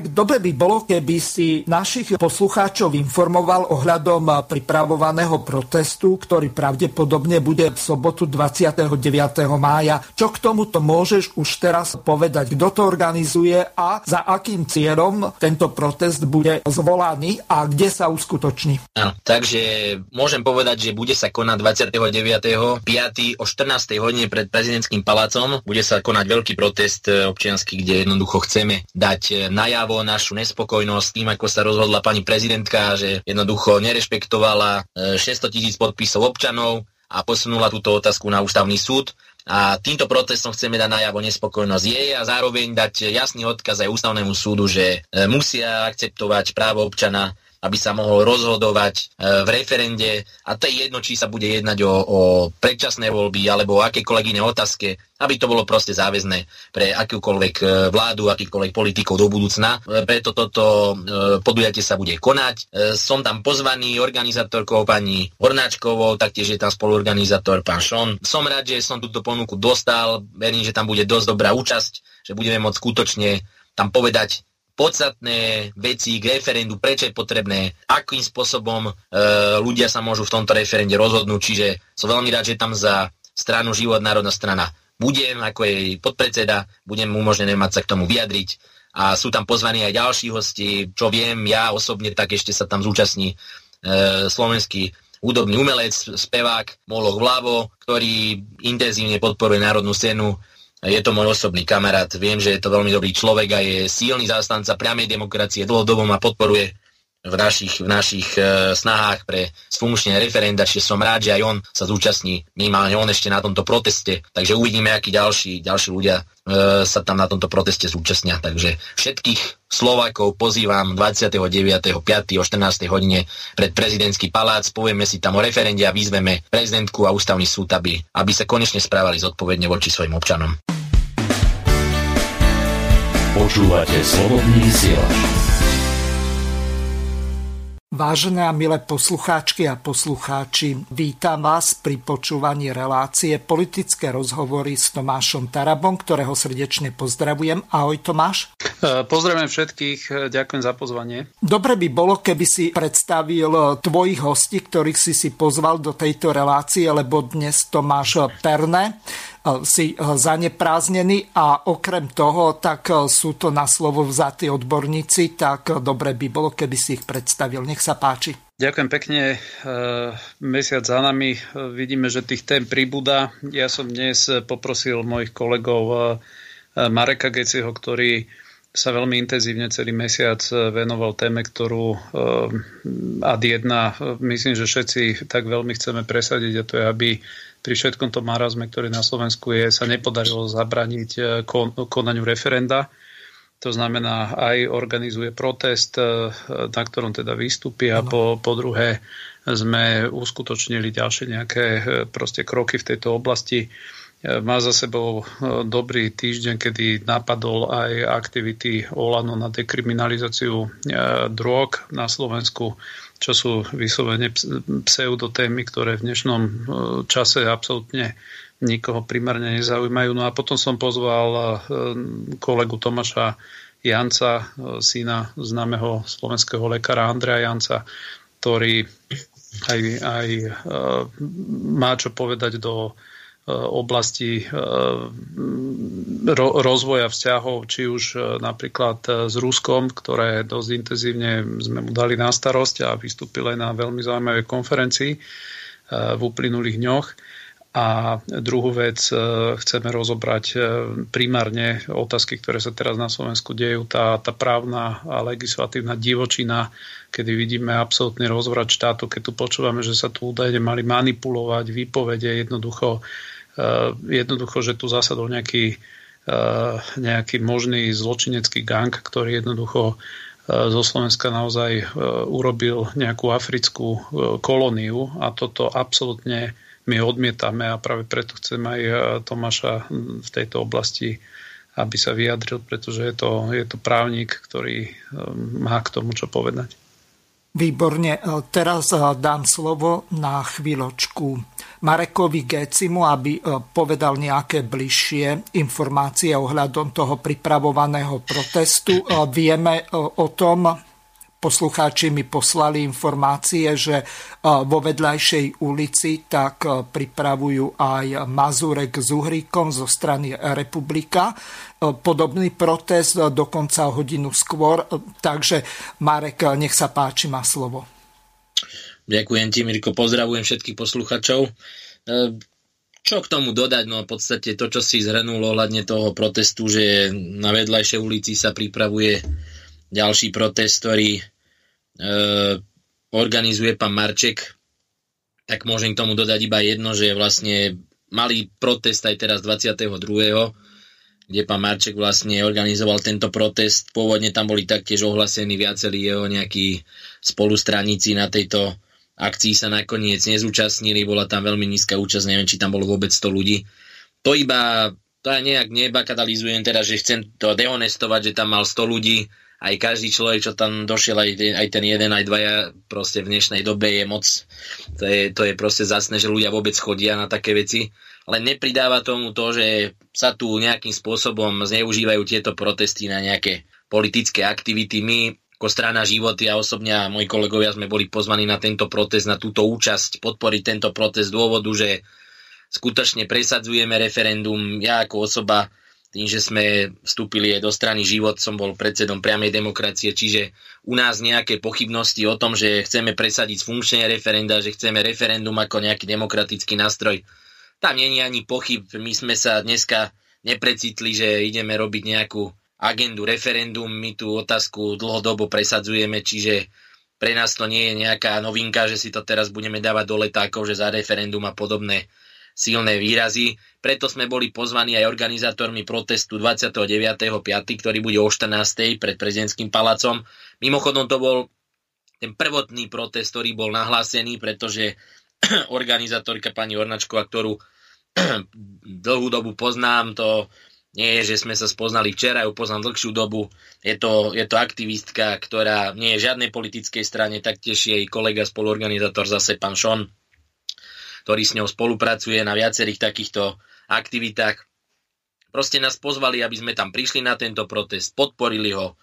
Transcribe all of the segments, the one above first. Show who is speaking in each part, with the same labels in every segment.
Speaker 1: Marek, dobre by bolo, keby si našich poslucháčov informoval ohľadom pripravovaného protestu, ktorý pravdepodobne bude v sobotu 29. mája. Čo k tomuto môžeš už teraz povedať? Kto to organizuje a za akým cieľom tento protest bude zvolaný a kde sa uskutoční?
Speaker 2: Áno, takže môžem povedať, že bude sa konať 29. 5. o 14. hodine pred prezidentským palácom. Bude sa konať veľký protest občiansky, kde jednoducho chceme dať najavo najavo našu nespokojnosť tým, ako sa rozhodla pani prezidentka, že jednoducho nerešpektovala 600 e, tisíc podpisov občanov a posunula túto otázku na ústavný súd. A týmto protestom chceme dať najavo nespokojnosť jej a zároveň dať jasný odkaz aj ústavnému súdu, že e, musia akceptovať právo občana aby sa mohol rozhodovať e, v referende a to je jedno, či sa bude jednať o, o predčasné voľby alebo o akékoľvek iné otázke, aby to bolo proste záväzné pre akúkoľvek e, vládu, akýkoľvek politikov do budúcna. E, preto toto podujatie sa bude konať. Som tam pozvaný organizátorkou pani Hornáčkovou, taktiež je tam spoluorganizátor pán Šon. Som rád, že som túto ponuku dostal, verím, že tam bude dosť dobrá účasť, že budeme môcť skutočne tam povedať podstatné veci k referendu, prečo je potrebné, akým spôsobom e, ľudia sa môžu v tomto referende rozhodnúť. Čiže som veľmi rád, že tam za stranu Život národná strana. Budem ako jej podpredseda, budem umožnené mať sa k tomu vyjadriť. A sú tam pozvaní aj ďalší hosti, čo viem, ja osobne tak ešte sa tam zúčastní e, slovenský hudobný umelec, spevák Moloch Vlavo, ktorý intenzívne podporuje národnú scénu je to môj osobný kamarát, viem, že je to veľmi dobrý človek a je silný zástanca priamej demokracie, dlhodobo ma podporuje v našich, v našich e, snahách pre sfunkčné referenda, čiže som rád, že aj on sa zúčastní, minimálne on ešte na tomto proteste, takže uvidíme, akí ďalší, ďalší ľudia e, sa tam na tomto proteste zúčastnia. Takže všetkých Slovákov pozývam 29.5. o 14. hodine pred prezidentský palác, povieme si tam o referende a vyzveme prezidentku a ústavný súd, aby, aby sa konečne správali zodpovedne voči svojim občanom.
Speaker 1: Počúvate slobodný vysielač. Vážené a milé poslucháčky a poslucháči, vítam vás pri počúvaní relácie Politické rozhovory s Tomášom Tarabom, ktorého srdečne pozdravujem. Ahoj Tomáš.
Speaker 3: E, pozdravujem všetkých, e, ďakujem za pozvanie.
Speaker 1: Dobre by bolo, keby si predstavil e, tvojich hostí, ktorých si si pozval do tejto relácie, lebo dnes Tomáš Perne si zanepráznený a okrem toho, tak sú to na slovo vzatí odborníci, tak dobre by bolo, keby si ich predstavil. Nech sa páči.
Speaker 3: Ďakujem pekne. Mesiac za nami vidíme, že tých tém pribúda. Ja som dnes poprosil mojich kolegov Mareka Geciho, ktorý sa veľmi intenzívne celý mesiac venoval téme, ktorú ad jedna myslím, že všetci tak veľmi chceme presadiť a to je, aby pri všetkom tom marazme, ktorý na Slovensku je, sa nepodarilo zabraniť eh, konaniu referenda. To znamená, aj organizuje protest, eh, na ktorom teda vystúpi a po, po druhé sme uskutočnili ďalšie nejaké eh, proste kroky v tejto oblasti. Má za sebou dobrý týždeň, kedy napadol aj aktivity Olano na dekriminalizáciu drog na Slovensku čo sú vyslovene pseudotémy, ktoré v dnešnom e, čase absolútne nikoho primárne nezaujímajú. No a potom som pozval e, kolegu Tomáša Janca, e, syna známeho slovenského lekára Andreja Janca, ktorý aj, aj má čo povedať do oblasti rozvoja vzťahov, či už e, napríklad e, s Ruskom, ktoré dosť intenzívne sme mu dali na starosť a vystúpil aj na veľmi zaujímavej konferencii v uplynulých dňoch. A druhú vec, chceme rozobrať primárne otázky, ktoré sa teraz na Slovensku dejú, tá, tá právna a legislatívna divočina, kedy vidíme absolútny rozvrat štátu, keď tu počúvame, že sa tu údajne mali manipulovať výpovede, jednoducho, e, jednoducho že tu zasadol nejaký, nejaký možný zločinecký gang, ktorý jednoducho zo Slovenska naozaj urobil nejakú africkú kolóniu a toto absolútne my odmietame a práve preto chcem aj Tomáša v tejto oblasti aby sa vyjadril, pretože je to, je to právnik, ktorý má k tomu čo povedať.
Speaker 1: Výborne. Teraz dám slovo na chvíľočku Marekovi Gécimu, aby povedal nejaké bližšie informácie ohľadom toho pripravovaného protestu. Vieme o tom, poslucháči mi poslali informácie, že e, vo vedľajšej ulici tak e, pripravujú aj Mazurek s Uhríkom zo strany Republika. E, podobný protest dokonca hodinu skôr. Takže Marek, nech sa páči, má slovo.
Speaker 2: Ďakujem ti, Mirko. Pozdravujem všetkých posluchačov. Čo k tomu dodať? No v podstate to, čo si zhrnul ohľadne toho protestu, že na vedľajšej ulici sa pripravuje ďalší protest, ktorý e, organizuje pán Marček, tak môžem k tomu dodať iba jedno, že vlastne malý protest aj teraz 22., kde pán Marček vlastne organizoval tento protest. Pôvodne tam boli taktiež ohlasení viacerí jeho nejakí spolustraníci na tejto akcii sa nakoniec nezúčastnili, bola tam veľmi nízka účasť, neviem, či tam bolo vôbec 100 ľudí. To iba, to aj nejak nebakadalizujem teda, že chcem to dehonestovať, že tam mal 100 ľudí, aj každý človek, čo tam došiel, aj, aj ten jeden, aj dvaja, proste v dnešnej dobe je moc, to je, to je proste zasné, že ľudia vôbec chodia na také veci, ale nepridáva tomu to, že sa tu nejakým spôsobom zneužívajú tieto protesty na nejaké politické aktivity. My ako strana životy a osobne a moji kolegovia sme boli pozvaní na tento protest, na túto účasť, podporiť tento protest z dôvodu, že skutočne presadzujeme referendum. Ja ako osoba tým, že sme vstúpili aj do strany život, som bol predsedom priamej demokracie, čiže u nás nejaké pochybnosti o tom, že chceme presadiť funkčné referenda, že chceme referendum ako nejaký demokratický nástroj, tam je ani pochyb. My sme sa dneska neprecitli, že ideme robiť nejakú agendu referendum, my tú otázku dlhodobo presadzujeme, čiže pre nás to nie je nejaká novinka, že si to teraz budeme dávať do letákov, že za referendum a podobné silné výrazy. Preto sme boli pozvaní aj organizátormi protestu 29.5., ktorý bude o 14. pred prezidentským palácom. Mimochodom to bol ten prvotný protest, ktorý bol nahlásený, pretože organizátorka pani Ornačková, ktorú dlhú dobu poznám, to nie je, že sme sa spoznali včera, ju poznám dlhšiu dobu. Je to, je to aktivistka, ktorá nie je žiadnej politickej strane, taktiež jej kolega spoluorganizátor zase pán Šon, ktorý s ňou spolupracuje na viacerých takýchto aktivitách. Proste nás pozvali, aby sme tam prišli na tento protest, podporili ho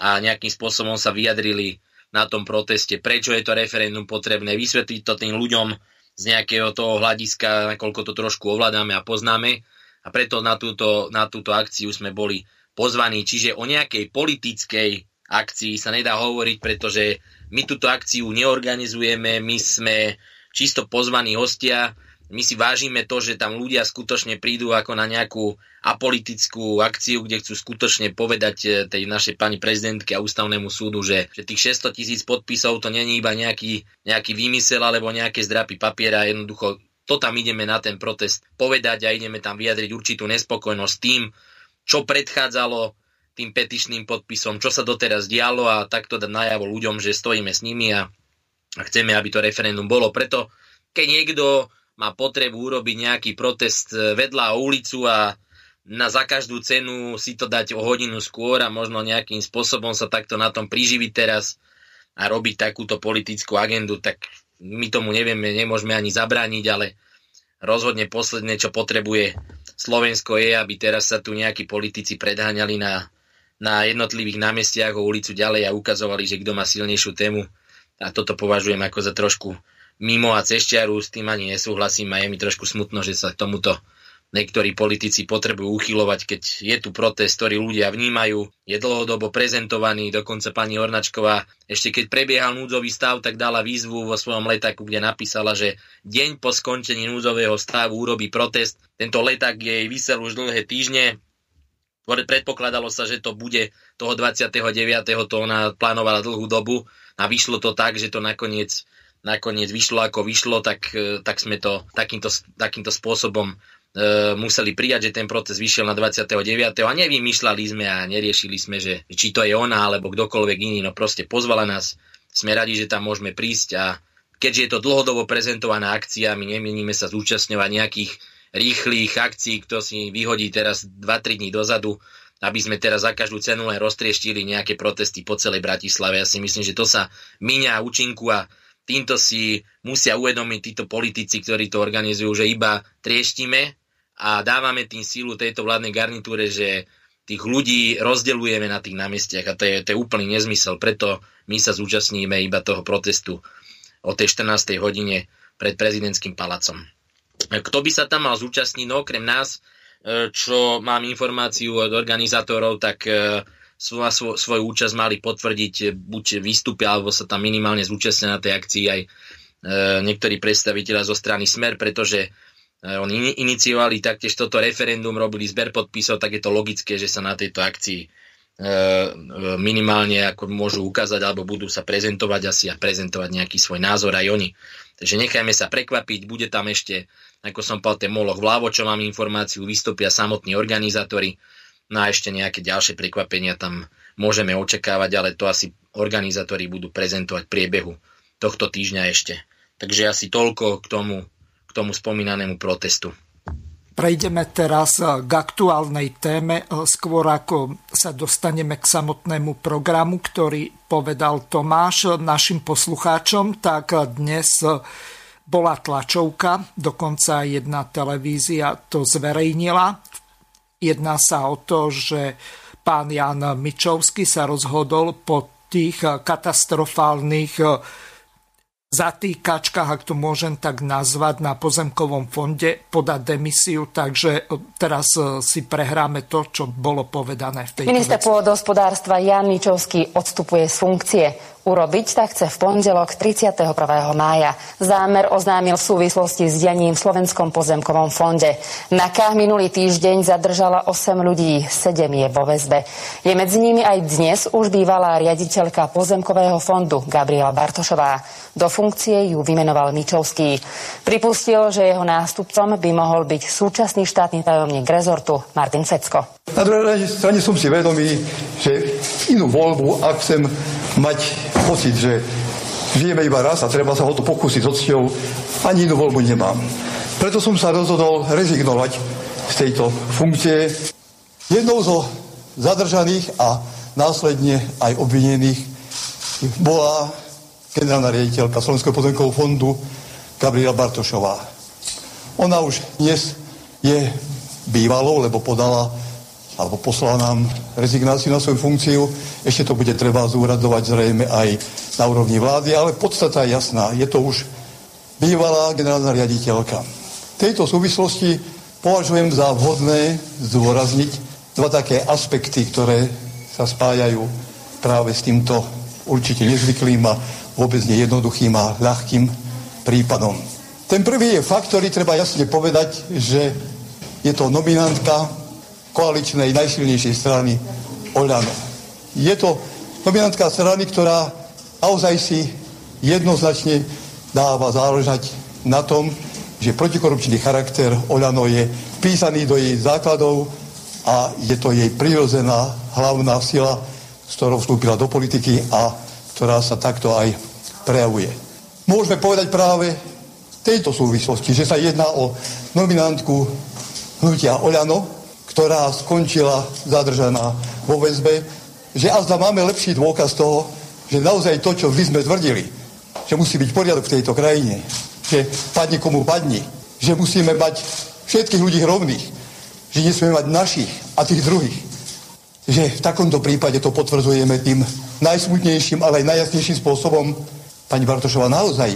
Speaker 2: a nejakým spôsobom sa vyjadrili na tom proteste, prečo je to referendum potrebné, vysvetliť to tým ľuďom z nejakého toho hľadiska, nakoľko to trošku ovládame a poznáme. A preto na túto, na túto akciu sme boli pozvaní. Čiže o nejakej politickej akcii sa nedá hovoriť, pretože my túto akciu neorganizujeme, my sme čisto pozvaní hostia. My si vážime to, že tam ľudia skutočne prídu ako na nejakú apolitickú akciu, kde chcú skutočne povedať eh, tej našej pani prezidentke a ústavnému súdu, že, že tých 600 tisíc podpisov to není iba nejaký, nejaký výmysel alebo nejaké zdrapy papiera. Jednoducho to tam ideme na ten protest povedať a ideme tam vyjadriť určitú nespokojnosť tým, čo predchádzalo tým petičným podpisom, čo sa doteraz dialo a takto dať najavo ľuďom, že stojíme s nimi a a chceme, aby to referendum bolo. Preto, keď niekto má potrebu urobiť nejaký protest e, vedľa ulicu a na za každú cenu si to dať o hodinu skôr a možno nejakým spôsobom sa takto na tom priživiť teraz a robiť takúto politickú agendu, tak my tomu nevieme, nemôžeme ani zabrániť, ale rozhodne posledné, čo potrebuje Slovensko je, aby teraz sa tu nejakí politici predháňali na, na jednotlivých námestiach o ulicu ďalej a ukazovali, že kto má silnejšiu tému. A toto považujem ako za trošku mimo a cešťaru, s tým ani nesúhlasím a je mi trošku smutno, že sa k tomuto niektorí politici potrebujú uchylovať, keď je tu protest, ktorý ľudia vnímajú, je dlhodobo prezentovaný, dokonca pani Ornačková ešte keď prebiehal núdzový stav, tak dala výzvu vo svojom letaku, kde napísala, že deň po skončení núdzového stavu urobí protest. Tento leták jej vysel už dlhé týždne, predpokladalo sa, že to bude toho 29. to ona plánovala dlhú dobu a vyšlo to tak, že to nakoniec nakoniec vyšlo ako vyšlo, tak, e, tak sme to takýmto, takýmto spôsobom museli prijať, že ten proces vyšiel na 29. a nevymýšľali sme a neriešili sme, že či to je ona alebo kdokoľvek iný, no proste pozvala nás, sme radi, že tam môžeme prísť a keďže je to dlhodobo prezentovaná akcia, my nemienime sa zúčastňovať nejakých rýchlych akcií, kto si vyhodí teraz 2-3 dní dozadu, aby sme teraz za každú cenu len roztrieštili nejaké protesty po celej Bratislave. Ja si myslím, že to sa míňa účinku a týmto si musia uvedomiť títo politici, ktorí to organizujú, že iba trieštime a dávame tým sílu tejto vládnej garnitúre, že tých ľudí rozdeľujeme na tých námestiach a to je, to je úplný nezmysel. Preto my sa zúčastníme iba toho protestu o tej 14. hodine pred prezidentským palacom. Kto by sa tam mal zúčastniť? No okrem nás, e, čo mám informáciu od organizátorov, tak e, svoj, svoju účasť mali potvrdiť buď výstupy, alebo sa tam minimálne zúčastnia na tej akcii aj e, niektorí predstaviteľa zo strany Smer, pretože e, oni iniciovali taktiež toto referendum, robili zber podpisov, tak je to logické, že sa na tejto akcii e, minimálne ako môžu ukázať alebo budú sa prezentovať asi a prezentovať nejaký svoj názor aj oni. Takže nechajme sa prekvapiť, bude tam ešte, ako som povedal, ten moloch vľavo, čo mám informáciu, vystúpia samotní organizátori, No a ešte nejaké ďalšie prekvapenia tam môžeme očakávať, ale to asi organizátori budú prezentovať priebehu tohto týždňa ešte. Takže asi toľko k tomu, tomu spomínanému protestu.
Speaker 1: Prejdeme teraz k aktuálnej téme, skôr ako sa dostaneme k samotnému programu, ktorý povedal Tomáš našim poslucháčom, tak dnes bola tlačovka, dokonca jedna televízia to zverejnila. Jedná sa o to, že pán Jan Mičovský sa rozhodol po tých katastrofálnych zatýkačkách, ak to môžem tak nazvať, na pozemkovom fonde podať demisiu, takže teraz si prehráme to, čo bolo povedané v tej
Speaker 4: Minister pôdohospodárstva Jan Mičovský odstupuje z funkcie. Urobiť tak chce v pondelok 31. mája. Zámer oznámil v súvislosti s dianím v Slovenskom pozemkovom fonde. NAKA minulý týždeň zadržala 8 ľudí, 7 je vo väzbe. Je medzi nimi aj dnes už bývalá riaditeľka pozemkového fondu Gabriela Bartošová. Do funkcie ju vymenoval Mičovský. Pripustil, že jeho nástupcom by mohol byť súčasný štátny tajomník rezortu Martin Fecko.
Speaker 5: Na druhej strane som si vedomý, že inú voľbu, ak chcem mať pocit, že žijeme iba raz a treba sa ho to pokúsiť s cťou, ani inú voľbu nemám. Preto som sa rozhodol rezignovať z tejto funkcie. Jednou zo zadržaných a následne aj obvinených bola generálna riaditeľka Slovenského pozemkového fondu Gabriela Bartošová. Ona už dnes je bývalou, lebo podala alebo poslal nám rezignáciu na svoju funkciu. Ešte to bude treba zúradovať zrejme aj na úrovni vlády, ale podstata je jasná. Je to už bývalá generálna riaditeľka. V tejto súvislosti považujem za vhodné zdôrazniť dva také aspekty, ktoré sa spájajú práve s týmto určite nezvyklým a vôbec nejednoduchým a ľahkým prípadom. Ten prvý je fakt, ktorý treba jasne povedať, že je to nominantka koaličnej najsilnejšej strany Oľano. Je to nominantka strany, ktorá naozaj si jednoznačne dáva záležať na tom, že protikorupčný charakter Oľano je vpísaný do jej základov a je to jej prirodzená hlavná sila, s ktorou vstúpila do politiky a ktorá sa takto aj prejavuje. Môžeme povedať práve tejto súvislosti, že sa jedná o nominantku hnutia Oľano, ktorá skončila zadržaná vo väzbe, že azda máme lepší dôkaz toho, že naozaj to, čo vy sme tvrdili, že musí byť poriadok v tejto krajine, že padne komu padni, že musíme mať všetkých ľudí rovných, že nesmieme mať našich a tých druhých. Že v takomto prípade to potvrdzujeme tým najsmutnejším, ale aj najjasnejším spôsobom. Pani Bartošová naozaj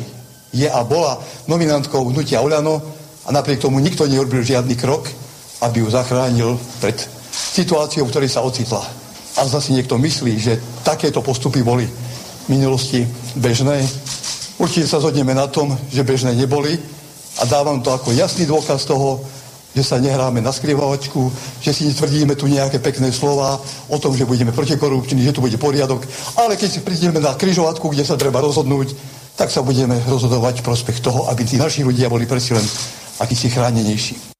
Speaker 5: je a bola nominantkou hnutia Oľano a napriek tomu nikto neurobil žiadny krok, aby ju zachránil pred situáciou, v ktorej sa ocitla. A zase niekto myslí, že takéto postupy boli v minulosti bežné. Určite sa zhodneme na tom, že bežné neboli a dávam to ako jasný dôkaz toho, že sa nehráme na skrivovačku, že si netvrdíme tu nejaké pekné slova o tom, že budeme protikorupční, že tu bude poriadok, ale keď si prídeme na križovatku, kde sa treba rozhodnúť, tak sa budeme rozhodovať prospech toho, aby tí naši ľudia boli presi len akýsi chránenejší.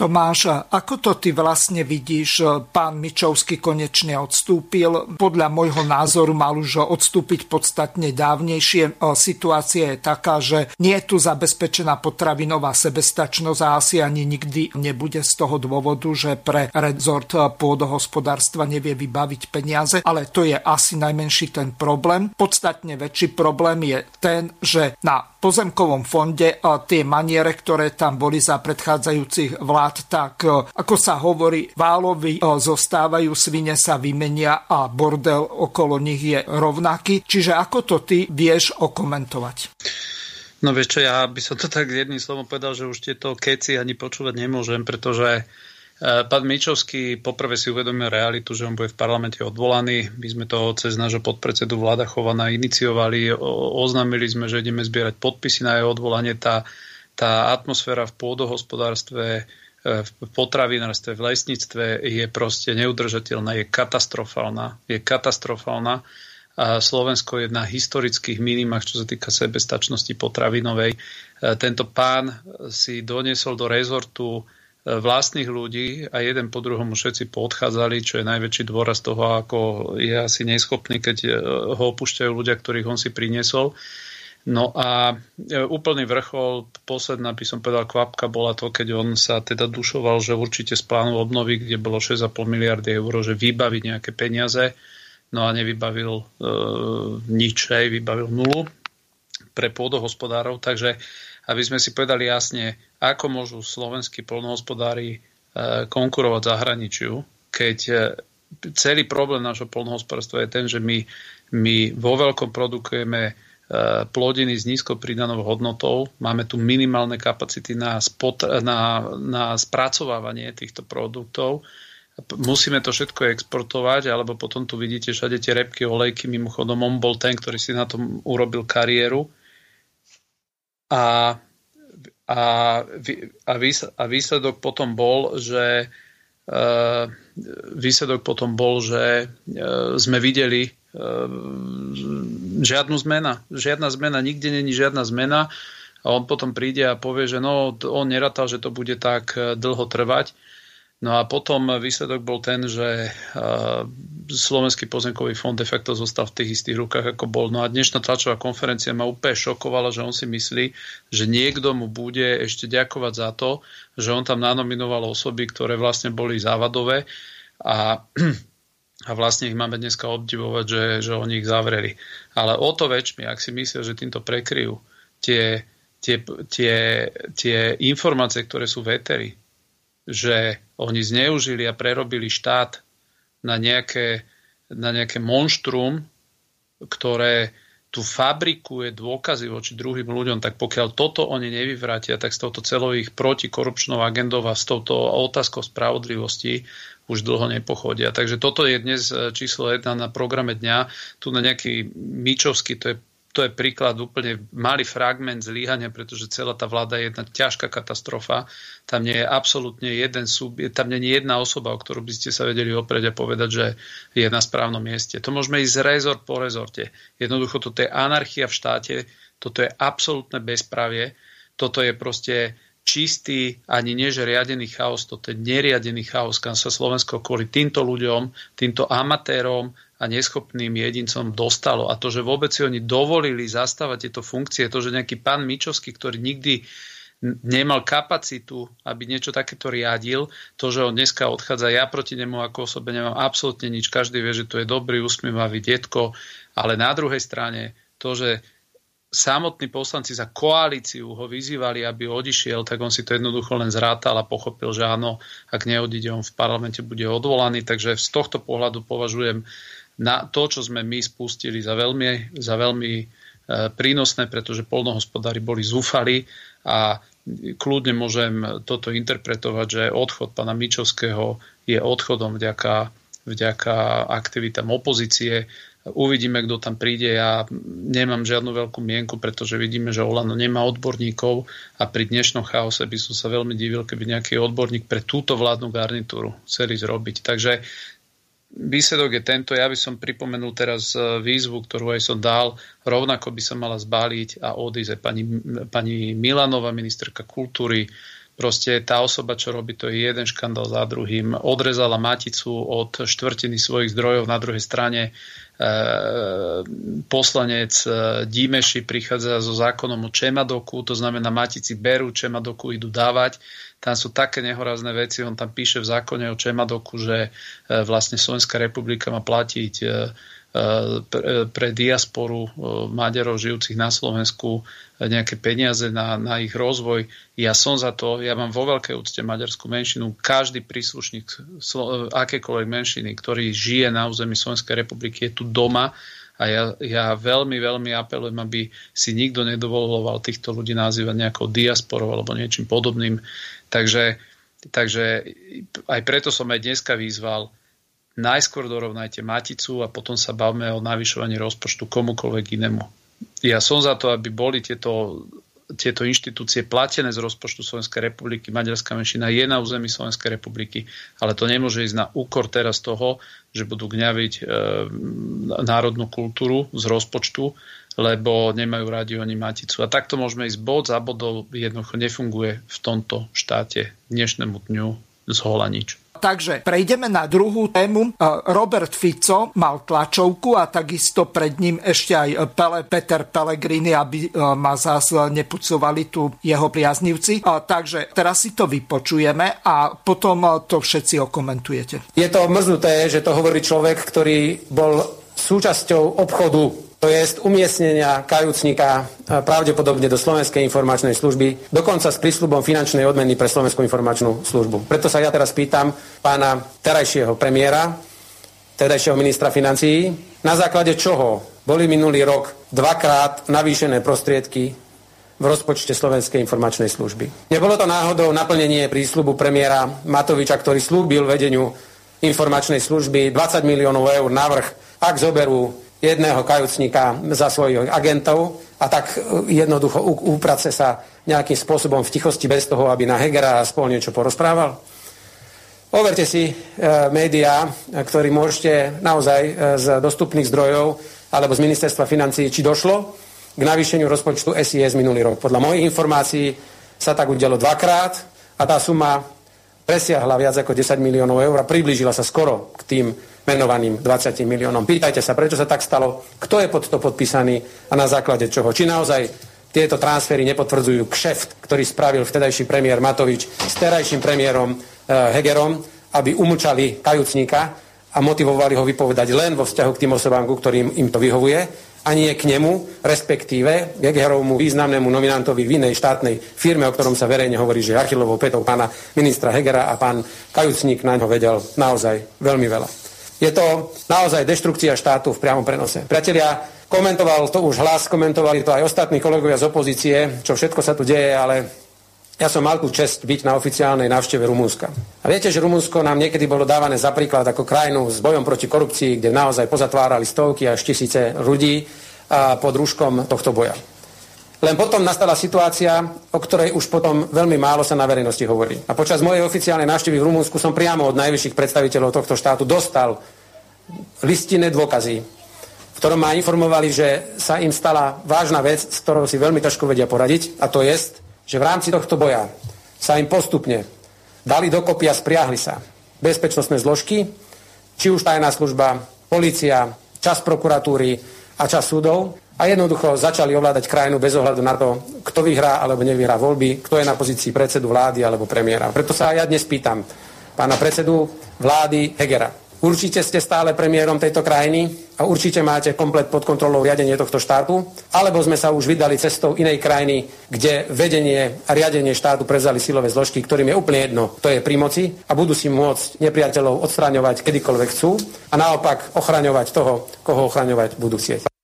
Speaker 1: Tomáš, ako to ty vlastne vidíš? Pán Mičovský konečne odstúpil. Podľa môjho názoru mal už odstúpiť podstatne dávnejšie. Situácia je taká, že nie je tu zabezpečená potravinová sebestačnosť a asi ani nikdy nebude z toho dôvodu, že pre rezort pôdohospodárstva nevie vybaviť peniaze, ale to je asi najmenší ten problém. Podstatne väčší problém je ten, že na pozemkovom fonde tie maniere, ktoré tam boli za predchádzajúcich vlád, tak ako sa hovorí, válovi zostávajú, svine sa vymenia a bordel okolo nich je rovnaký. Čiže ako to ty vieš okomentovať?
Speaker 3: No vieš čo, ja by som to tak jedným slovom povedal, že už tieto keci ani počúvať nemôžem, pretože Pán Mičovský poprvé si uvedomil realitu, že on bude v parlamente odvolaný. My sme to cez nášho podpredsedu Vláda Chovana iniciovali. Oznámili sme, že ideme zbierať podpisy na jeho odvolanie. Tá, tá atmosféra v pôdohospodárstve, v potravinárstve, v lesníctve je proste neudržateľná, je katastrofálna. Je katastrofálna. A Slovensko je na historických minimách, čo sa týka sebestačnosti potravinovej. Tento pán si doniesol do rezortu vlastných ľudí a jeden po druhom všetci poodchádzali, čo je najväčší dôraz toho, ako je asi neschopný, keď e, ho opúšťajú ľudia, ktorých on si priniesol. No a e, úplný vrchol, posledná by som povedal kvapka bola to, keď on sa teda dušoval, že určite z plánu obnovy, kde bolo 6,5 miliardy eur, že vybaví nejaké peniaze, no a nevybavil e, nič, aj vybavil nulu pre pôdohospodárov, takže aby sme si povedali jasne, ako môžu slovenskí polnohospodári e, konkurovať zahraničiu, keď e, celý problém nášho polnohospodárstva je ten, že my, my vo veľkom produkujeme plodiny s nízkou pridanou hodnotou. Máme tu minimálne kapacity na, spot, na, na spracovávanie týchto produktov. Musíme to všetko exportovať, alebo potom tu vidíte všade tie repky, olejky. Mimochodom, on bol ten, ktorý si na tom urobil kariéru a, a, a výsledok potom bol, že e, výsledok potom bol, že e, sme videli e, žiadnu zmena. Žiadna zmena, nikde není žiadna zmena. A on potom príde a povie, že no, on nerátal, že to bude tak dlho trvať. No a potom výsledok bol ten, že Slovenský pozemkový fond de facto zostal v tých istých rukách, ako bol. No a dnešná tlačová konferencia ma úplne šokovala, že on si myslí, že niekto mu bude ešte ďakovať za to, že on tam nanominoval osoby, ktoré vlastne boli závadové a, a vlastne ich máme dneska obdivovať, že, že oni ich zavreli. Ale o to väčšmi, ak si myslia, že týmto prekryjú tie, tie, tie, tie informácie, ktoré sú v eteri, že oni zneužili a prerobili štát na nejaké, na nejaké monštrum, ktoré tu fabrikuje dôkazy voči druhým ľuďom, tak pokiaľ toto oni nevyvrátia, tak s touto celou ich protikorupčnou agendou a s touto otázkou spravodlivosti už dlho nepochodia. Takže toto je dnes číslo jedna na programe dňa. Tu na nejaký Mičovský, to je to je príklad úplne malý fragment zlíhania, pretože celá tá vláda je jedna ťažká katastrofa. Tam nie je absolútne jeden sub, tam nie je jedna osoba, o ktorú by ste sa vedeli oprieť a povedať, že je na správnom mieste. To môžeme ísť rezort po rezorte. Jednoducho toto je anarchia v štáte, toto je absolútne bezpravie, toto je proste čistý, ani nie riadený chaos, toto je neriadený chaos, kam sa Slovensko kvôli týmto ľuďom, týmto amatérom a neschopným jedincom dostalo. A to, že vôbec si oni dovolili zastávať tieto funkcie, to, že nejaký pán Mičovský, ktorý nikdy nemal kapacitu, aby niečo takéto riadil. To, že on dneska odchádza, ja proti nemu ako osobe nemám absolútne nič. Každý vie, že to je dobrý, usmievavý detko, ale na druhej strane to, že samotní poslanci za koalíciu ho vyzývali, aby odišiel, tak on si to jednoducho len zrátal a pochopil, že áno, ak neodíde, on v parlamente bude odvolaný. Takže z tohto pohľadu považujem na to, čo sme my spustili za veľmi, za veľmi e, prínosné, pretože polnohospodári boli zúfali a kľudne môžem toto interpretovať, že odchod pána Mičovského je odchodom vďaka, vďaka aktivitám opozície. Uvidíme, kto tam príde. Ja nemám žiadnu veľkú mienku, pretože vidíme, že Olano nemá odborníkov a pri dnešnom chaose by som sa veľmi divil, keby nejaký odborník pre túto vládnu garnitúru chceli zrobiť. Takže výsledok je tento. Ja by som pripomenul teraz e, výzvu, ktorú aj som dal. Rovnako by sa mala zbaliť a odísť pani, pani Milanova, ministerka kultúry, Proste tá osoba, čo robí, to je jeden škandál za druhým. Odrezala maticu od štvrtiny svojich zdrojov. Na druhej strane e, poslanec e, Dímeši prichádza so zákonom o Čemadoku, to znamená matici berú, Čemadoku idú dávať. Tam sú také nehorazné veci, on tam píše v zákone o Čemadoku, že e, vlastne Slovenská republika má platiť pre, diasporu e, Maďarov žijúcich na Slovensku nejaké peniaze na, na ich rozvoj. Ja som za to, ja mám vo veľkej úcte maďarskú menšinu. Každý príslušník akékoľvek menšiny, ktorý žije na území Slovenskej republiky, je tu doma a ja, ja veľmi, veľmi apelujem, aby si nikto nedovoloval týchto ľudí nazývať nejakou diasporou alebo niečím podobným. Takže, takže aj preto som aj dneska vyzval, najskôr dorovnajte maticu a potom sa bavme o navyšovaní rozpočtu komukoľvek inému. Ja som za to, aby boli tieto, tieto inštitúcie platené z rozpočtu Slovenskej republiky. Maďarská menšina je na území Slovenskej republiky, ale to nemôže ísť na úkor teraz toho, že budú gňaviť e, národnú kultúru z rozpočtu, lebo nemajú radi oni maticu. A takto môžeme ísť bod za bodov, jednoducho nefunguje v tomto štáte dnešnému dňu z hola nič.
Speaker 1: Takže prejdeme na druhú tému. E, Robert Fico mal tlačovku a takisto pred ním ešte aj Pele, Peter Pellegrini, aby e, ma zás nepucovali tu jeho priaznivci. E, takže teraz si to vypočujeme a potom to všetci okomentujete.
Speaker 6: Je to mrznuté, že to hovorí človek, ktorý bol súčasťou obchodu to je umiestnenia kajúcnika e, pravdepodobne do Slovenskej informačnej služby, dokonca s prísľubom finančnej odmeny pre Slovenskú informačnú službu. Preto sa ja teraz pýtam pána terajšieho premiéra, terajšieho ministra financií, na základe čoho boli minulý rok dvakrát navýšené prostriedky v rozpočte Slovenskej informačnej služby. Nebolo to náhodou naplnenie prísľubu premiéra Matoviča, ktorý slúbil vedeniu informačnej služby 20 miliónov eur navrh, ak zoberú jedného kajúcníka za svojich agentov a tak e, jednoducho úprace sa nejakým spôsobom v tichosti bez toho, aby na Hegera spolu niečo porozprával? Overte si e, médiá, ktorí môžete naozaj e, z dostupných zdrojov alebo z ministerstva financií, či došlo k navýšeniu rozpočtu SIS minulý rok. Podľa mojich informácií sa tak udialo dvakrát a tá suma presiahla viac ako 10 miliónov eur a priblížila sa skoro k tým menovaným 20 miliónom. Pýtajte sa, prečo sa tak stalo, kto je pod to podpísaný a na základe čoho. Či naozaj tieto transfery nepotvrdzujú kšeft, ktorý spravil vtedajší premiér Matovič s terajším premiérom eh, Hegerom, aby umlčali kajúcníka a motivovali ho vypovedať len vo vzťahu k tým osobám, ku ktorým im to vyhovuje, a nie k nemu, respektíve k Hegerovmu významnému nominantovi v inej štátnej firme, o ktorom sa verejne hovorí, že Achilovou petou pána ministra Hegera a pán Kajúcník na ňo vedel naozaj veľmi veľa. Je to naozaj deštrukcia štátu v priamom prenose. Priatelia, komentoval to už hlas, komentovali to aj ostatní kolegovia z opozície, čo všetko sa tu deje, ale ja som mal tú čest byť na oficiálnej návšteve Rumúnska. A viete, že Rumúnsko nám niekedy bolo dávané za príklad ako krajinu s bojom proti korupcii, kde naozaj pozatvárali stovky až tisíce ľudí pod rúškom tohto boja. Len potom nastala situácia, o ktorej už potom veľmi málo sa na verejnosti hovorí. A počas mojej oficiálnej návštevy v Rumunsku som priamo od najvyšších predstaviteľov tohto štátu dostal listinné dôkazy, v ktorom ma informovali, že sa im stala vážna vec, s ktorou si veľmi ťažko vedia poradiť, a to je, že v rámci tohto boja sa im postupne dali dokopy a spriahli sa bezpečnostné zložky, či už tajná služba, policia, čas prokuratúry a čas súdov a jednoducho začali ovládať krajinu bez ohľadu na to, kto vyhrá alebo nevyhrá voľby, kto je na pozícii predsedu vlády alebo premiéra. Preto sa ja dnes pýtam pána predsedu vlády Hegera. Určite ste stále premiérom tejto krajiny a určite máte komplet pod kontrolou riadenie tohto štátu, alebo sme sa už vydali cestou inej krajiny, kde vedenie a riadenie štátu prezali silové zložky, ktorým je úplne jedno, to je pri moci a budú si môcť nepriateľov odstraňovať kedykoľvek chcú a naopak ochraňovať toho, koho ochraňovať budú chcieť.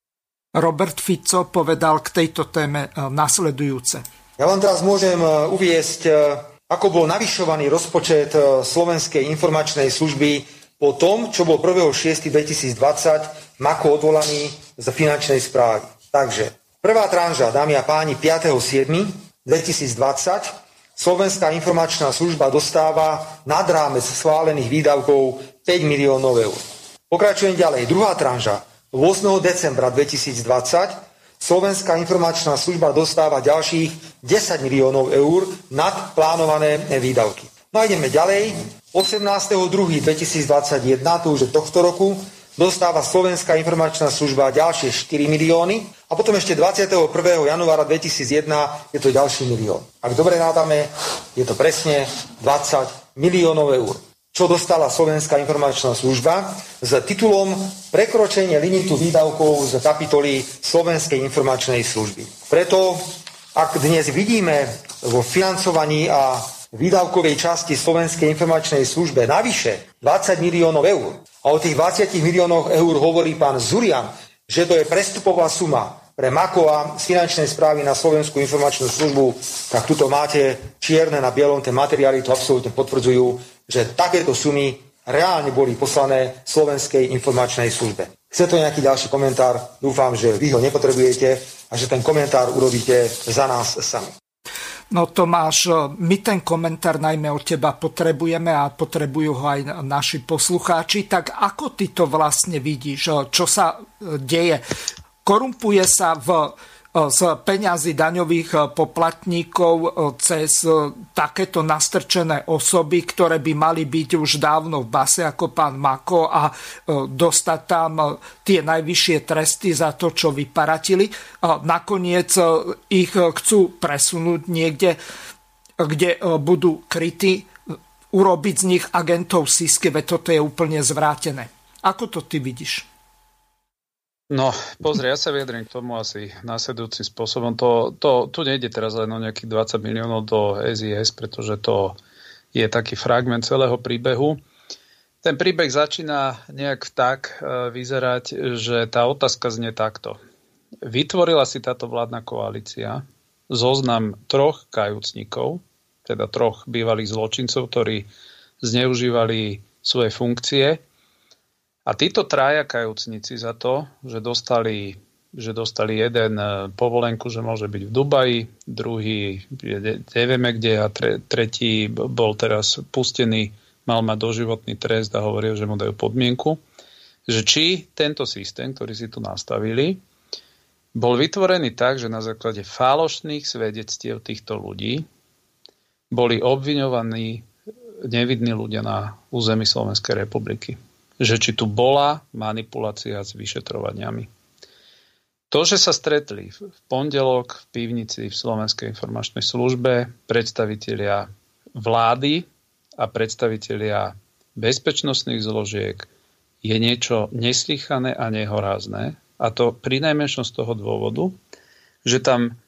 Speaker 1: Robert Fico povedal k tejto téme nasledujúce.
Speaker 7: Ja vám teraz môžem uviesť, ako bol navyšovaný rozpočet Slovenskej informačnej služby po tom, čo bol 1.6.2020 Mako odvolaný z finančnej správy. Takže prvá tranža, dámy a páni, 5.7.2020 Slovenská informačná služba dostáva nad rámec schválených výdavkov 5 miliónov eur. Pokračujem ďalej. Druhá tranža. 8. decembra 2020 Slovenská informačná služba dostáva ďalších 10 miliónov eur nad plánované výdavky. No a ideme ďalej. 18.2.2021, to už je tohto roku, dostáva Slovenská informačná služba ďalšie 4 milióny a potom ešte 21. januára 2001 je to ďalší milión. Ak dobre rádame, je to presne 20 miliónov eur čo dostala Slovenská informačná služba s titulom Prekročenie limitu výdavkov z kapitoly Slovenskej informačnej služby. Preto, ak dnes vidíme vo financovaní a výdavkovej časti Slovenskej informačnej službe navyše 20 miliónov eur, a o tých 20 miliónoch eur hovorí pán Zurian, že to je prestupová suma pre Makova z finančnej správy na Slovenskú informačnú službu, tak tuto máte čierne na bielom, tie materiály to absolútne potvrdzujú, že takéto sumy reálne boli poslané Slovenskej informačnej službe. Chce to nejaký ďalší komentár? Dúfam, že vy ho nepotrebujete a že ten komentár urobíte za nás sami.
Speaker 1: No Tomáš, my ten komentár najmä od teba potrebujeme a potrebujú ho aj naši poslucháči. Tak ako ty to vlastne vidíš? Čo sa deje? Korumpuje sa v z peňazí daňových e, poplatníkov e, cez e, takéto nastrčené osoby, ktoré by mali byť už dávno v base ako pán Mako a dostať tam tie najvyššie tresty za to, čo vyparatili. Nakoniec ich chcú presunúť niekde, kde budú krytí, urobiť z nich agentov SISky, veď toto je úplne zvrátené. Ako to ty vidíš?
Speaker 3: No, pozri, ja sa vyjadrím k tomu asi následujúcim spôsobom. To, to, tu nejde teraz len o nejakých 20 miliónov do SIS, pretože to je taký fragment celého príbehu. Ten príbeh začína nejak tak e, vyzerať, že tá otázka znie takto. Vytvorila si táto vládna koalícia zoznam troch kajúcnikov, teda troch bývalých zločincov, ktorí zneužívali svoje funkcie a títo traja kajúcnici za to, že dostali, že dostali jeden e, povolenku, že môže byť v Dubaji, druhý nevieme kde a tre, tretí bol teraz pustený, mal mať doživotný trest a hovoril, že mu dajú podmienku, že či tento systém, ktorý si tu nastavili, bol vytvorený tak, že na základe falošných svedectiev týchto ľudí boli obviňovaní nevidní ľudia na území Slovenskej republiky že či tu bola manipulácia s vyšetrovaniami. To, že sa stretli v pondelok v pivnici v Slovenskej informačnej službe predstavitelia vlády a predstavitelia bezpečnostných zložiek je niečo neslychané a nehorázne. A to pri najmenšom z toho dôvodu, že tam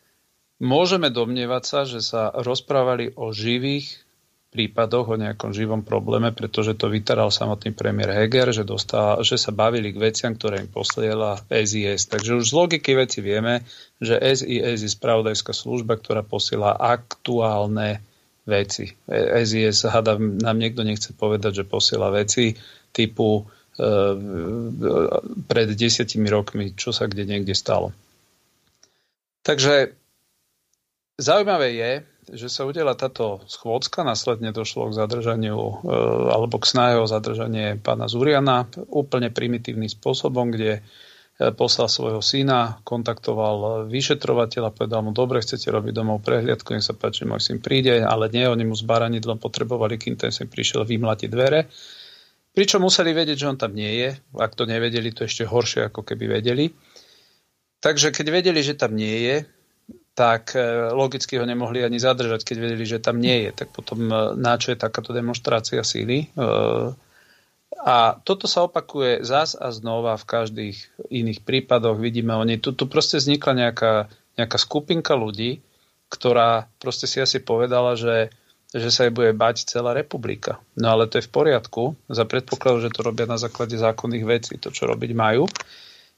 Speaker 3: môžeme domnievať sa, že sa rozprávali o živých prípadoch, o nejakom živom probléme, pretože to vytaral samotný premiér Heger, že, dostal, že sa bavili k veciam, ktoré im posiela SIS. Takže už z logiky veci vieme, že SIS je spravodajská služba, ktorá posiela aktuálne veci. SIS, hada, nám niekto nechce povedať, že posiela veci typu e, pred desiatimi rokmi, čo sa kde niekde stalo. Takže zaujímavé je, že sa udela táto schôdzka, následne došlo k zadržaniu e, alebo k snahe o zadržanie pána Zuriana úplne primitívnym spôsobom, kde e, poslal svojho syna, kontaktoval vyšetrovateľa, povedal mu, dobre, chcete robiť domov prehliadku, nech sa páči, môj syn príde, ale nie, oni mu s baranidlom potrebovali, kým ten syn prišiel vymlatiť dvere. Pričom museli vedieť, že on tam nie je. Ak to nevedeli, to ešte horšie, ako keby vedeli. Takže keď vedeli, že tam nie je, tak e, logicky ho nemohli ani zadržať, keď vedeli, že tam nie je. Tak potom e, na čo je takáto demonstrácia síly? E, a toto sa opakuje zás a znova v každých iných prípadoch. Vidíme, oni, tu, tu proste vznikla nejaká, nejaká skupinka ľudí, ktorá proste si asi povedala, že, že sa jej bude bať celá republika. No ale to je v poriadku, za predpokladu, že to robia na základe zákonných vecí, to, čo robiť majú.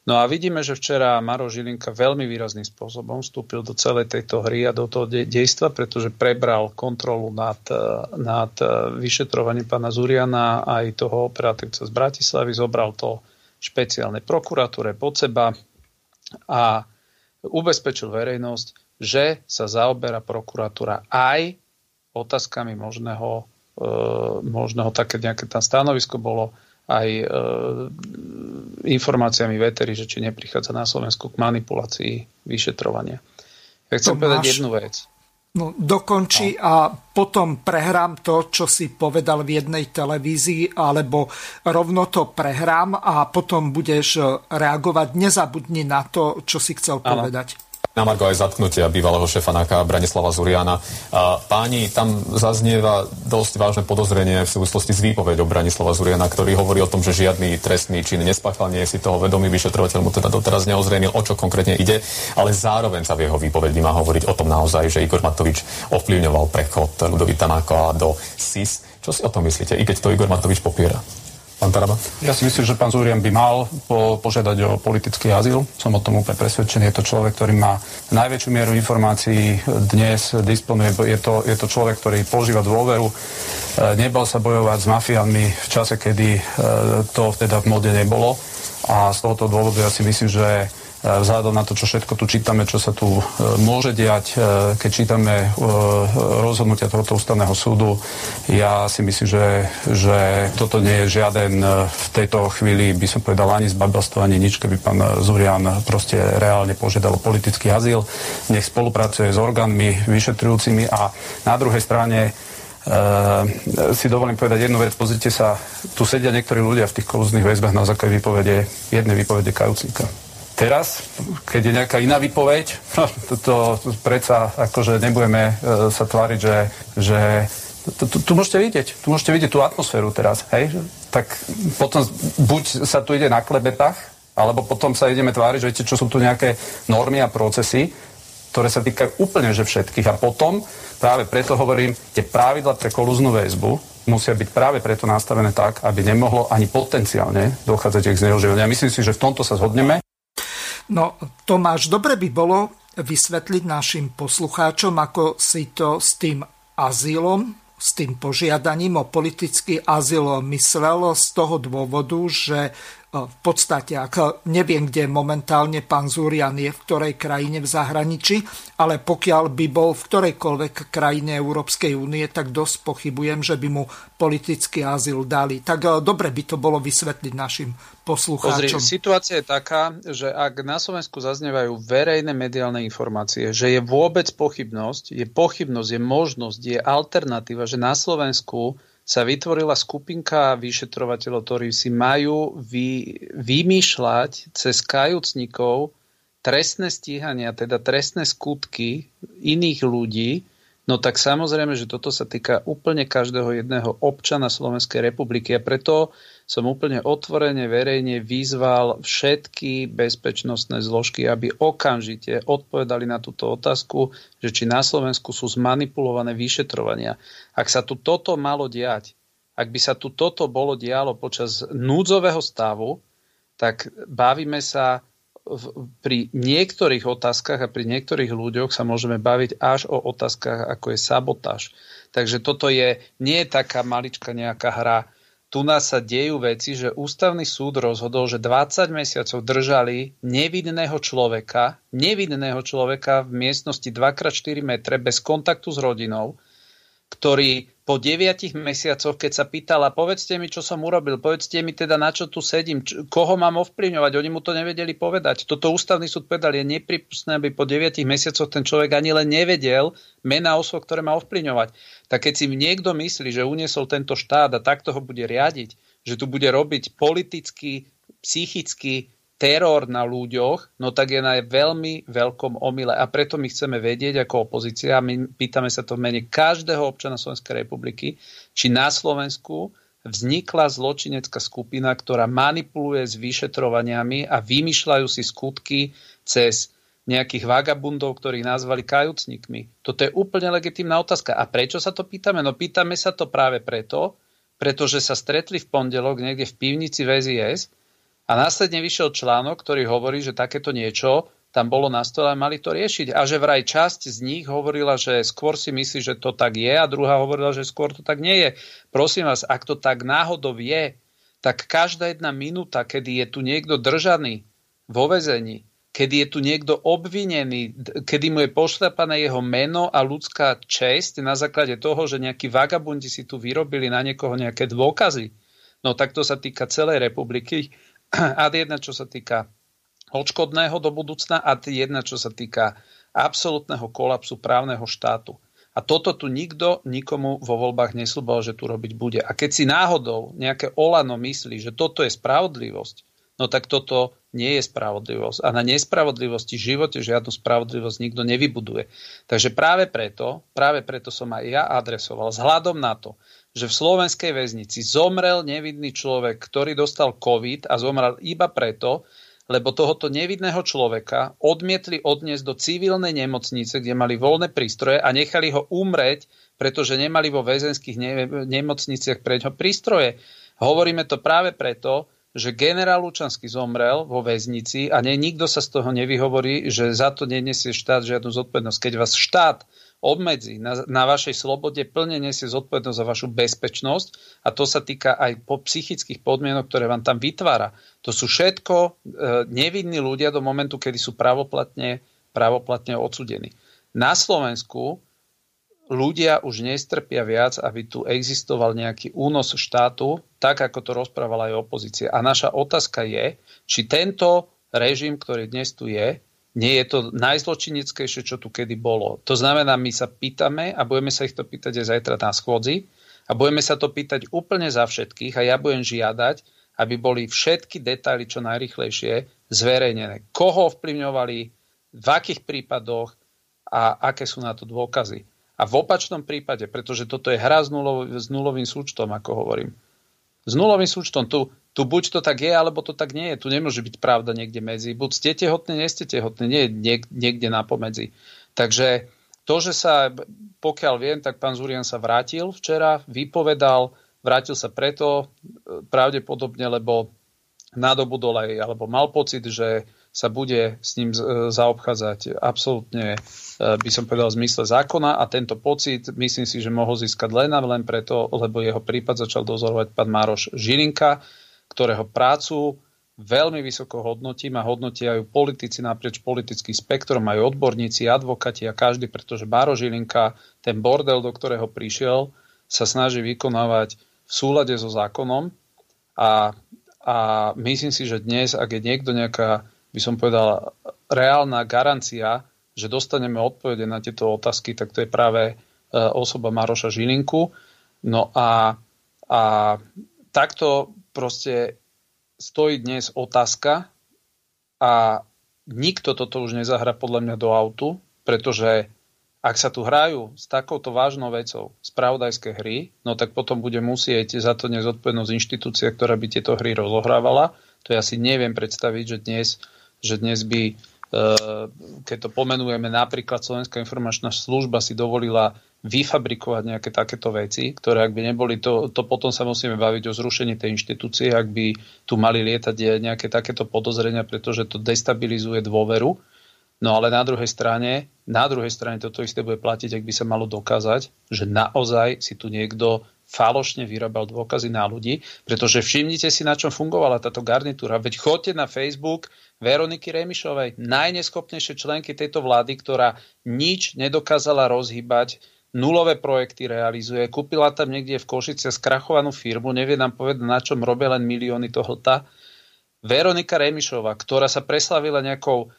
Speaker 3: No a vidíme, že včera Maro Žilinka veľmi výrazným spôsobom vstúpil do celej tejto hry a do toho de- dejstva, pretože prebral kontrolu nad, nad vyšetrovaním pána Zuriana aj toho operatívca z Bratislavy, zobral to špeciálnej prokuratúre pod seba a ubezpečil verejnosť, že sa zaoberá prokuratúra aj otázkami možného, e, možného také nejaké tam stanovisko. Bolo aj e, informáciami vetery, že či neprichádza na Slovensku k manipulácii vyšetrovania. Ja chcem Tomáš, povedať jednu vec.
Speaker 1: No, dokončí no. a potom prehrám to, čo si povedal v jednej televízii, alebo rovno to prehrám a potom budeš reagovať. Nezabudni na to, čo si chcel ano. povedať
Speaker 8: na Margo aj zatknutia bývalého šefa NAKA Branislava Zuriana. Páni, tam zaznieva dosť vážne podozrenie v súvislosti s výpovedou Branislava Zuriana, ktorý hovorí o tom, že žiadny trestný čin nespáchal, nie je si toho vedomý, vyšetrovateľ mu teda doteraz neozrejmil, o čo konkrétne ide, ale zároveň sa v jeho výpovedi má hovoriť o tom naozaj, že Igor Matovič ovplyvňoval prechod Ludovita Mákoa do SIS. Čo si o tom myslíte, i keď to Igor Matovič popiera?
Speaker 9: Pán Taraba? Ja si myslím, že pán Zúrian by mal po, požiadať o politický azyl. Som o tom úplne presvedčený. Je to človek, ktorý má najväčšiu mieru informácií dnes, disponuje. Je to, je to človek, ktorý požíva dôveru. E, nebal sa bojovať s mafiánmi v čase, kedy e, to teda v mode nebolo. A z tohoto dôvodu ja si myslím, že vzhľadom na to, čo všetko tu čítame, čo sa tu e, môže diať, e, keď čítame rozhodnutia tohoto ústavného súdu, ja si myslím, že, že toto nie je žiaden v tejto chvíli, by som povedal, ani zbabelstvo, ani nič, keby pán Zurian proste reálne požiadal politický azyl, nech spolupracuje s orgánmi vyšetrujúcimi a na druhej strane Uh, si dovolím povedať jednu vec. Pozrite sa, tu sedia niektorí ľudia v tých kolúznych väzbách na základe výpovede, jednej výpovede kajúcnika. Teraz, keď je nejaká iná výpoveď, no, to, to, to predsa akože nebudeme uh, sa tváriť, že, že tu, tu, tu môžete vidieť, tu môžete vidieť tú atmosféru teraz, hej? Tak potom buď sa tu ide na klebetách, alebo potom sa ideme tváriť, že viete, čo sú tu nejaké normy a procesy, ktoré sa týkajú úplne že všetkých. A potom, práve preto hovorím, tie pravidla pre kolúznu väzbu musia byť práve preto nastavené tak, aby nemohlo ani potenciálne dochádzať k zneužívaniu. Myslím si, že v tomto sa zhodneme.
Speaker 1: No, Tomáš, dobre by bolo vysvetliť našim poslucháčom, ako si to s tým azylom, s tým požiadaním o politický azyl myslel z toho dôvodu, že v podstate, ak neviem, kde momentálne pán Zurian je, v ktorej krajine v zahraničí, ale pokiaľ by bol v ktorejkoľvek krajine Európskej únie, tak dosť pochybujem, že by mu politický azyl dali. Tak eh, dobre by to bolo vysvetliť našim poslucháčom.
Speaker 3: Pozri, situácia je taká, že ak na Slovensku zaznievajú verejné mediálne informácie, že je vôbec pochybnosť, je pochybnosť, je možnosť, je alternatíva, že na Slovensku sa vytvorila skupinka vyšetrovateľov, ktorí si majú vy, vymýšľať cez kajúcnikov trestné stíhania, teda trestné skutky iných ľudí, no tak samozrejme, že toto sa týka úplne každého jedného občana Slovenskej republiky a preto som úplne otvorene, verejne vyzval všetky bezpečnostné zložky, aby okamžite odpovedali na túto otázku, že či na Slovensku sú zmanipulované vyšetrovania. Ak sa tu toto malo diať, ak by sa tu toto bolo dialo počas núdzového stavu, tak bavíme sa v, pri niektorých otázkach a pri niektorých ľuďoch sa môžeme baviť až o otázkach, ako je sabotáž. Takže toto je, nie je taká malička nejaká hra, tu nás sa dejú veci, že ústavný súd rozhodol, že 20 mesiacov držali nevidného človeka, nevidného človeka v miestnosti 2x4 metre bez kontaktu s rodinou, ktorý po deviatich mesiacoch, keď sa pýtala, povedzte mi, čo som urobil, povedzte mi teda, na čo tu sedím, čo, koho mám ovplyvňovať, oni mu to nevedeli povedať. Toto ústavný súd povedal, je nepripustné, aby po deviatich mesiacoch ten človek ani len nevedel mena osôb, ktoré má ovplyvňovať. Tak keď si niekto myslí, že uniesol tento štát a takto ho bude riadiť, že tu bude robiť politicky, psychicky teror na ľuďoch, no tak je na veľmi veľkom omyle. A preto my chceme vedieť ako opozícia, a my pýtame sa to v mene každého občana Slovenskej republiky, či na Slovensku vznikla zločinecká skupina, ktorá manipuluje s vyšetrovaniami a vymýšľajú si skutky cez nejakých vagabundov, ktorých nazvali kajúcnikmi. Toto je úplne legitimná otázka. A prečo sa to pýtame? No pýtame sa to práve preto, pretože sa stretli v pondelok niekde v pivnici VZS a následne vyšiel článok, ktorý hovorí, že takéto niečo tam bolo na stole a mali to riešiť. A že vraj časť z nich hovorila, že skôr si myslí, že to tak je a druhá hovorila, že skôr to tak nie je. Prosím vás, ak to tak náhodou je, tak každá jedna minúta, kedy je tu niekto držaný vo vezení, kedy je tu niekto obvinený, kedy mu je pošľapané jeho meno a ľudská česť na základe toho, že nejakí vagabundi si tu vyrobili na niekoho nejaké dôkazy. No tak to sa týka celej republiky. A jedna, čo sa týka odškodného do budúcna a jedna, čo sa týka absolútneho kolapsu právneho štátu. A toto tu nikto nikomu vo voľbách neslúbal, že tu robiť bude. A keď si náhodou nejaké olano myslí, že toto je spravodlivosť, no tak toto nie je spravodlivosť. A na nespravodlivosti v živote žiadnu spravodlivosť nikto nevybuduje. Takže práve preto, práve preto som aj ja adresoval, vzhľadom na to, že v slovenskej väznici zomrel nevidný človek, ktorý dostal COVID a zomrel iba preto, lebo tohoto nevidného človeka odmietli odniesť do civilnej nemocnice, kde mali voľné prístroje a nechali ho umrieť, pretože nemali vo väzenských ne- nemocniciach pre ňo prístroje. Hovoríme to práve preto, že generál Lučanský zomrel vo väznici a nie, nikto sa z toho nevyhovorí, že za to nenesie štát žiadnu zodpovednosť. Keď vás štát obmedzí na, na vašej slobode, plne nesie zodpovednosť za vašu bezpečnosť a to sa týka aj po psychických podmienok, ktoré vám tam vytvára. To sú všetko e, nevinní ľudia do momentu, kedy sú pravoplatne, pravoplatne odsudení. Na Slovensku ľudia už nestrpia viac, aby tu existoval nejaký únos štátu, tak ako to rozprávala aj opozícia. A naša otázka je, či tento režim, ktorý dnes tu je, nie je to najzločineckejšie, čo tu kedy bolo. To znamená, my sa pýtame a budeme sa ich to pýtať aj zajtra na schôdzi a budeme sa to pýtať úplne za všetkých a ja budem žiadať, aby boli všetky detaily čo najrychlejšie zverejnené. Koho ovplyvňovali, v akých prípadoch a aké sú na to dôkazy. A v opačnom prípade, pretože toto je hra s, nulov, s nulovým súčtom, ako hovorím. S nulovým súčtom tu tu buď to tak je, alebo to tak nie je. Tu nemôže byť pravda niekde medzi. Buď ste tehotní, nie ste tehotní, nie je niek- niekde na pomedzi. Takže to, že sa, pokiaľ viem, tak pán Zurian sa vrátil včera, vypovedal, vrátil sa preto e, pravdepodobne, lebo nadobudol aj, alebo mal pocit, že sa bude s ním e, zaobchádzať absolútne, e, by som povedal, v zmysle zákona a tento pocit myslím si, že mohol získať len a len preto, lebo jeho prípad začal dozorovať pán Mároš Žilinka, ktorého prácu veľmi vysoko hodnotím a hodnotia ju politici naprieč politickým spektrom, aj odborníci, advokati a každý, pretože Báro Žilinka, ten bordel, do ktorého prišiel, sa snaží vykonávať v súlade so zákonom a, a myslím si, že dnes, ak je niekto nejaká, by som povedal, reálna garancia, že dostaneme odpovede na tieto otázky, tak to je práve e, osoba Maroša Žilinku. No a, a takto proste stojí dnes otázka a nikto toto už nezahra podľa mňa do autu, pretože ak sa tu hrajú s takouto vážnou vecou spravodajské hry, no tak potom bude musieť za to nezodpovednosť inštitúcia, ktorá by tieto hry rozohrávala. To ja si neviem predstaviť, že dnes, že dnes by, e, keď to pomenujeme, napríklad Slovenská informačná služba si dovolila vyfabrikovať nejaké takéto veci, ktoré ak by neboli, to, to potom sa musíme baviť o zrušení tej inštitúcie, ak by tu mali lietať nejaké takéto podozrenia, pretože to destabilizuje dôveru. No ale na druhej strane, na druhej strane toto isté bude platiť, ak by sa malo dokázať, že naozaj si tu niekto falošne vyrábal dôkazy na ľudí, pretože všimnite si, na čom fungovala táto garnitúra. Veď chodte na Facebook Veroniky Remišovej, najneschopnejšej členky tejto vlády, ktorá nič nedokázala rozhýbať nulové projekty realizuje. Kúpila tam niekde v Košice skrachovanú firmu, nevie nám povedať, na čom robia len milióny tohlta. Veronika Remišová, ktorá sa preslavila nejakou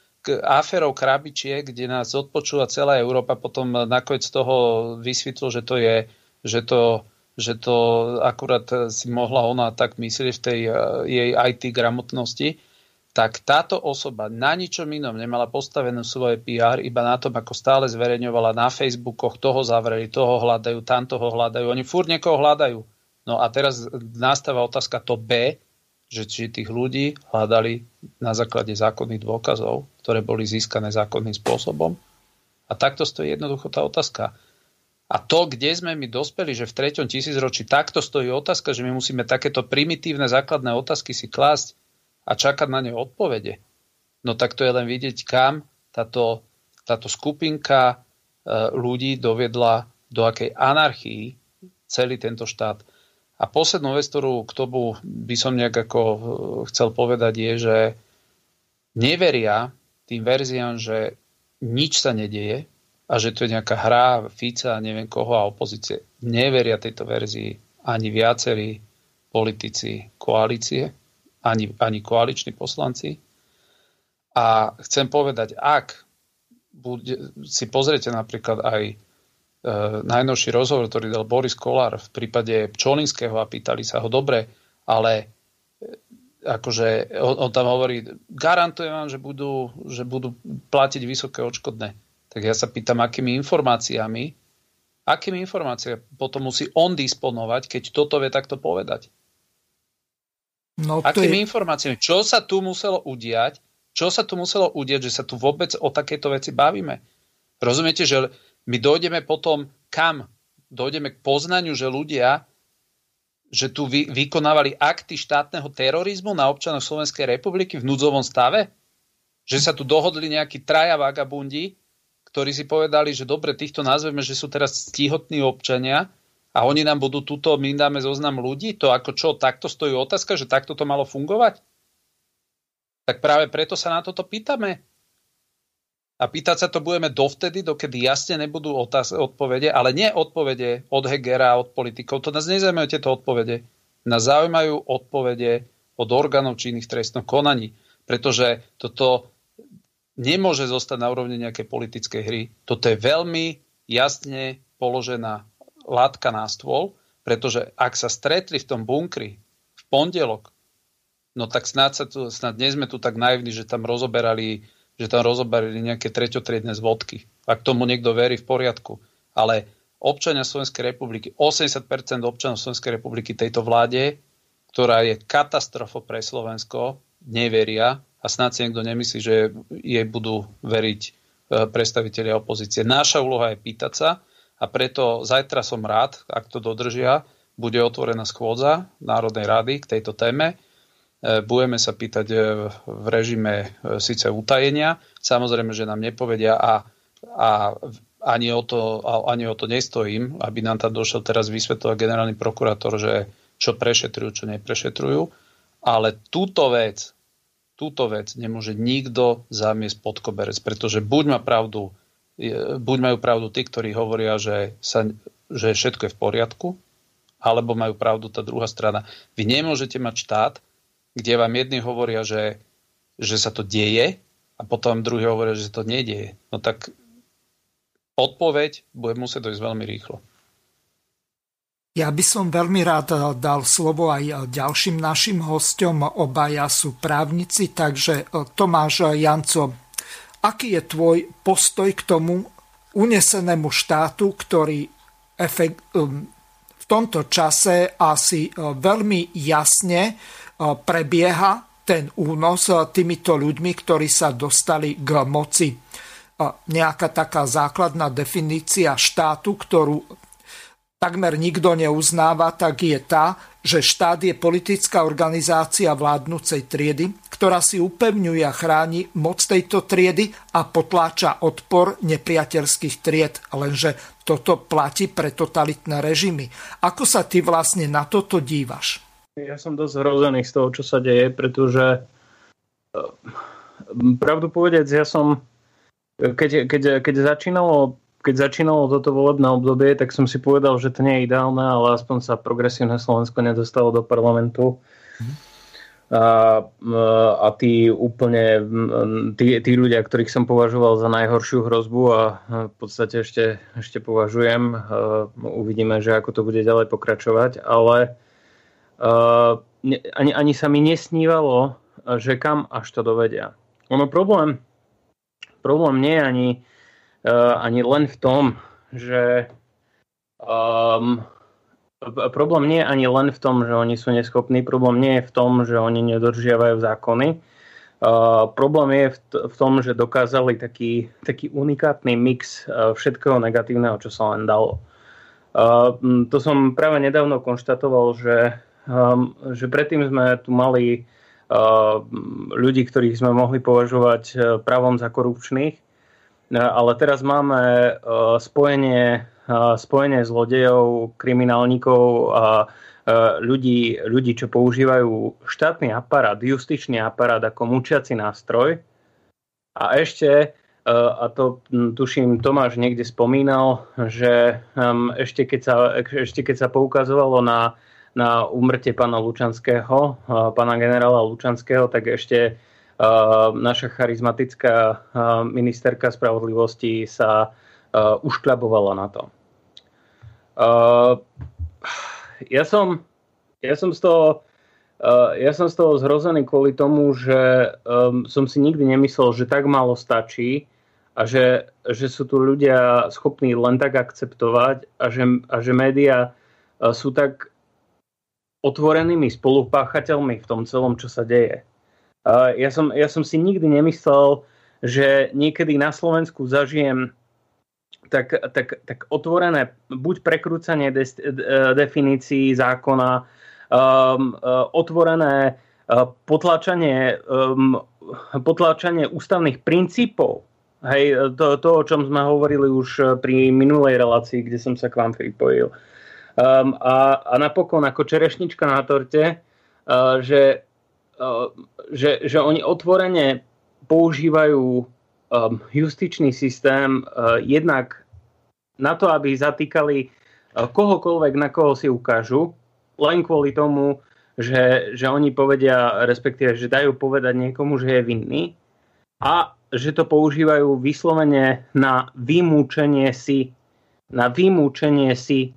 Speaker 3: aférou krabičie, kde nás odpočúva celá Európa, potom nakoniec toho vysvetlo, že to je, že to, že to akurát si mohla ona tak myslieť v tej eh, jej IT gramotnosti tak táto osoba na ničom inom nemala postavené svoje PR, iba na tom, ako stále zverejňovala na Facebookoch, toho zavreli, toho hľadajú, tam toho hľadajú. Oni furt niekoho hľadajú. No a teraz nastáva otázka to B, že či tých ľudí hľadali na základe zákonných dôkazov, ktoré boli získané zákonným spôsobom. A takto stojí jednoducho tá otázka. A to, kde sme my dospeli, že v treťom tisícročí takto stojí otázka, že my musíme takéto primitívne základné otázky si klásť, a čakať na ne odpovede, no tak to je len vidieť, kam táto, táto skupinka e, ľudí doviedla do akej anarchii celý tento štát. A poslednú vec, ktorú k tomu by som nejak ako e, chcel povedať, je, že neveria tým verziám, že nič sa nedieje a že to je nejaká hra Fica a neviem koho a opozície. Neveria tejto verzii ani viacerí politici koalície, ani, ani koaliční poslanci. A chcem povedať, ak bude, si pozriete napríklad aj e, najnovší rozhovor, ktorý dal Boris Kolár v prípade Pčolinského a pýtali sa ho dobre, ale e, akože on, on tam hovorí, garantujem vám, že budú, že budú platiť vysoké odškodné. Tak ja sa pýtam, akými informáciami, akými informáciami potom musí on disponovať, keď toto vie takto povedať. No, akými je... informáciami? Čo sa tu muselo udiať, čo sa tu muselo udieť, že sa tu vôbec o takéto veci bavíme? Rozumiete, že my dojdeme potom kam? Dojdeme k poznaniu, že ľudia, že tu vy, vykonávali akty štátneho terorizmu na občanoch Slovenskej republiky v núdzovom stave? Že sa tu dohodli nejakí traja vagabundi, ktorí si povedali, že dobre, týchto nazveme, že sú teraz stíhotní občania a oni nám budú túto, my dáme zoznam ľudí, to ako čo, takto stojí otázka, že takto to malo fungovať? Tak práve preto sa na toto pýtame. A pýtať sa to budeme dovtedy, dokedy jasne nebudú otáz- odpovede, ale nie odpovede od Hegera, od politikov. To nás nezaujímajú tieto odpovede. Nás zaujímajú odpovede od orgánov činných trestných konaní. Pretože toto nemôže zostať na úrovni nejakej politickej hry. Toto je veľmi jasne položená látka na stôl, pretože ak sa stretli v tom bunkri v pondelok no tak snad, sa tu, snad nie sme tu tak naivní, že tam rozoberali, že tam rozoberali nejaké treťotriedne zvodky. Ak tomu niekto verí, v poriadku. Ale občania Slovenskej republiky, 80% občanov Slovenskej republiky tejto vláde, ktorá je katastrofa pre Slovensko, neveria a snad si niekto nemyslí, že jej budú veriť e, predstaviteľi opozície. Naša úloha je pýtať sa a preto zajtra som rád, ak to dodržia, bude otvorená schôdza Národnej rady k tejto téme. E, budeme sa pýtať e, v režime e, síce utajenia, samozrejme, že nám nepovedia a, a ani, o to, ani o to nestojím, aby nám tam došiel teraz vysvetľovať generálny prokurátor, že čo prešetrujú, čo neprešetrujú, ale túto vec, túto vec nemôže nikto zamiesť pod koberec, pretože buď má pravdu, buď majú pravdu tí, ktorí hovoria, že, sa, že všetko je v poriadku, alebo majú pravdu tá druhá strana. Vy nemôžete mať štát, kde vám jedni hovoria, že, že sa to deje a potom druhý hovoria, že sa to nedieje. No tak odpoveď bude musieť dojsť veľmi rýchlo.
Speaker 1: Ja by som veľmi rád dal slovo aj ďalším našim hostom. Obaja sú právnici, takže Tomáš Janco, aký je tvoj postoj k tomu unesenému štátu, ktorý um, v tomto čase asi uh, veľmi jasne prebieha ten únos týmito ľuďmi, ktorí sa dostali k moci. Nejaká taká základná definícia štátu, ktorú takmer nikto neuznáva, tak je tá, že štát je politická organizácia vládnúcej triedy, ktorá si upevňuje a chráni moc tejto triedy a potláča odpor nepriateľských tried. Lenže toto platí pre totalitné režimy. Ako sa ty vlastne na toto dívaš?
Speaker 10: Ja som dosť hrozený z toho, čo sa deje, pretože eh, pravdu povedec, ja som keď, keď, keď, začínalo, keď začínalo toto volebné obdobie, tak som si povedal, že to nie je ideálne, ale aspoň sa progresívne Slovensko nedostalo do parlamentu. Mm. A, a tí úplne, tí, tí ľudia, ktorých som považoval za najhoršiu hrozbu a v podstate ešte, ešte považujem, uvidíme, že ako to bude ďalej pokračovať, ale uh, ani, ani sa mi nesnívalo, že kam až to dovedia. Ono problém, problém nie je ani, ani len v tom, že um, problém nie je ani len v tom, že oni sú neschopní, problém nie je v tom, že oni nedodržiavajú zákony. Uh, problém je v, t- v tom, že dokázali taký, taký unikátny mix uh, všetkého negatívneho, čo sa len dalo. Uh, to som práve nedávno konštatoval, že um, že predtým sme tu mali ľudí, ktorých sme mohli považovať pravom za korupčných. Ale teraz máme spojenie, spojenie zlodejov, kriminálnikov a ľudí, ľudí, čo používajú štátny aparát, justičný aparát ako mučiaci nástroj. A ešte a to tuším Tomáš niekde spomínal, že ešte keď sa, ešte keď sa poukazovalo na, na úmrtie pána Lučanského, pána generála Lučanského, tak ešte naša charizmatická ministerka spravodlivosti sa ušklabovala na to. Ja som, ja som z toho ja som z toho zhrozený kvôli tomu, že um, som si nikdy nemyslel, že tak málo stačí a že, že sú tu ľudia schopní len tak akceptovať a že, a že médiá sú tak otvorenými spolupáchateľmi v tom celom, čo sa deje. Ja som, ja som si nikdy nemyslel, že niekedy na Slovensku zažijem tak, tak, tak otvorené buď prekrúcanie de, definícií zákona, um, otvorené potlačanie, um, potlačanie ústavných princípov Hej, to, to, o čom sme hovorili už eh, pri minulej relácii, kde som sa k vám pripojil. Um, a, a napokon ako čerešnička na torte, uh, že, že, že oni otvorene používajú um, justičný systém uh, jednak na to, aby zatýkali uh, kohokoľvek, na koho si ukážu, len kvôli tomu, že, že oni povedia, respektíve, že dajú povedať niekomu, že je vinný. A že to používajú vyslovene na vymúčenie si, na vymúčenie si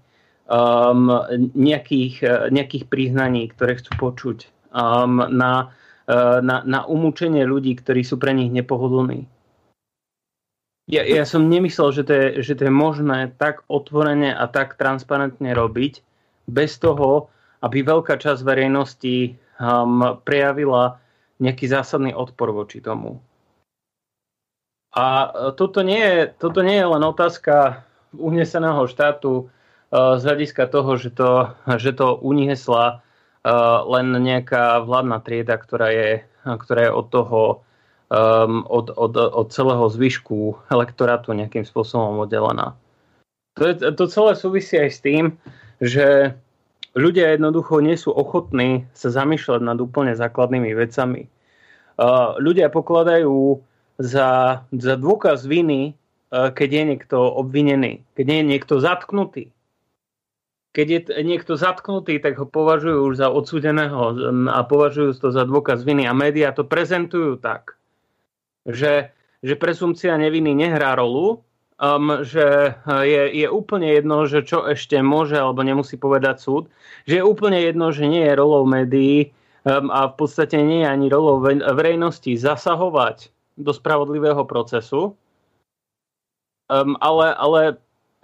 Speaker 10: um, nejakých, nejakých priznaní, ktoré chcú počuť. Um, na, uh, na, na umúčenie ľudí, ktorí sú pre nich nepohodlní. Ja, ja som nemyslel, že to, je, že to je možné tak otvorene a tak transparentne robiť, bez toho, aby veľká časť verejnosti um, prejavila nejaký zásadný odpor voči tomu. A e, toto nie je, toto nie je len otázka uneseného štátu e, z hľadiska toho, že to, že to uniesla len nejaká vládna trieda, ktorá je, ktorá je od toho od, od, od celého zvyšku elektorátu nejakým spôsobom oddelená. To, je, to celé súvisí aj s tým, že ľudia jednoducho nie sú ochotní sa zamýšľať nad úplne základnými vecami. Ľudia pokladajú za, za dôkaz viny, e, keď je niekto obvinený, keď je niekto zatknutý. Keď je niekto zatknutý, tak ho považujú už za odsudeného a považujú to za dôkaz viny. A médiá to prezentujú tak, že, že presumcia neviny nehrá rolu, um, že je, je úplne jedno, že čo ešte môže alebo nemusí povedať súd, že je úplne jedno, že nie je rolou médií um, a v podstate nie je ani rolou verejnosti zasahovať do spravodlivého procesu, um, ale, ale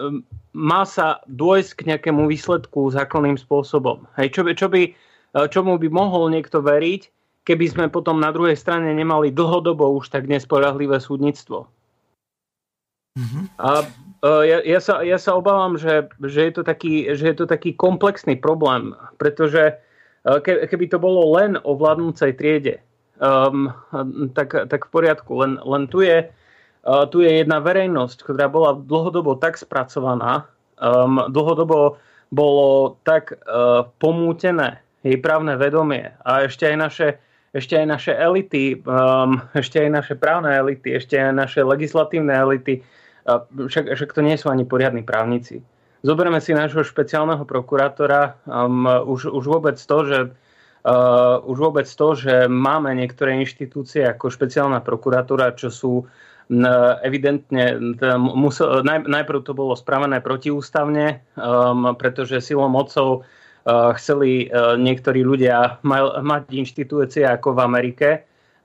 Speaker 10: um, má sa dôjsť k nejakému výsledku zákonným spôsobom. Hej, čo by, čo by, uh, čomu by mohol niekto veriť, keby sme potom na druhej strane nemali dlhodobo už tak nespoľahlivé súdnictvo. Mm-hmm. A uh, ja, ja, sa, ja sa obávam, že, že, je to taký, že je to taký komplexný problém, pretože uh, ke, keby to bolo len o vládnúcej triede, um, tak, tak v poriadku. Len, len tu, je, tu je jedna verejnosť, ktorá bola dlhodobo tak spracovaná, um, dlhodobo bolo tak uh, pomútené jej právne vedomie a ešte aj naše, ešte aj naše elity, um, ešte aj naše právne elity, ešte aj naše legislatívne elity, uh, však, však to nie sú ani poriadni právnici. Zoberme si nášho špeciálneho prokurátora, um, už, už vôbec to, že Uh, už vôbec to, že máme niektoré inštitúcie ako špeciálna prokuratúra, čo sú evidentne, teda musel, naj, najprv to bolo spravené protiústavne, um, pretože silou mocou uh, chceli uh, niektorí ľudia mal, mať inštitúcie ako v Amerike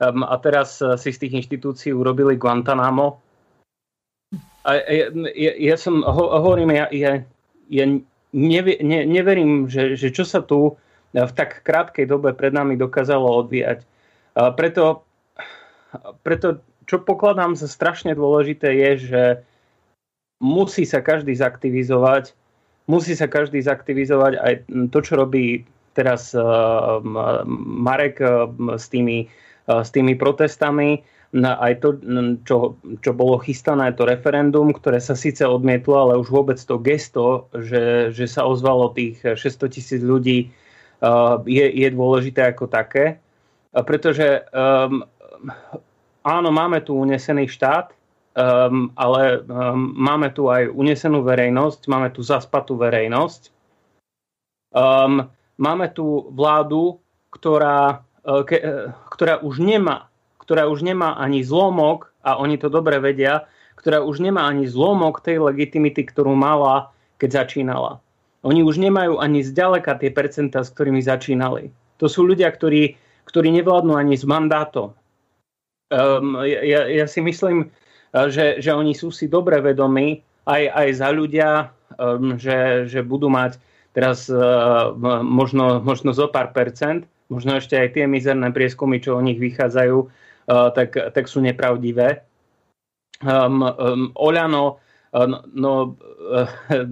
Speaker 10: um, a teraz uh, si z tých inštitúcií urobili Guantanamo. A ja, ja, ja som, ho, hovorím, ja, ja, ja nevie, ne, neverím, že, že čo sa tu v tak krátkej dobe pred nami dokázalo odvíjať. Preto, preto čo pokladám za strašne dôležité je, že musí sa každý zaktivizovať, musí sa každý zaktivizovať aj to, čo robí teraz Marek s tými, s tými protestami, aj to, čo, čo bolo chystané, to referendum, ktoré sa síce odmietlo, ale už vôbec to gesto, že, že sa ozvalo tých 600 tisíc ľudí, je, je dôležité ako také. Pretože um, áno, máme tu unesený štát, um, ale um, máme tu aj unesenú verejnosť, máme tu zaspatú verejnosť. Um, máme tu vládu, ktorá, uh, ke, uh, ktorá už nemá ktorá už nemá ani zlomok, a oni to dobre vedia, ktorá už nemá ani zlomok tej legitimity, ktorú mala, keď začínala. Oni už nemajú ani zďaleka tie percentá, s ktorými začínali. To sú ľudia, ktorí, ktorí nevládnu ani s mandátom. Um, ja, ja si myslím, že, že oni sú si dobre vedomí, aj, aj za ľudia, um, že, že budú mať teraz uh, možno, možno zo pár percent, možno ešte aj tie mizerné prieskumy, čo o nich vychádzajú, uh, tak, tak sú nepravdivé. Um, um, Oľano, uh, no, uh,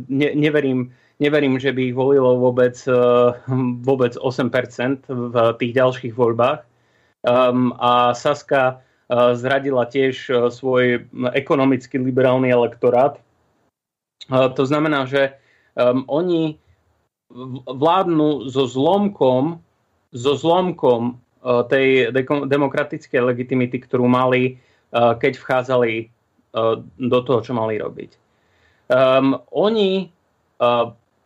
Speaker 10: ne, neverím, neverím, že by ich volilo vôbec, uh, vôbec 8% v tých ďalších voľbách. Um, a Saska zradila tiež svoj ekonomicky liberálny elektorát. To znamená, že oni vládnu so zlomkom, so zlomkom tej de- demokratickej legitimity, ktorú mali, keď vchádzali do toho, čo mali robiť. Oni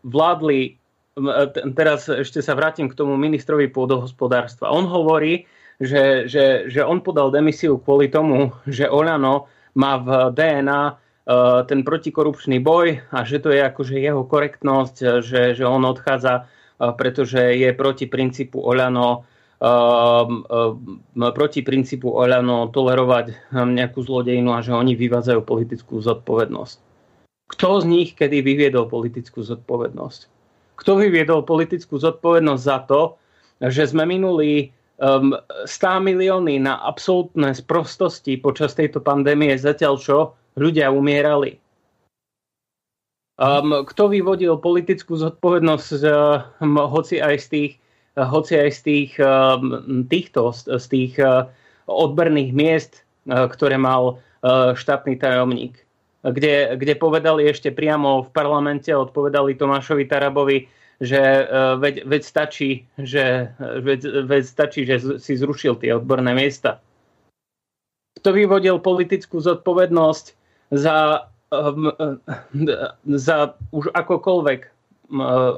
Speaker 10: vládli, teraz ešte sa vrátim k tomu ministrovi pôdohospodárstva. On hovorí, že, že, že on podal demisiu kvôli tomu, že Olano má v DNA uh, ten protikorupčný boj a že to je akože jeho korektnosť, že, že on odchádza, uh, pretože je proti princípu uh, proti princípu Olano tolerovať nejakú zlodejinu a že oni vyvádzajú politickú zodpovednosť. Kto z nich kedy vyviedol politickú zodpovednosť? Kto vyviedol politickú zodpovednosť za to, že sme minuli um, 100 milióny na absolútne sprostosti počas tejto pandémie, zatiaľ čo ľudia umierali. Um, kto vyvodil politickú zodpovednosť, um, hoci aj z tých, hoci aj z tých, um, týchto, z tých uh, odberných miest, uh, ktoré mal uh, štátny tajomník, kde, kde povedali ešte priamo v parlamente, odpovedali Tomášovi Tarabovi, že uh, veď, veď, stačí, že, veď, veď stačí, že si zrušil tie odborné miesta. Kto vyvodil politickú zodpovednosť za, um, za už akokoľvek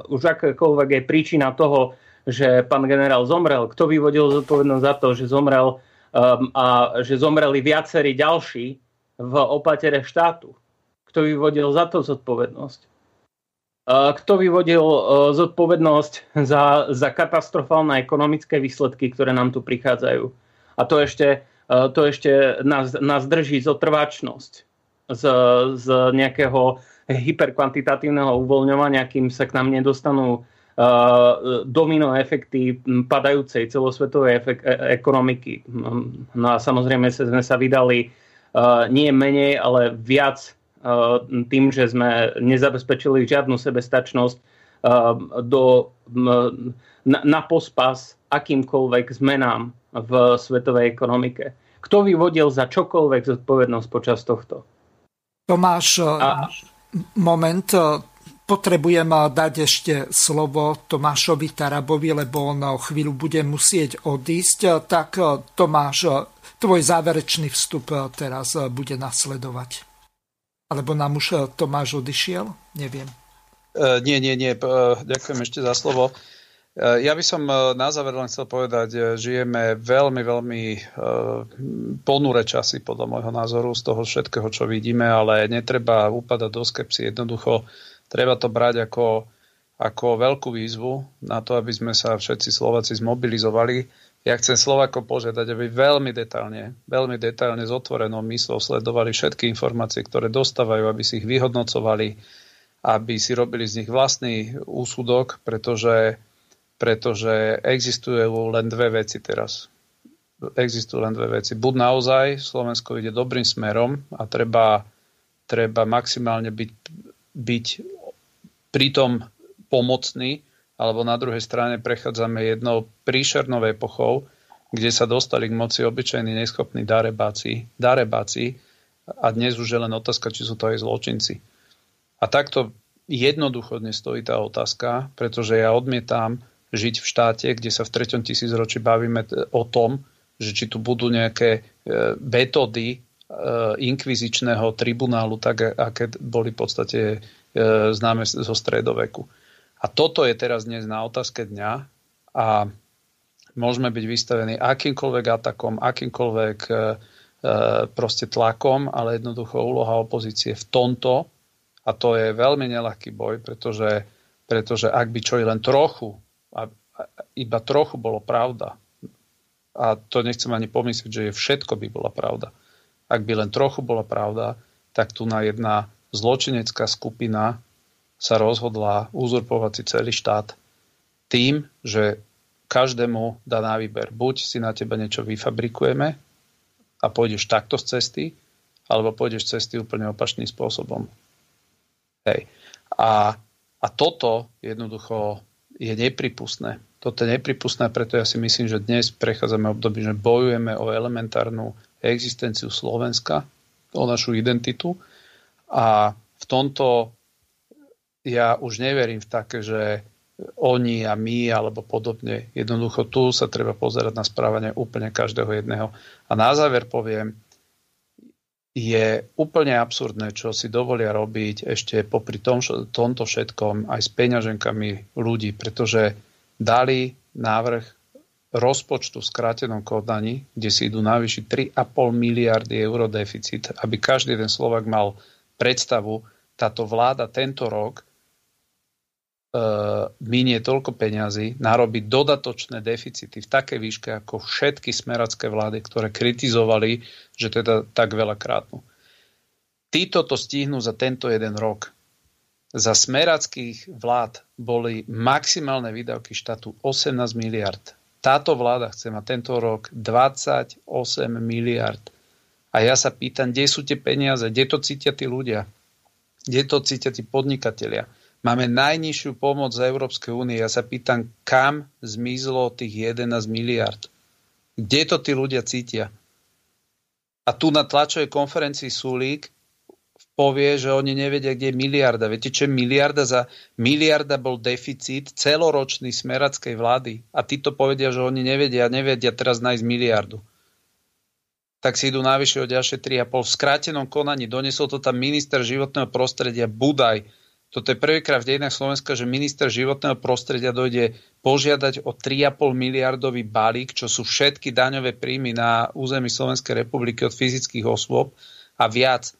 Speaker 10: už akokoľvek je príčina toho, že pán generál zomrel. Kto vyvodil zodpovednosť za to, že zomrel um, a že zomreli viacerí ďalší v opatere štátu? Kto vyvodil za to zodpovednosť? Kto vyvodil e, zodpovednosť za, za katastrofálne ekonomické výsledky, ktoré nám tu prichádzajú? A to ešte, e, to ešte nás, nás drží zotrvačnosť z, z nejakého hyperkvantitatívneho uvoľňovania, kým sa k nám nedostanú uh, domino efekty padajúcej celosvetovej efek- ekonomiky. No a samozrejme sme sa vydali nie menej, ale viac tým, že sme nezabezpečili žiadnu sebestačnosť eh, do, na, na pospas akýmkoľvek zmenám v svetovej ekonomike. Kto vyvodil za čokoľvek zodpovednosť počas tohto?
Speaker 1: Tomáš, eh, A... moment, potrebujem dať ešte slovo Tomášovi Tarabovi, lebo on chvíľu bude musieť odísť. Tak Tomáš, tvoj záverečný vstup teraz bude nasledovať. Alebo nám už e, Tomáš odišiel? Neviem.
Speaker 3: Uh, nie, nie, nie. Uh, ďakujem ešte za slovo. Uh, ja by som na záver len chcel povedať, žijeme veľmi, veľmi ponure časy podľa môjho názoru z toho všetkého, čo vidíme, ale netreba upadať do skepsy. Jednoducho treba to brať ako, ako veľkú výzvu na to, aby sme sa všetci Slováci zmobilizovali ja chcem Slovako požiadať, aby veľmi detailne, veľmi detailne s otvorenou myslou sledovali všetky informácie, ktoré dostávajú, aby si ich vyhodnocovali, aby si robili z nich vlastný úsudok, pretože, pretože existujú len dve veci teraz. Existujú len dve veci. Buď naozaj Slovensko ide dobrým smerom a treba, treba maximálne byť, byť pritom pomocný alebo na druhej strane prechádzame jednou príšernou epochou, kde sa dostali k moci obyčajní neschopní darebáci, darebáci a dnes už je len otázka, či sú to aj zločinci. A takto jednoducho dnes stojí tá otázka, pretože ja odmietam žiť v štáte, kde sa v treťom tisícročí bavíme o tom, že či tu budú nejaké e, metódy e, inkvizičného tribunálu, tak aké boli v podstate e, známe zo stredoveku. A toto je teraz dnes na otázke dňa a môžeme byť vystavení akýmkoľvek atakom, akýmkoľvek e, e, proste tlakom, ale jednoducho úloha opozície v tomto, a to je veľmi nelahký boj, pretože, pretože ak by čo i len trochu, a, iba trochu bolo pravda, a to nechcem ani pomyslieť, že je všetko by bola pravda. Ak by len trochu bola pravda, tak tu na jedna zločinecká skupina sa rozhodla uzurpovať si celý štát tým, že každému dá na výber. Buď si na teba niečo vyfabrikujeme a pôjdeš takto z cesty, alebo pôjdeš z cesty úplne opačným spôsobom. Hej. A, a toto jednoducho je nepripustné. Toto je nepripustné, preto ja si myslím, že dnes prechádzame obdobie, že bojujeme o elementárnu existenciu Slovenska, o našu identitu a v tomto ja už neverím v také, že oni a my alebo podobne. Jednoducho tu sa treba pozerať na správanie úplne každého jedného. A na záver poviem, je úplne absurdné, čo si dovolia robiť ešte popri tom, tomto všetkom aj s peňaženkami ľudí, pretože dali návrh rozpočtu v skrátenom kodaní, kde si idú navýšiť 3,5 miliardy eur deficit, aby každý ten Slovak mal predstavu, táto vláda tento rok minie toľko peňazí, narobiť dodatočné deficity v takej výške ako všetky smeracké vlády, ktoré kritizovali, že teda tak veľa krátnu. Títo to stihnú za tento jeden rok. Za smerackých vlád boli maximálne výdavky štátu 18 miliard. Táto vláda chce mať tento rok 28 miliard. A ja sa pýtam, kde sú tie peniaze, kde to cítia tí ľudia, kde to cítia tí podnikatelia Máme najnižšiu pomoc z Európskej únie. Ja sa pýtam, kam zmizlo tých 11 miliard? Kde to tí ľudia cítia? A tu na tlačovej konferencii Sulík povie, že oni nevedia, kde je miliarda. Viete, čo je miliarda? Za miliarda bol deficit celoročný smerackej vlády. A títo povedia, že oni nevedia, nevedia teraz nájsť miliardu. Tak si idú najvyššie o ďalšie 3,5. V skrátenom konaní donesol to tam minister životného prostredia Budaj toto je prvýkrát v dejinách Slovenska, že minister životného prostredia dojde požiadať o 3,5 miliardový balík, čo sú všetky daňové príjmy na území Slovenskej republiky od fyzických osôb a viac.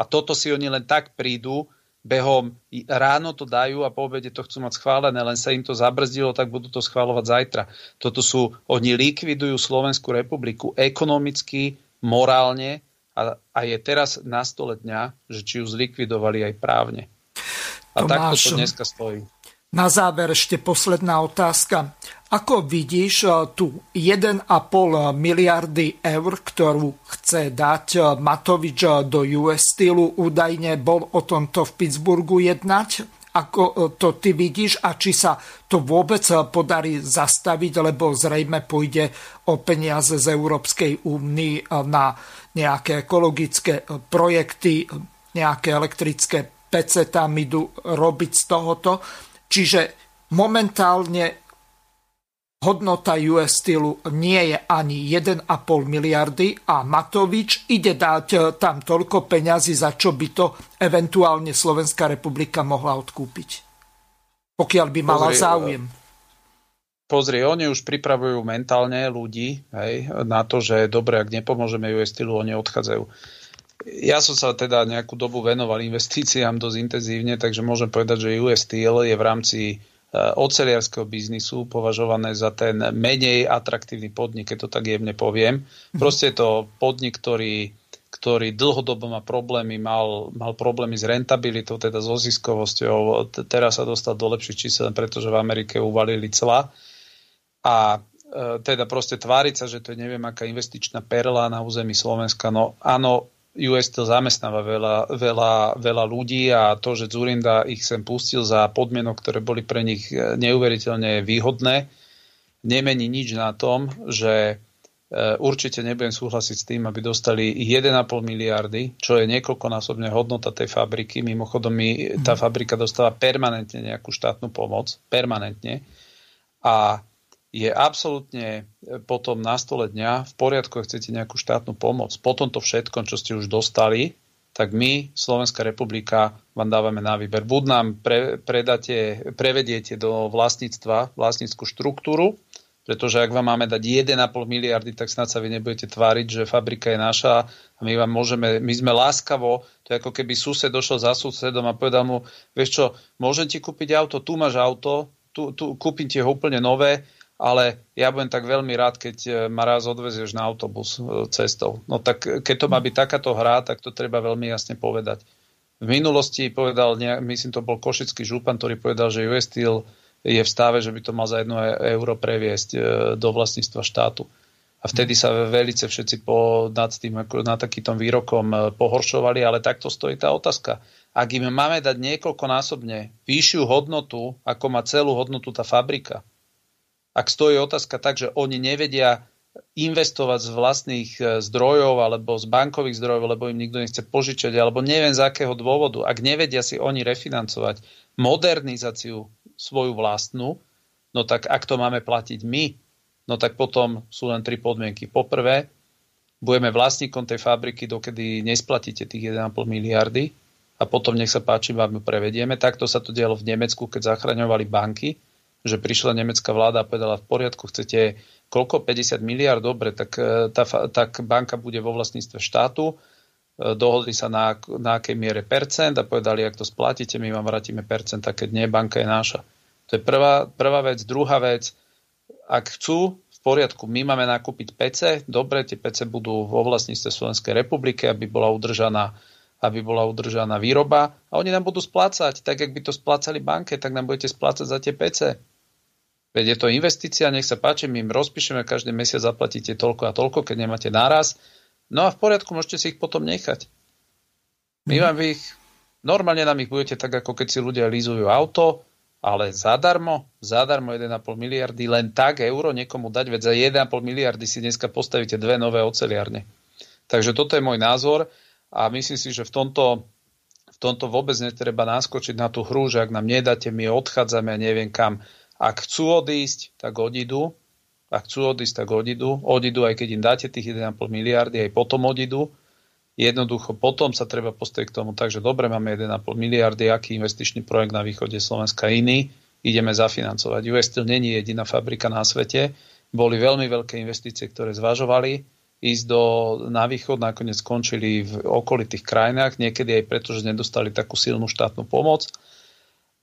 Speaker 3: A toto si oni len tak prídu, behom ráno to dajú a po obede to chcú mať schválené, len sa im to zabrzdilo, tak budú to schváľovať zajtra. Toto sú, oni likvidujú Slovenskú republiku ekonomicky, morálne a, a je teraz na stole dňa, že či ju zlikvidovali aj právne. A Tomáš, takto to dneska stojí.
Speaker 1: Na záver ešte posledná otázka. Ako vidíš eh, tú 1,5 miliardy eur, ktorú chce dať eh, Matovič eh, do US stylu, údajne bol o tomto v Pittsburghu jednať? Ako to ty vidíš a či sa to vôbec podarí zastaviť, lebo zrejme pôjde o peniaze z Európskej únie na nejaké ekologické projekty, nejaké elektrické PC tam idú robiť z tohoto. Čiže momentálne hodnota US Steelu nie je ani 1,5 miliardy a Matovič ide dať e, tam toľko peňazí, za čo by to eventuálne Slovenská republika mohla odkúpiť. Pokiaľ by mala pozri, záujem.
Speaker 3: Pozri, oni už pripravujú mentálne ľudí hej, na to, že dobre, ak nepomôžeme US Steelu, oni odchádzajú ja som sa teda nejakú dobu venoval investíciám dosť intenzívne, takže môžem povedať, že US Steel je v rámci e, oceliarského biznisu považované za ten menej atraktívny podnik, keď to tak jemne poviem. Mhm. Proste je to podnik, ktorý, ktorý dlhodobo má problémy, mal, mal problémy s rentabilitou, teda so ziskovosťou. Teraz sa dostal do lepších čísel, pretože v Amerike uvalili cla. A e, teda proste tváriť sa, že to je neviem aká investičná perla na území Slovenska. No áno, US to zamestnáva veľa, veľa, veľa ľudí a to, že Zurinda ich sem pustil za podmienok, ktoré boli pre nich e, neuveriteľne výhodné, nemení nič na tom, že určite nebudem súhlasiť s tým, aby dostali 1,5 miliardy, čo je niekoľkonásobne hodnota tej fabriky. Mimochodom, my, tá fabrika dostáva permanentne nejakú štátnu pomoc. Permanentne. A je absolútne e, potom na stole dňa v poriadku, ak chcete nejakú štátnu pomoc. Po tomto všetkom, čo ste už dostali, tak my, Slovenská republika, vám dávame na výber. Buď nám pre, predáte, prevediete do vlastníctva vlastníckú štruktúru, pretože ak vám máme dať 1,5 miliardy, tak snad sa vy nebudete tváriť, že fabrika je naša a my vám môžeme, my sme láskavo, to je ako keby sused došiel za susedom a povedal mu, vieš čo, môžem ti kúpiť auto, tu máš auto, tu, tu kúpim ti ho úplne nové, ale ja budem tak veľmi rád, keď e, ma raz odvezieš na autobus e, cestou. No tak e, keď to má byť takáto hra, tak to treba veľmi jasne povedať. V minulosti povedal, myslím to bol košický župan, ktorý povedal, že US Steel je v stave, že by to mal za jedno euro previesť do vlastníctva štátu. A vtedy sa velice všetci po, nad, tým, nad takýmto výrokom pohoršovali, ale takto stojí tá otázka. Ak im máme dať niekoľkonásobne vyššiu hodnotu, ako má celú hodnotu tá fabrika, ak stojí otázka tak, že oni nevedia investovať z vlastných e, zdrojov alebo z bankových zdrojov, lebo im nikto nechce požičať, alebo neviem z akého dôvodu, ak nevedia si oni refinancovať modernizáciu svoju vlastnú, no tak ak to máme platiť my, no tak potom sú len tri podmienky. Poprvé, budeme vlastníkom tej fabriky, dokedy nesplatíte tých 1,5 miliardy a potom nech sa páči, vám ju prevedieme. Takto sa to dialo v Nemecku, keď zachraňovali banky že prišla nemecká vláda a povedala v poriadku, chcete koľko? 50 miliard, dobre, tak, e, tá, tak banka bude vo vlastníctve štátu, e, dohodli sa na, na akej miere percent a povedali, ak to splatíte, my vám vrátime percent, a keď nie, banka je náša. To je prvá, prvá vec. Druhá vec, ak chcú, v poriadku, my máme nakúpiť PC, dobre, tie PC budú vo vlastníctve Slovenskej republiky, aby bola udržaná aby bola udržaná výroba a oni nám budú splácať, tak jak by to splácali banke, tak nám budete splácať za tie PC. Veď je to investícia, nech sa páči, my im rozpíšeme, každý mesiac zaplatíte toľko a toľko, keď nemáte náraz. No a v poriadku, môžete si ich potom nechať. My mhm. vám ich, normálne nám ich budete tak, ako keď si ľudia lízujú auto, ale zadarmo, zadarmo 1,5 miliardy, len tak euro niekomu dať, veď za 1,5 miliardy si dneska postavíte dve nové oceliárne. Takže toto je môj názor a myslím si, že v tomto, v tomto vôbec netreba naskočiť na tú hru, že ak nám nedáte, my odchádzame a neviem kam. Ak chcú odísť, tak odídu. Ak chcú odísť, tak odídu. Odídu, aj keď im dáte tých 1,5 miliardy, aj potom odídu. Jednoducho potom sa treba postaviť k tomu, takže dobre, máme 1,5 miliardy, aký investičný projekt na východe Slovenska iný, ideme zafinancovať. US Steel není jediná fabrika na svete, boli veľmi veľké investície, ktoré zvažovali ísť do, na východ, nakoniec skončili v okolitých krajinách, niekedy aj preto, že nedostali takú silnú štátnu pomoc.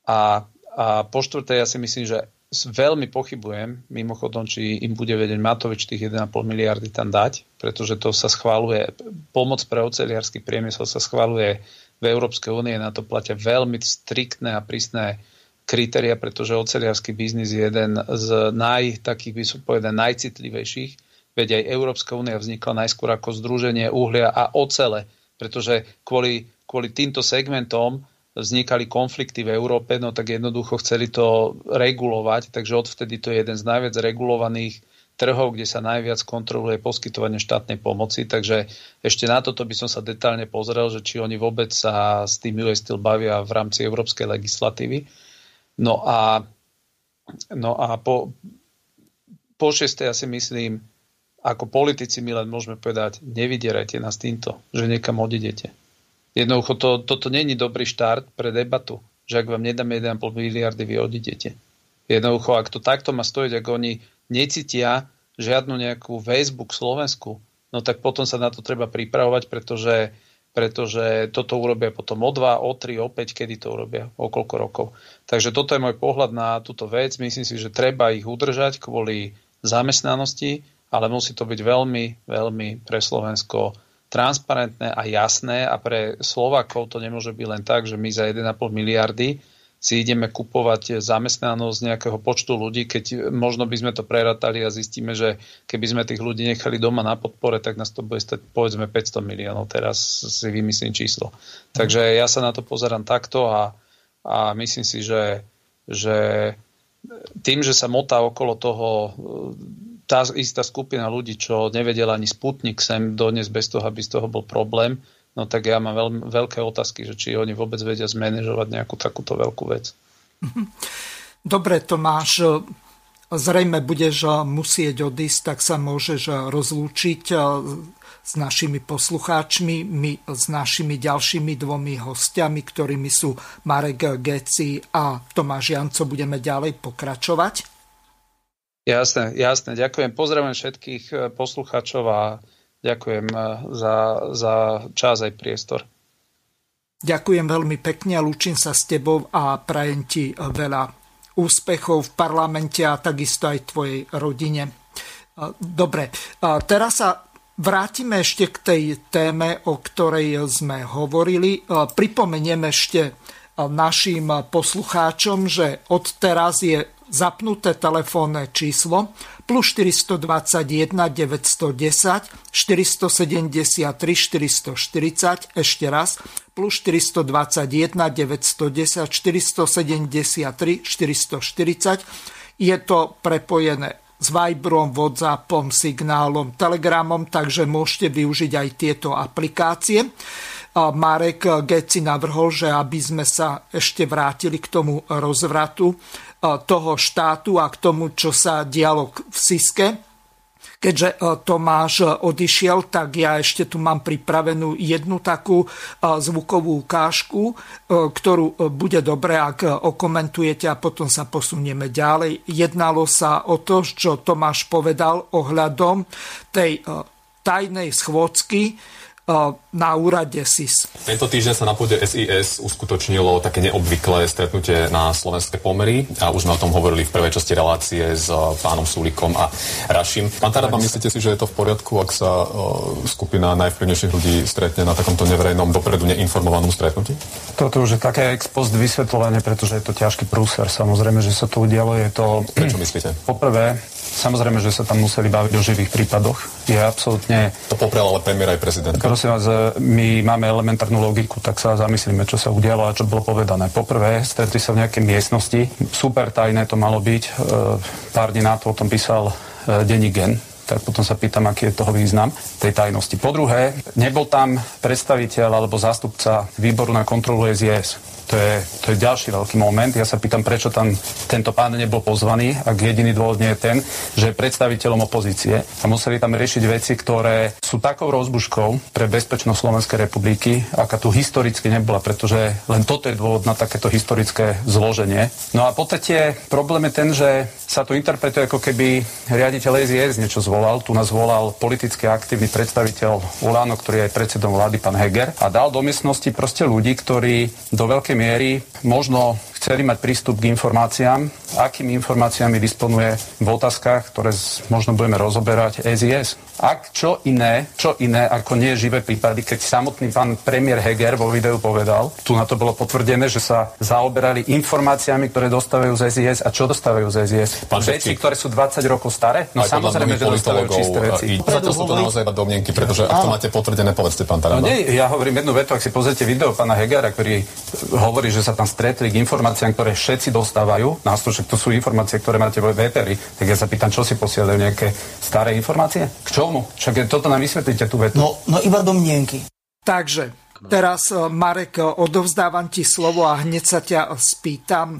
Speaker 3: A a po štvrté, ja si myslím, že veľmi pochybujem, mimochodom, či im bude vedieť Matovič tých 1,5 miliardy tam dať, pretože to sa schváluje, pomoc pre oceliarský priemysel sa schváluje v Európskej únie, na to platia veľmi striktné a prísne kritéria, pretože oceliarský biznis je jeden z naj, takých by som povedal, najcitlivejších. Veď aj Európska únia vznikla najskôr ako združenie uhlia a ocele, pretože kvôli, kvôli týmto segmentom vznikali konflikty v Európe, no tak jednoducho chceli to regulovať, takže odvtedy to je jeden z najviac regulovaných trhov, kde sa najviac kontroluje poskytovanie štátnej pomoci, takže ešte na toto by som sa detálne pozrel, že či oni vôbec sa s tým US Steel bavia v rámci európskej legislatívy. No a, no a po, po šesté ja si myslím, ako politici my len môžeme povedať, nevydierajte nás týmto, že niekam odidete. Jednoducho to, toto není dobrý štart pre debatu, že ak vám nedáme 1,5 miliardy, vy odidete. Jednoducho, ak to takto má stojiť, ak oni necítia žiadnu nejakú väzbu k Slovensku, no tak potom sa na to treba pripravovať, pretože, pretože toto urobia potom o 2, o 3, o 5, kedy to urobia, o koľko rokov. Takže toto je môj pohľad na túto vec. Myslím si, že treba ich udržať kvôli zamestnanosti, ale musí to byť veľmi, veľmi pre Slovensko transparentné a jasné a pre Slovakov to nemôže byť len tak, že my za 1,5 miliardy si ideme kupovať zamestnanosť nejakého počtu ľudí, keď možno by sme to preratali a zistíme, že keby sme tých ľudí nechali doma na podpore, tak nás to bude stať povedzme 500 miliónov. Teraz si vymyslím číslo. Takže ja sa na to pozerám takto a, a myslím si, že, že tým, že sa motá okolo toho tá istá skupina ľudí, čo nevedela ani Sputnik sem doniesť bez toho, aby z toho bol problém, no tak ja mám veľ, veľké otázky, že či oni vôbec vedia zmanéžovať nejakú takúto veľkú vec.
Speaker 1: Dobre, Tomáš, zrejme budeš musieť odísť, tak sa môžeš rozlúčiť s našimi poslucháčmi, my s našimi ďalšími dvomi hostiami, ktorými sú Marek Geci a Tomáš Janco. Budeme ďalej pokračovať.
Speaker 3: Jasné, jasné. Ďakujem. Pozdravujem všetkých poslucháčov a Ďakujem eh, za, za čas aj priestor.
Speaker 1: Ďakujem veľmi pekne a lúčim sa s tebou a prajem ti eh, veľa úspechov v parlamente a takisto aj tvojej rodine. Eh, dobre, teraz sa vrátime ešte k tej téme, o ktorej sme hovorili. Pripomeniem ešte našim poslucháčom, že od teraz je zapnuté telefónne číslo plus 421 910 473 440 ešte raz plus 421 910 473 440 je to prepojené s Viberom, Whatsappom, Signálom, Telegramom, takže môžete využiť aj tieto aplikácie. Marek Geci navrhol, že aby sme sa ešte vrátili k tomu rozvratu toho štátu a k tomu, čo sa dialo v Siske. Keďže e, Tomáš odišiel, tak ja ešte tu mám pripravenú jednu takú e, zvukovú ukážku, e, ktorú bude dobre, ak okomentujete a potom sa posunieme ďalej. Jednalo sa o to, čo Tomáš povedal ohľadom tej tajnej schôdzky, na úrade SIS.
Speaker 8: Tento týždeň sa na pôde SIS uskutočnilo také neobvyklé stretnutie na slovenské pomery a už sme o tom hovorili v prvej časti relácie s pánom Sulikom a Rašim. Pán Taraba, myslíte si, že je to v poriadku, ak sa skupina najvplyvnejších ľudí stretne na takomto neverejnom, dopredu neinformovanom stretnutí?
Speaker 9: Toto už je také ex post vysvetľovanie, pretože je to ťažký prúser. Samozrejme, že sa to udialo. Je to...
Speaker 8: Prečo myslíte?
Speaker 9: Poprvé, Samozrejme, že sa tam museli baviť o živých prípadoch. Je absolútne...
Speaker 8: To poprel ale premiér aj prezident.
Speaker 9: Prosím vás, my máme elementárnu logiku, tak sa zamyslíme, čo sa udialo a čo bolo povedané. Poprvé, stretli sa v nejakej miestnosti. Super tajné to malo byť. E, pár dní na to o tom písal e, denní Gen, tak potom sa pýtam, aký je toho význam tej tajnosti. Po druhé, nebol tam predstaviteľ alebo zástupca výboru na kontrolu SIS. To je, to je ďalší veľký moment. Ja sa pýtam, prečo tam tento pán nebol pozvaný, ak jediný dôvod nie je ten, že je predstaviteľom opozície a museli tam riešiť veci, ktoré sú takou rozbuškou pre bezpečnosť Slovenskej republiky, aká tu historicky nebola, pretože len toto je dôvod na takéto historické zloženie. No a po tretie, problém je ten, že sa tu interpretuje, ako keby riaditeľ SIS niečo zvolal. Tu nás volal politicky aktívny predstaviteľ Uláno, ktorý je predsedom vlády, pán Heger, a dal do miestnosti proste ľudí, ktorí do veľkej miery možno chceli mať prístup k informáciám, akými informáciami disponuje v otázkach, ktoré možno budeme rozoberať SIS. Ak čo iné, čo iné ako nie živé prípady, keď samotný pán premiér Heger vo videu povedal, tu na to bolo potvrdené, že sa zaoberali informáciami, ktoré dostávajú z SIS a čo dostávajú z SIS. Pán veci, ktoré sú 20 rokov staré? No samozrejme, že dostávajú čisté veci.
Speaker 8: Zatiaľ sú to naozaj iba domnenky, pretože ak to máte potvrdené, povedzte pán Taraba.
Speaker 9: No nie, ja hovorím jednu vetu, ak si pozrite video pána Hegera, ktorý hovorí, že sa tam stretli k informáciám informáciám, ktoré všetci dostávajú, nás to, to sú informácie, ktoré máte vo VTR, tak ja sa pýtam, čo si posielajú nejaké staré informácie? K čomu? Však toto nám vysvetlíte tú vetu.
Speaker 11: No, no iba domnienky.
Speaker 1: Takže, teraz e, Marek, e, odovzdávam ti slovo a hneď sa ťa spýtam,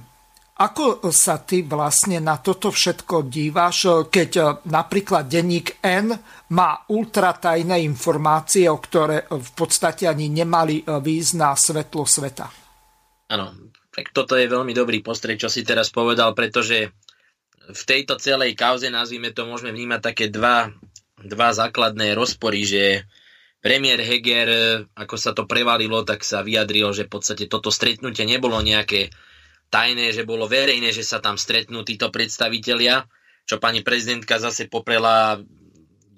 Speaker 1: ako sa ty vlastne na toto všetko díváš, e, keď napríklad denník N má ultratajné informácie, o ktoré v podstate ani nemali výjsť na svetlo sveta?
Speaker 2: Áno, tak toto je veľmi dobrý postreh, čo si teraz povedal, pretože v tejto celej kauze, nazvime to, môžeme vnímať také dva, dva základné rozpory, že premiér Heger, ako sa to prevalilo, tak sa vyjadril, že v podstate toto stretnutie nebolo nejaké tajné, že bolo verejné, že sa tam stretnú títo predstavitelia, čo pani prezidentka zase poprela,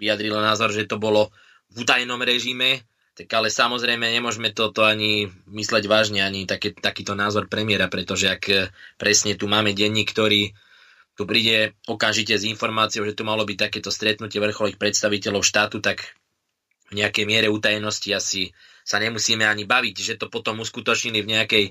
Speaker 2: vyjadrila názor, že to bolo v tajnom režime, tak ale samozrejme nemôžeme toto ani mysleť vážne, ani také, takýto názor premiéra, pretože ak e, presne tu máme denní, ktorý tu príde okamžite s informáciou, že tu malo byť takéto stretnutie vrcholových predstaviteľov štátu, tak v nejakej miere utajenosti asi sa nemusíme ani baviť, že to potom uskutočnili v nejakej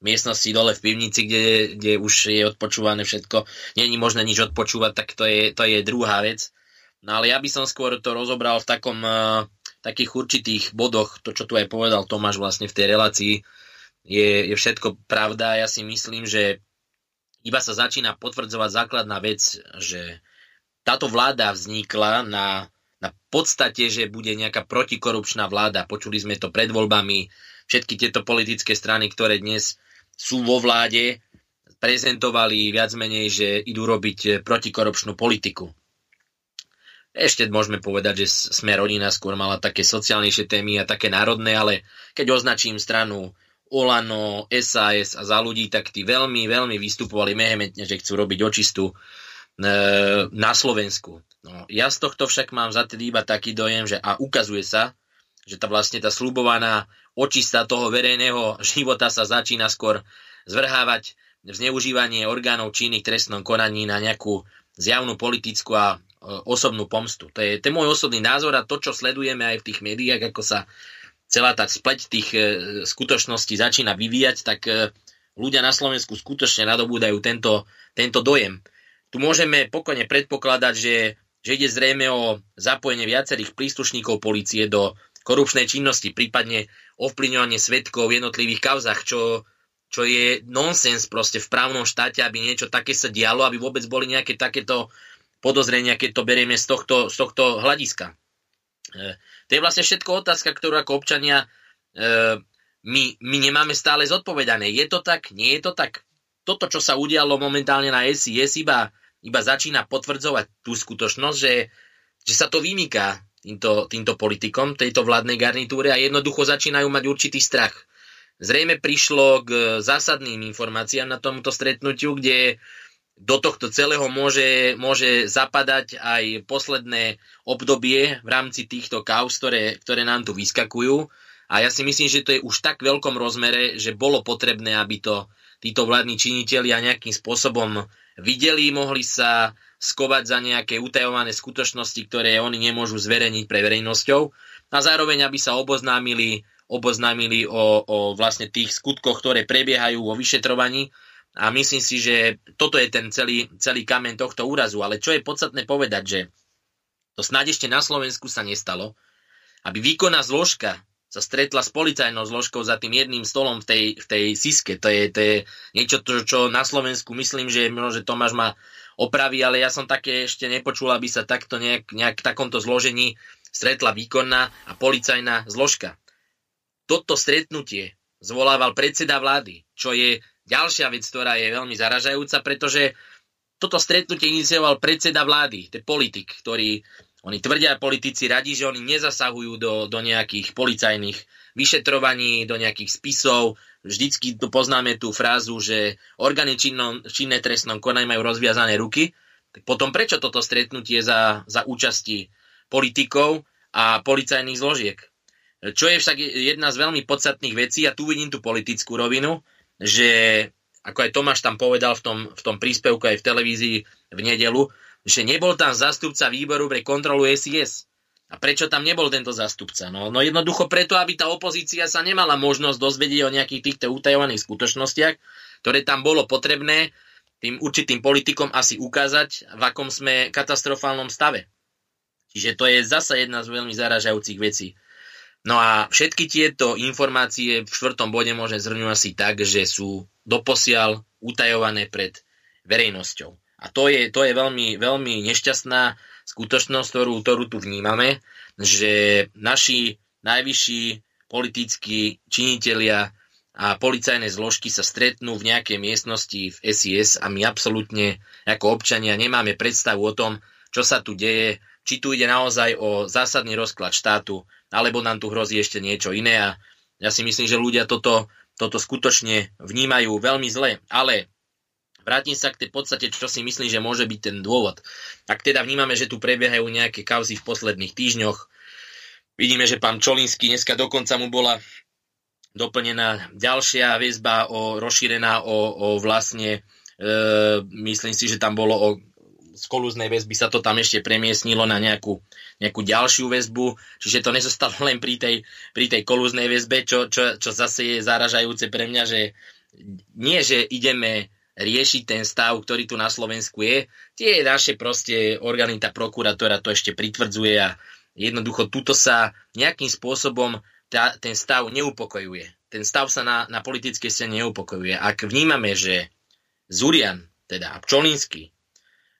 Speaker 2: miestnosti dole v pivnici, kde, kde už je odpočúvané všetko. Není možné nič odpočúvať, tak to je, to je druhá vec. No ale ja by som skôr to rozobral v takom uh, takých určitých bodoch, to čo tu aj povedal Tomáš vlastne v tej relácii, je, je všetko pravda. Ja si myslím, že iba sa začína potvrdzovať základná vec, že táto vláda vznikla na, na podstate, že bude nejaká protikorupčná vláda. Počuli sme to pred voľbami. Všetky tieto politické strany, ktoré dnes sú vo vláde, prezentovali viac menej, že idú robiť protikorupčnú politiku. Ešte môžeme povedať, že sme rodina skôr mala také sociálnejšie témy a také národné, ale keď označím stranu Olano, SAS a za ľudí, tak tí veľmi, veľmi vystupovali mehemetne, že chcú robiť očistu e, na Slovensku. No, ja z tohto však mám za tedy iba taký dojem, že a ukazuje sa, že tá vlastne tá slubovaná očista toho verejného života sa začína skôr zvrhávať v zneužívanie orgánov činných trestnom konaní na nejakú zjavnú politickú a osobnú pomstu. To je, to je môj osobný názor a to, čo sledujeme aj v tých médiách, ako sa celá tá spleť tých e, skutočností začína vyvíjať, tak e, ľudia na Slovensku skutočne nadobúdajú tento, tento dojem. Tu môžeme pokojne predpokladať, že, že ide zrejme o zapojenie viacerých príslušníkov policie do korupčnej činnosti, prípadne ovplyvňovanie svetkov v jednotlivých kauzach, čo, čo je nonsens proste v právnom štáte, aby niečo také sa dialo, aby vôbec boli nejaké takéto podozrenia, keď to berieme z tohto, z tohto hľadiska. E, to je vlastne všetko otázka, ktorú ako občania e, my, my nemáme stále zodpovedané. Je to tak? Nie je to tak? Toto, čo sa udialo momentálne na SIS, iba, iba začína potvrdzovať tú skutočnosť, že, že sa to vymýka týmto, týmto politikom, tejto vládnej garnitúre a jednoducho začínajú mať určitý strach. Zrejme prišlo k zásadným informáciám na tomto stretnutiu, kde do tohto celého môže, môže zapadať aj posledné obdobie v rámci týchto kauz, ktoré, ktoré nám tu vyskakujú. A ja si myslím, že to je už tak veľkom rozmere, že bolo potrebné, aby to títo vládni činitelia nejakým spôsobom videli, mohli sa skovať za nejaké utajované skutočnosti, ktoré oni nemôžu zverejniť pre verejnosťou a zároveň, aby sa oboznámili, oboznámili o, o vlastne tých skutkoch, ktoré prebiehajú vo vyšetrovaní a myslím si, že toto je ten celý, celý kameň tohto úrazu. Ale čo je podstatné povedať, že to snáď ešte na Slovensku sa nestalo, aby výkonná zložka sa stretla s policajnou zložkou za tým jedným stolom v tej, v tej siske. To je, to je niečo, to, čo na Slovensku myslím, že možno, Tomáš má opraví, ale ja som také ešte nepočul, aby sa takto nejak, nejak v takomto zložení stretla výkonná a policajná zložka. Toto stretnutie zvolával predseda vlády, čo je ďalšia vec, ktorá je veľmi zaražajúca, pretože toto stretnutie inicioval predseda vlády, to je politik, ktorý, oni tvrdia politici radi, že oni nezasahujú do, do nejakých policajných vyšetrovaní, do nejakých spisov. Vždycky tu poznáme tú frázu, že orgány činné trestnom konaní majú rozviazané ruky. Tak potom prečo toto stretnutie za, za účasti politikov a policajných zložiek? Čo je však jedna z veľmi podstatných vecí, a tu vidím tú politickú rovinu, že ako aj Tomáš tam povedal v tom, v tom príspevku aj v televízii v nedelu, že nebol tam zastupca výboru pre kontrolu SIS. A prečo tam nebol tento zastupca? No, no jednoducho preto, aby tá opozícia sa nemala možnosť dozvedieť o nejakých týchto utajovaných skutočnostiach, ktoré tam bolo potrebné tým určitým politikom asi ukázať, v akom sme katastrofálnom stave. Čiže to je zasa jedna z veľmi zaražajúcich vecí. No a všetky tieto informácie v štvrtom bode môžem zhrnúť asi tak, že sú doposiaľ utajované pred verejnosťou. A to je, to je veľmi, veľmi nešťastná skutočnosť, ktorú, ktorú tu vnímame, že naši najvyšší politickí činitelia a policajné zložky sa stretnú v nejakej miestnosti v SIS a my absolútne ako občania nemáme predstavu o tom, čo sa tu deje, či tu ide naozaj o zásadný rozklad štátu, alebo nám tu hrozí ešte niečo iné a ja si myslím, že ľudia toto, toto skutočne vnímajú veľmi zle, ale vrátim sa k tej podstate, čo si myslím, že môže byť ten dôvod. Ak teda vnímame, že tu prebiehajú nejaké kauzy v posledných týždňoch, Vidíme, že pán Čolinský dneska dokonca mu bola doplnená ďalšia väzba o, rozšírená o, o vlastne, e, myslím si, že tam bolo o z kolúznej väzby sa to tam ešte premiesnilo na nejakú, nejakú ďalšiu väzbu, čiže to nezostalo len pri tej, pri tej kolúznej väzbe, čo, čo, čo zase je zaražajúce pre mňa, že nie, že ideme riešiť ten stav, ktorý tu na Slovensku je. Tie naše proste orgány, tá prokuratúra to ešte pritvrdzuje a jednoducho tuto sa nejakým spôsobom tá, ten stav neupokojuje. Ten stav sa na, na politickej scéne neupokojuje. Ak vnímame, že Zurian, teda Pčolinsky,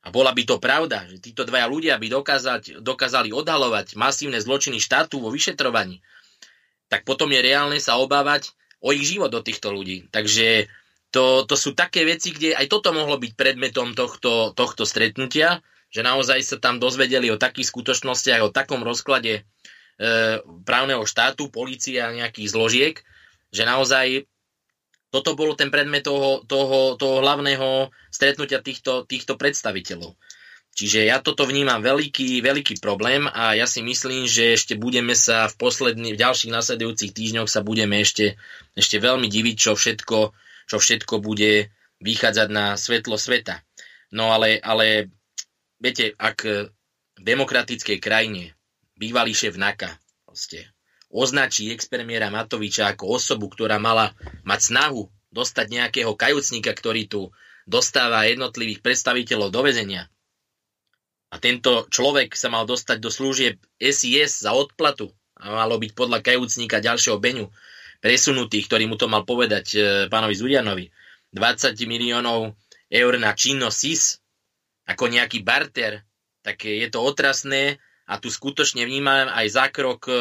Speaker 2: a bola by to pravda, že títo dvaja ľudia by dokázať, dokázali odhalovať masívne zločiny štátu vo vyšetrovaní, tak potom je reálne sa obávať o ich život do týchto ľudí. Takže to, to sú také veci, kde aj toto mohlo byť predmetom tohto, tohto stretnutia, že naozaj sa tam dozvedeli o takých skutočnostiach, o takom rozklade e, právneho štátu, policia a nejakých zložiek, že naozaj toto bolo ten predmet toho, toho, toho hlavného stretnutia týchto, týchto predstaviteľov. Čiže ja toto vnímam veľký, veľký problém a ja si myslím, že ešte budeme sa v posledných, v ďalších nasledujúcich týždňoch sa budeme ešte, ešte veľmi diviť, čo všetko, čo všetko bude vychádzať na svetlo sveta. No ale, ale viete, ak v demokratickej krajine bývalý šéf NAKA proste označí expremiera Matoviča ako osobu, ktorá mala mať snahu dostať nejakého kajúcnika, ktorý tu dostáva jednotlivých predstaviteľov do väzenia. A tento človek sa mal dostať do služieb SIS za odplatu a malo byť podľa kajúcnika ďalšieho Beňu presunutý, ktorý mu to mal povedať e, pánovi Zurianovi. 20 miliónov eur na činnosť SIS ako nejaký barter, tak je to otrasné a tu skutočne vnímam aj zákrok e,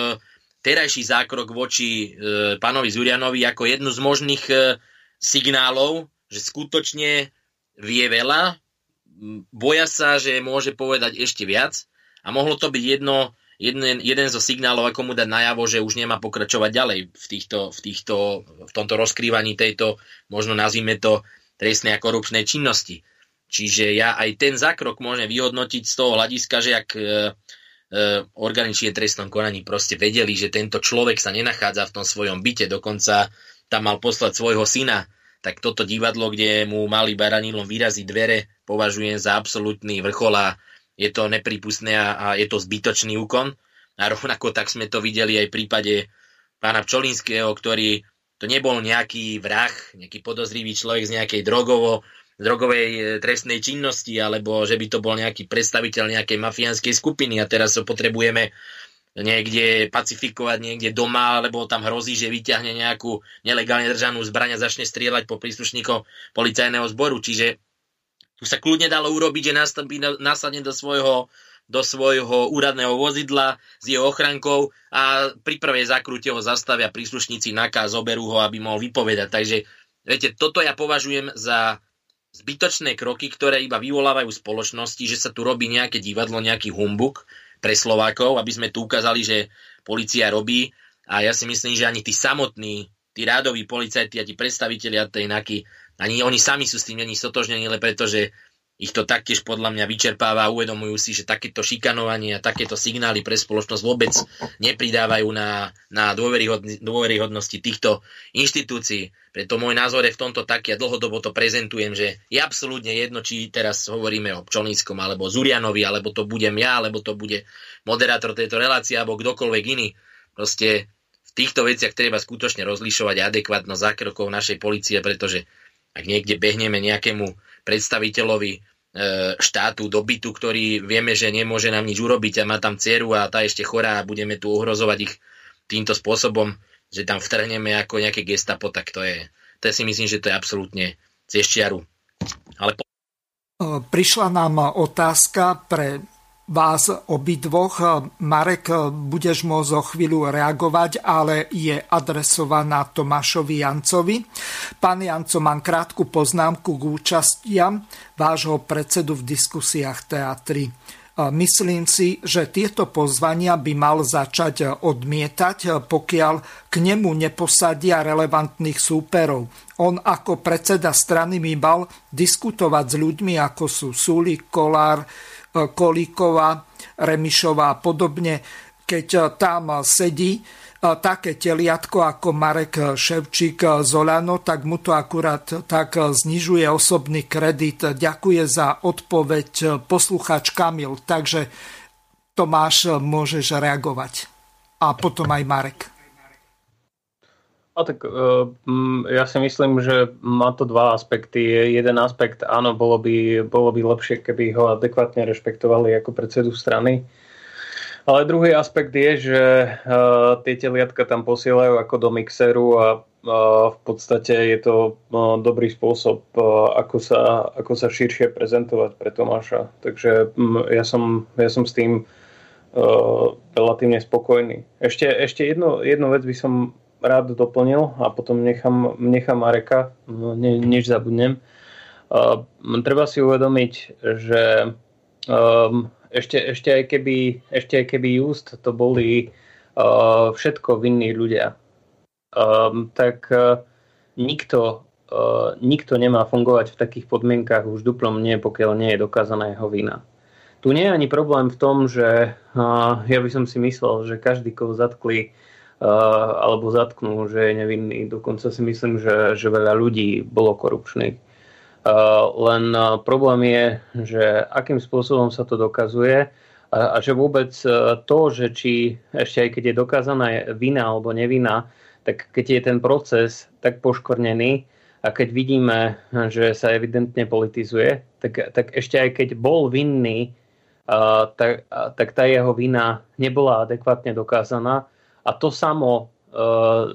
Speaker 2: terajší zákrok voči e, pánovi Zurianovi ako jednu z možných e, signálov, že skutočne vie veľa, boja sa, že môže povedať ešte viac a mohlo to byť jedno, jeden, jeden zo signálov, ako mu dať najavo, že už nemá pokračovať ďalej v, týchto, v, týchto, v tomto rozkrývaní tejto, možno nazvime to, trestnej a korupčnej činnosti. Čiže ja aj ten zákrok môžem vyhodnotiť z toho hľadiska, že ak e, E, orgány či trestnom konaní proste vedeli, že tento človek sa nenachádza v tom svojom byte, dokonca tam mal poslať svojho syna, tak toto divadlo, kde mu mali baranílom vyraziť dvere, považujem za absolútny vrchol a je to nepripustné a je to zbytočný úkon. A rovnako tak sme to videli aj v prípade pána Pčolinského, ktorý to nebol nejaký vrah, nejaký podozrivý človek z nejakej drogovo drogovej e, trestnej činnosti, alebo že by to bol nejaký predstaviteľ nejakej mafiánskej skupiny a teraz ho potrebujeme niekde pacifikovať niekde doma, alebo tam hrozí, že vyťahne nejakú nelegálne držanú zbraň a začne strieľať po príslušníkov policajného zboru. Čiže tu sa kľudne dalo urobiť, že následne do svojho, do svojho úradného vozidla s jeho ochrankou a pri prvej zakrute ho zastavia príslušníci NAKA a zoberú ho, aby mohol vypovedať. Takže viete, toto ja považujem za zbytočné kroky, ktoré iba vyvolávajú spoločnosti, že sa tu robí nejaké divadlo, nejaký humbuk pre Slovákov, aby sme tu ukázali, že policia robí. A ja si myslím, že ani tí samotní, tí rádoví policajti a tí predstavitelia tej NAKY, ani oni sami sú s tým není stotožnení, ale pretože ich to taktiež podľa mňa vyčerpáva a uvedomujú si, že takéto šikanovanie a takéto signály pre spoločnosť vôbec nepridávajú na, na dôveryhodnosti týchto inštitúcií. Preto môj názor je v tomto taký a dlhodobo to prezentujem, že je absolútne jedno, či teraz hovoríme o Pčolníckom alebo Zurianovi, alebo to budem ja, alebo to bude moderátor tejto relácie, alebo kdokoľvek iný. Proste v týchto veciach treba skutočne rozlišovať adekvátnosť zákrokov našej policie, pretože ak niekde behneme nejakému predstaviteľovi e, štátu do bytu, ktorý vieme, že nemôže nám nič urobiť a má tam dceru a tá ešte chorá a budeme tu ohrozovať ich týmto spôsobom, že tam vtrhneme ako nejaké gestapo, tak to je, to si myslím, že to je absolútne cez čiaru. Ale.
Speaker 1: Prišla nám otázka pre vás obidvoch. Marek, budeš môcť o chvíľu reagovať, ale je adresovaná Tomášovi Jancovi. Pán Janco, mám krátku poznámku k účastiam vášho predsedu v diskusiách teatry. Myslím si, že tieto pozvania by mal začať odmietať, pokiaľ k nemu neposadia relevantných súperov. On ako predseda strany by mal diskutovať s ľuďmi, ako sú Sulik, Kolár, Kolíková, Remišová a podobne. keď tam sedí také teliatko ako Marek Ševčík z Olano, tak mu to akurát tak znižuje osobný kredit. Ďakuje za odpoveď poslucháč Kamil. Takže Tomáš, môžeš reagovať. A potom aj Marek.
Speaker 10: A tak ja si myslím, že má to dva aspekty. Jeden aspekt, áno, bolo by, bolo by lepšie, keby ho adekvátne rešpektovali ako predsedu strany ale druhý aspekt je, že uh, tie teliatka tam posielajú ako do mixeru a uh, v podstate je to dobrý spôsob, ako, sa, ako sa širšie prezentovať pre Tomáša. Takže ja, som, ja som s tým relatívne spokojný. Ešte, ešte jednu, jednu vec by som rád doplnil a potom nechám, nechám Mareka, ne, než zabudnem. Uh, treba si uvedomiť, že um, ešte, ešte, aj keby, ešte aj keby Just to boli uh, všetko vinní ľudia, um, tak uh, nikto, uh, nikto nemá fungovať v takých podmienkach už duplom nie, pokiaľ nie je dokázaná jeho vina. Tu nie je ani problém v tom, že uh, ja by som si myslel, že každý, koho zatkli alebo zatknú, že je nevinný. Dokonca si myslím, že, že veľa ľudí bolo korupčných. Eh, len eh, problém je, že akým spôsobom sa to dokazuje a, že vôbec eh, to, že či ešte aj keď je dokázaná vina alebo nevina, tak keď je ten proces tak poškornený a keď vidíme, že sa evidentne politizuje, tak, tak ešte aj keď bol vinný, tak, tak tá jeho vina nebola adekvátne dokázaná a to samo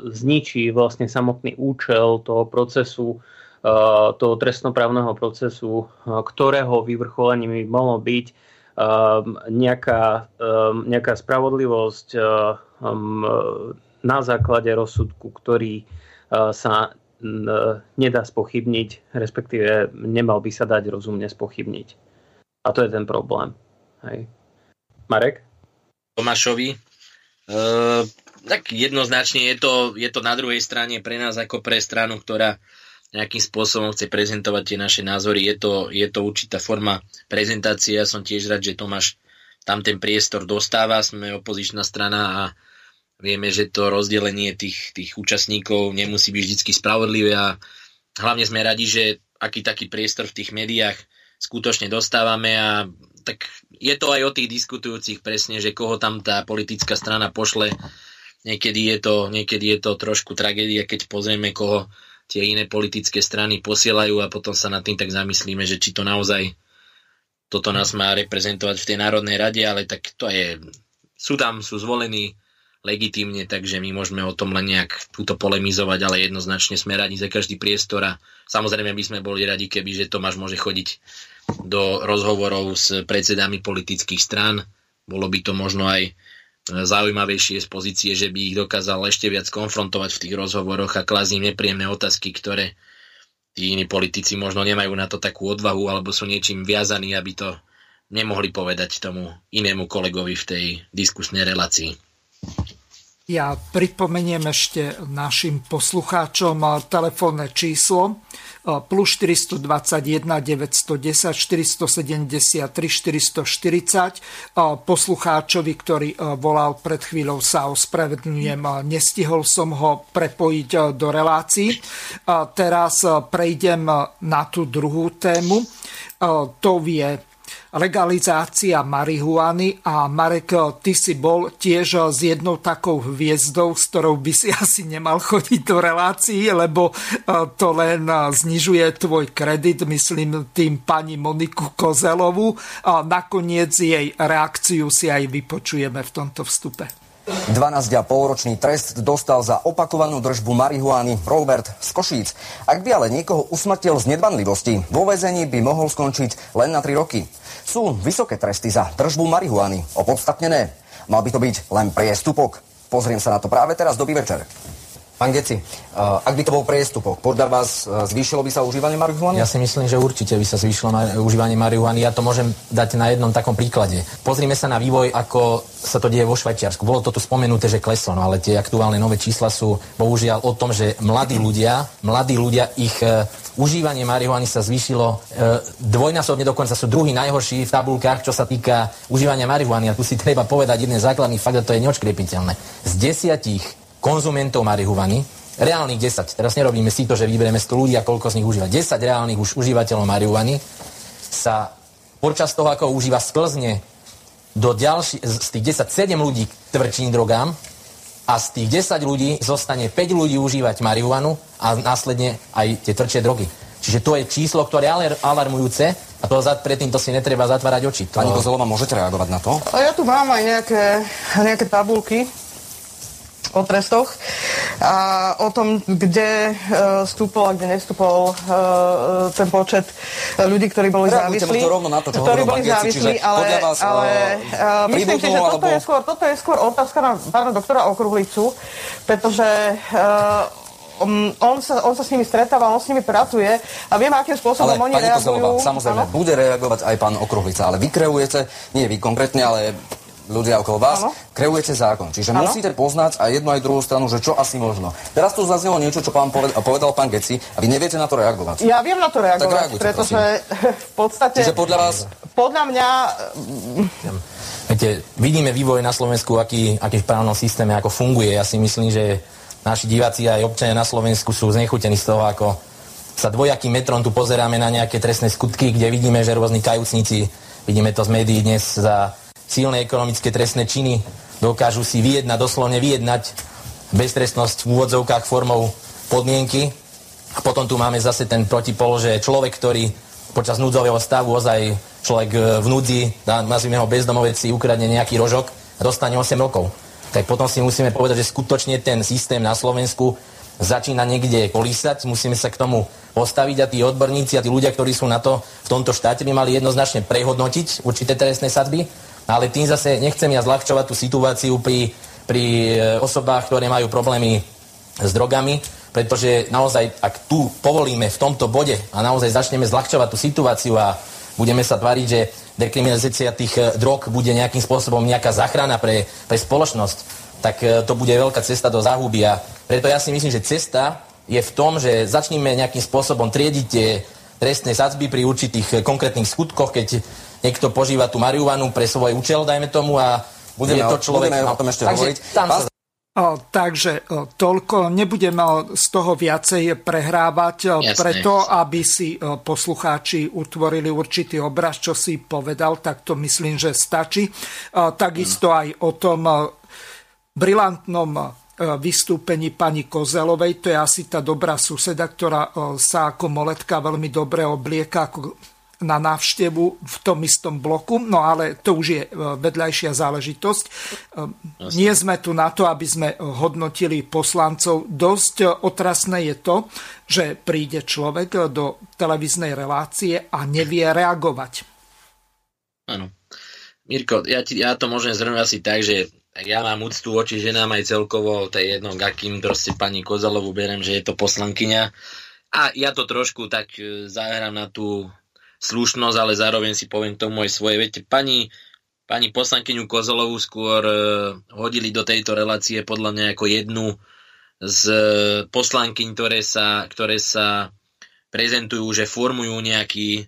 Speaker 10: zničí vlastne samotný účel toho procesu Eh, toho trestnoprávneho procesu, eh, ktorého vyvrcholením by mohlo byť eh, nejaká, nejaká spravodlivosť na základe rozsudku, ktorý sa nedá spochybniť, respektíve nemal by sa dať rozumne spochybniť. A to je ten problém. Hej. Marek?
Speaker 2: Tomášovi. E, tak jednoznačne je to, je to na druhej strane pre nás ako pre stranu, ktorá nejakým spôsobom chce prezentovať tie naše názory. Je to, je to určitá forma prezentácie. Ja som tiež rád, že Tomáš tam ten priestor dostáva. Sme opozičná strana a vieme, že to rozdelenie tých, tých účastníkov nemusí byť vždy spravodlivé a hlavne sme radi, že aký taký priestor v tých médiách skutočne dostávame a tak je to aj o tých diskutujúcich presne, že koho tam tá politická strana pošle. Niekedy je to, niekedy je to trošku tragédia, keď pozrieme, koho tie iné politické strany posielajú a potom sa nad tým tak zamyslíme, že či to naozaj toto nás má reprezentovať v tej Národnej rade, ale tak to je, sú tam, sú zvolení legitímne, takže my môžeme o tom len nejak túto polemizovať, ale jednoznačne sme radi za každý priestor a samozrejme by sme boli radi, keby, že Tomáš môže chodiť do rozhovorov s predsedami politických strán. Bolo by to možno aj zaujímavejšie z pozície, že by ich dokázal ešte viac konfrontovať v tých rozhovoroch a klásť im nepríjemné otázky, ktoré tí iní politici možno nemajú na to takú odvahu alebo sú niečím viazaní, aby to nemohli povedať tomu inému kolegovi v tej diskusnej relácii.
Speaker 1: Ja pripomeniem ešte našim poslucháčom telefónne číslo plus 421 910 473 440. Poslucháčovi, ktorý volal pred chvíľou, sa ospravedlňujem, nestihol som ho prepojiť do relácií. Teraz prejdem na tú druhú tému. To je legalizácia marihuany a Marek, ty si bol tiež s jednou takou hviezdou, s ktorou by si asi nemal chodiť do relácií, lebo e, to len e, znižuje tvoj kredit, myslím tým pani Moniku Kozelovu. A nakoniec jej reakciu si aj vypočujeme v tomto vstupe.
Speaker 11: 12,5 ročný trest dostal za opakovanú držbu marihuány Robert z Košíc. Ak by ale niekoho usmrtil z nedbanlivosti, vo väzení by mohol skončiť len na 3 roky. Sú vysoké tresty za držbu marihuany opodstatnené. Mal by to byť len priestupok. Pozriem sa na to práve teraz, dobrý večer. Pán Geci, ak by to bol priestupok, podľa vás zvýšilo by sa užívanie marihuany?
Speaker 2: Ja si myslím, že určite by sa zvýšilo ma- užívanie marihuany. Ja to môžem dať na jednom takom príklade. Pozrime sa na vývoj, ako sa to deje vo Švajčiarsku. Bolo to tu spomenuté, že kleslo, no ale tie aktuálne nové čísla sú bohužiaľ o tom, že mladí ľudia, mladí ľudia, ich e, užívanie marihuany sa zvýšilo e, dvojnásobne, dokonca sú druhý najhorší v tabulkách, čo sa týka užívania marihuany. A tu si treba povedať jeden základný fakt, a to je neočkriepiteľné. Z desiatich konzumentov marihuany, reálnych 10, teraz nerobíme si to, že vyberieme 100 ľudí a koľko z nich užíva. 10 reálnych už užívateľov marihuany sa počas toho, ako užíva, sklzne do ďalší, z tých 10, 7 ľudí k tvrdším drogám a z tých 10 ľudí zostane 5 ľudí užívať marihuanu a následne aj tie tvrdšie drogy. Čiže to je číslo, ktoré je alarmujúce a to za, predtým to si netreba zatvárať oči. To...
Speaker 11: Pani Kozelová, môžete reagovať na to?
Speaker 12: A ja tu mám aj nejaké, nejaké tabulky o trestoch a o tom, kde uh, stúpol a kde nestúpol uh, ten počet ľudí, ktorí boli závislí.
Speaker 11: to rovno na to, čo
Speaker 12: ktorí boli závislí, ale,
Speaker 11: vás,
Speaker 12: ale uh, myslím si, že toto, alebo... je skôr, toto je skôr otázka na pána doktora Okruhlicu, pretože uh, on sa, on sa s nimi stretáva, on s nimi pracuje a viem, akým spôsobom
Speaker 11: ale,
Speaker 12: oni reagujú.
Speaker 11: Zelová, samozrejme, ano? bude reagovať aj pán Okruhlica, ale vy kreujete, nie vy konkrétne, ale ľudia okolo vás, ano. kreujete zákon. Čiže ano. musíte poznať aj jednu aj druhú stranu, že čo asi možno. Teraz tu zaznelo niečo, čo pán povedal, povedal pán Geci a vy neviete na to reagovať.
Speaker 12: Ja viem na to reagovať, reagujte, pretože prosím. v podstate...
Speaker 11: Čiže podľa vás...
Speaker 12: Podľa mňa...
Speaker 2: Viete, vidíme vývoj na Slovensku, aký, aký v právnom systéme, ako funguje. Ja si myslím, že naši diváci aj občania na Slovensku sú znechutení z toho, ako sa dvojakým metrom tu pozeráme na nejaké trestné skutky, kde vidíme, že rôzni kajúcnici, vidíme to z médií dnes za silné ekonomické trestné činy dokážu si vyjednať, doslovne vyjednať beztrestnosť v úvodzovkách formou podmienky. A potom tu máme zase ten protipol, že človek, ktorý počas núdzového stavu ozaj človek e, v núdzi, nazvime ho bezdomovec, si ukradne nejaký rožok a dostane 8 rokov. Tak potom si musíme povedať, že skutočne ten systém na Slovensku začína niekde kolísať, musíme sa k tomu postaviť a tí odborníci a tí ľudia, ktorí sú na to v tomto štáte, by mali jednoznačne prehodnotiť určité trestné sadby ale tým zase nechcem ja zľahčovať tú situáciu pri, pri e, osobách, ktoré majú problémy s drogami, pretože naozaj, ak tu povolíme v tomto bode a naozaj začneme zľahčovať tú situáciu a budeme sa tváriť, že dekriminalizácia tých e, drog bude nejakým spôsobom nejaká záchrana pre, pre spoločnosť, tak e, to bude veľká cesta do záhuby. A preto ja si myslím, že cesta je v tom, že začneme nejakým spôsobom triediť tie trestné sadzby pri určitých konkrétnych skutkoch, keď niekto požíva tú marihuanu pre svoj účel, dajme tomu, a budeme je to človek...
Speaker 11: Budeme o tom ešte hovoriť. Tam sa...
Speaker 1: O, takže o, toľko, nebudem o, z toho viacej prehrávať, o, preto aby si o, poslucháči utvorili určitý obraz, čo si povedal, tak to myslím, že stačí. O, takisto aj o tom o, brilantnom vystúpení pani Kozelovej. To je asi tá dobrá suseda, ktorá sa ako moletka veľmi dobre oblieka ako na návštevu v tom istom bloku, no ale to už je e, vedľajšia záležitosť. E, nie sme tu na to, aby sme hodnotili poslancov. Dosť e, otrasné je to, že príde človek do televíznej relácie a nevie reagovať.
Speaker 13: Áno. Mirko, ja, ti, ja to môžem zhrnúť asi tak, že ja mám úctu voči ženám aj celkovo, to je jedno, akým proste pani Kozalovu berem, že je to poslankyňa. A ja to trošku tak zahrám na tú slušnosť, ale zároveň si poviem tomu aj svoje. Viete, pani, pani poslankyňu Kozolovú skôr e, hodili do tejto relácie podľa mňa ako jednu z e, poslankyň, ktoré sa, ktoré sa prezentujú, že formujú nejaký e,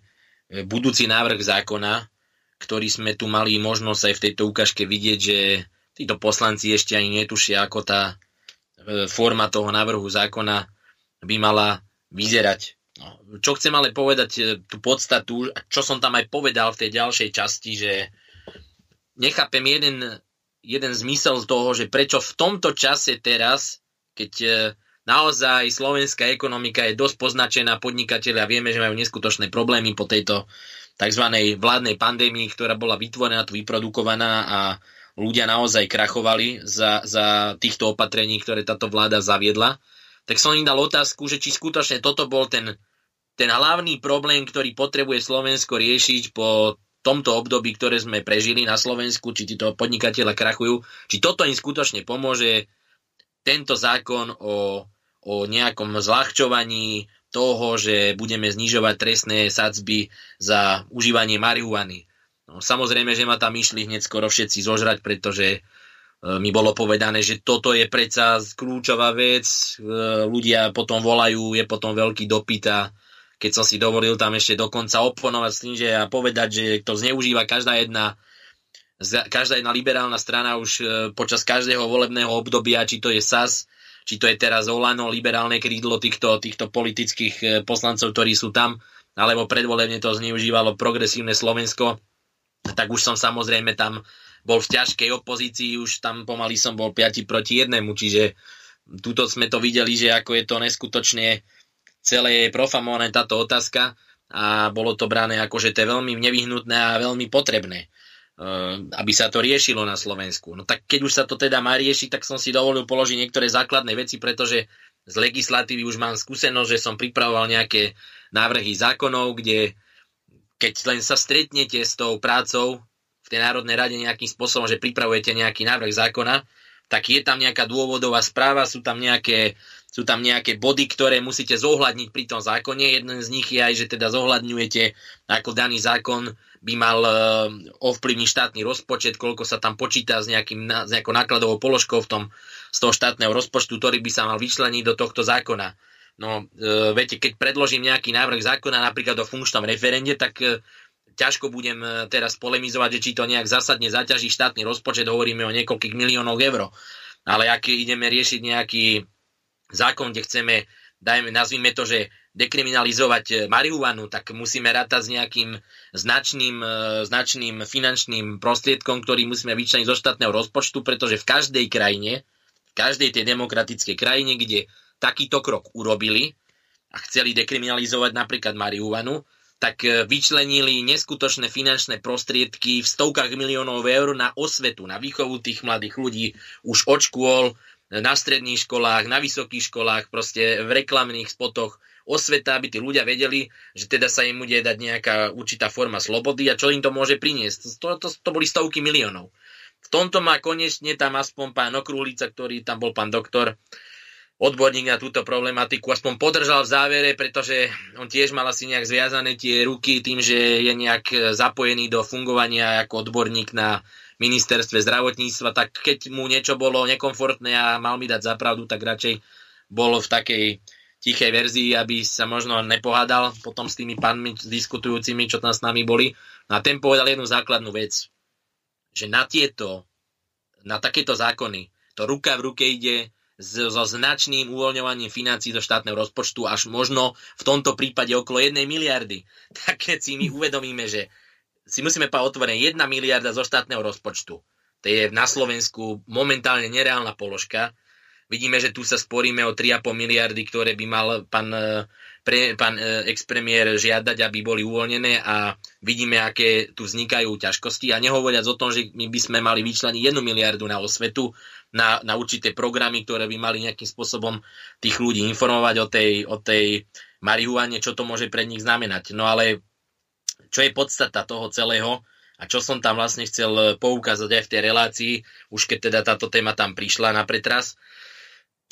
Speaker 13: budúci návrh zákona, ktorý sme tu mali možnosť aj v tejto ukážke vidieť, že títo poslanci ešte ani netušia, ako tá e, forma toho návrhu zákona by mala vyzerať. No, čo chcem ale povedať, e, tú podstatu, čo som tam aj povedal v tej ďalšej časti, že nechápem jeden, jeden zmysel z toho, že prečo v tomto čase teraz, keď e, naozaj slovenská ekonomika je dosť poznačená, podnikateľia vieme, že majú neskutočné problémy po tejto tzv. vládnej pandémii, ktorá bola vytvorená, tu vyprodukovaná a ľudia naozaj krachovali za, za týchto opatrení, ktoré táto vláda zaviedla tak som im dal otázku, že či skutočne toto bol ten, ten hlavný problém, ktorý potrebuje Slovensko riešiť po tomto období, ktoré sme prežili na Slovensku, či títo podnikateľe krachujú, či toto im skutočne pomôže.
Speaker 2: tento zákon o, o nejakom zľahčovaní toho, že budeme znižovať trestné sadzby za užívanie marihuany. No, samozrejme, že ma tam išli hneď skoro všetci zožrať, pretože mi bolo povedané, že toto je predsa kľúčová vec, e, ľudia potom volajú, je potom veľký dopyt a keď som si dovolil tam ešte dokonca oponovať s tým, že a povedať, že to zneužíva každá jedna každá jedna liberálna strana už e, počas každého volebného obdobia, či to je SAS, či to je teraz Olano, liberálne krídlo týchto, týchto politických poslancov, ktorí sú tam, alebo predvolebne to zneužívalo progresívne Slovensko, tak už som samozrejme tam bol v ťažkej opozícii, už tam pomaly som bol 5 proti jednému, čiže tuto sme to videli, že ako je to neskutočne celé je profamované táto otázka a bolo to brané ako, že to je veľmi nevyhnutné a veľmi potrebné, eh, aby sa to riešilo na Slovensku. No tak keď už sa to teda má riešiť, tak som si dovolil položiť niektoré základné veci, pretože z legislatívy už mám skúsenosť, že som pripravoval nejaké návrhy zákonov, kde keď len sa stretnete s tou prácou tej Národnej rade nejakým spôsobom, že pripravujete nejaký návrh zákona, tak je tam nejaká dôvodová správa, sú tam nejaké, sú tam nejaké body, ktoré musíte zohľadniť pri tom zákone. Jeden z nich je aj, že teda zohľadňujete, ako daný zákon by mal uh, ovplyvniť štátny rozpočet, koľko sa tam počíta s, nejakým, s nejakou nákladovou položkou v tom, z toho štátneho rozpočtu, ktorý by sa mal vyčleniť do tohto zákona. No, e, viete, keď predložím nejaký návrh zákona napríklad o funkčnom referende, tak e, ťažko budem e, teraz polemizovať, že či to nejak zásadne zaťaží štátny rozpočet, hovoríme o niekoľkých miliónoch eur. Ale ak ideme riešiť nejaký zákon, kde chceme, dajme, nazvime to, že dekriminalizovať e, marihuanu, tak musíme rátať s nejakým značným, e, značným finančným prostriedkom, ktorý musíme vyčleniť zo štátneho rozpočtu, pretože v každej krajine, v každej tej demokratickej krajine, kde takýto krok urobili a chceli dekriminalizovať napríklad marihuanu, tak e, vyčlenili neskutočné finančné prostriedky v stovkách miliónov eur na osvetu, na výchovu tých mladých ľudí už od škôl, na stredných školách, na vysokých školách, proste v reklamných spotoch osveta, aby tí ľudia vedeli, že teda sa im bude dať nejaká určitá forma slobody a čo im to môže priniesť. To, to, to boli stovky miliónov. V tomto má konečne tam aspoň pán Okrúhlica, ktorý tam bol pán doktor, odborník na túto problematiku aspoň podržal v závere, pretože on tiež mal asi nejak zviazané tie ruky tým, že je nejak zapojený do fungovania ako odborník na ministerstve zdravotníctva, tak keď mu niečo bolo nekomfortné a mal mi dať zapravdu, tak radšej bolo v takej tichej verzii, aby sa možno nepohádal potom s tými pánmi diskutujúcimi, čo tam s nami boli. No a ten povedal jednu základnú vec, že na tieto, na takéto zákony, to ruka v ruke ide so značným uvoľňovaním financí do štátneho rozpočtu až možno v tomto prípade okolo 1 miliardy. Tak keď si my uvedomíme, že si musíme pa otvoriť 1 miliarda zo štátneho rozpočtu, to je na Slovensku momentálne nereálna položka, Vidíme, že tu sa sporíme o 3,5 miliardy, ktoré by mal pán, e, pre, pán e, expremiér žiadať, aby boli uvoľnené a vidíme, aké tu vznikajú ťažkosti. A nehovoriac o tom, že my by sme mali vyčleniť 1 miliardu na osvetu, na, na určité programy, ktoré by mali nejakým spôsobom tých ľudí informovať o tej, o tej marihuane, čo to môže pre nich znamenať. No ale čo je podstata toho celého a čo som tam vlastne chcel poukázať aj v tej relácii, už keď teda táto téma tam prišla na pretras,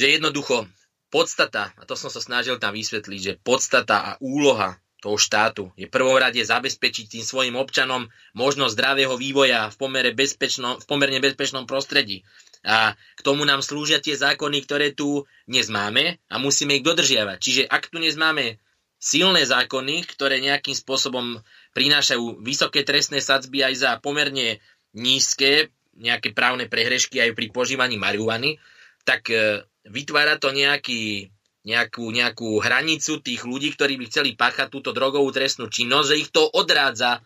Speaker 2: že jednoducho podstata, a to som sa snažil tam vysvetliť, že podstata a úloha toho štátu je prvom rade zabezpečiť tým svojim občanom možnosť zdravého vývoja v, pomere bezpečnom, v pomerne bezpečnom prostredí. A k tomu nám slúžia tie zákony, ktoré tu dnes máme a musíme ich dodržiavať. Čiže ak tu dnes máme silné zákony, ktoré nejakým spôsobom prinášajú vysoké trestné sadzby aj za pomerne nízke nejaké právne prehrešky aj pri požívaní marihuany, tak e, vytvára to nejaký, nejakú, nejakú hranicu tých ľudí, ktorí by chceli páchať túto drogovú trestnú činnosť, že ich to odrádza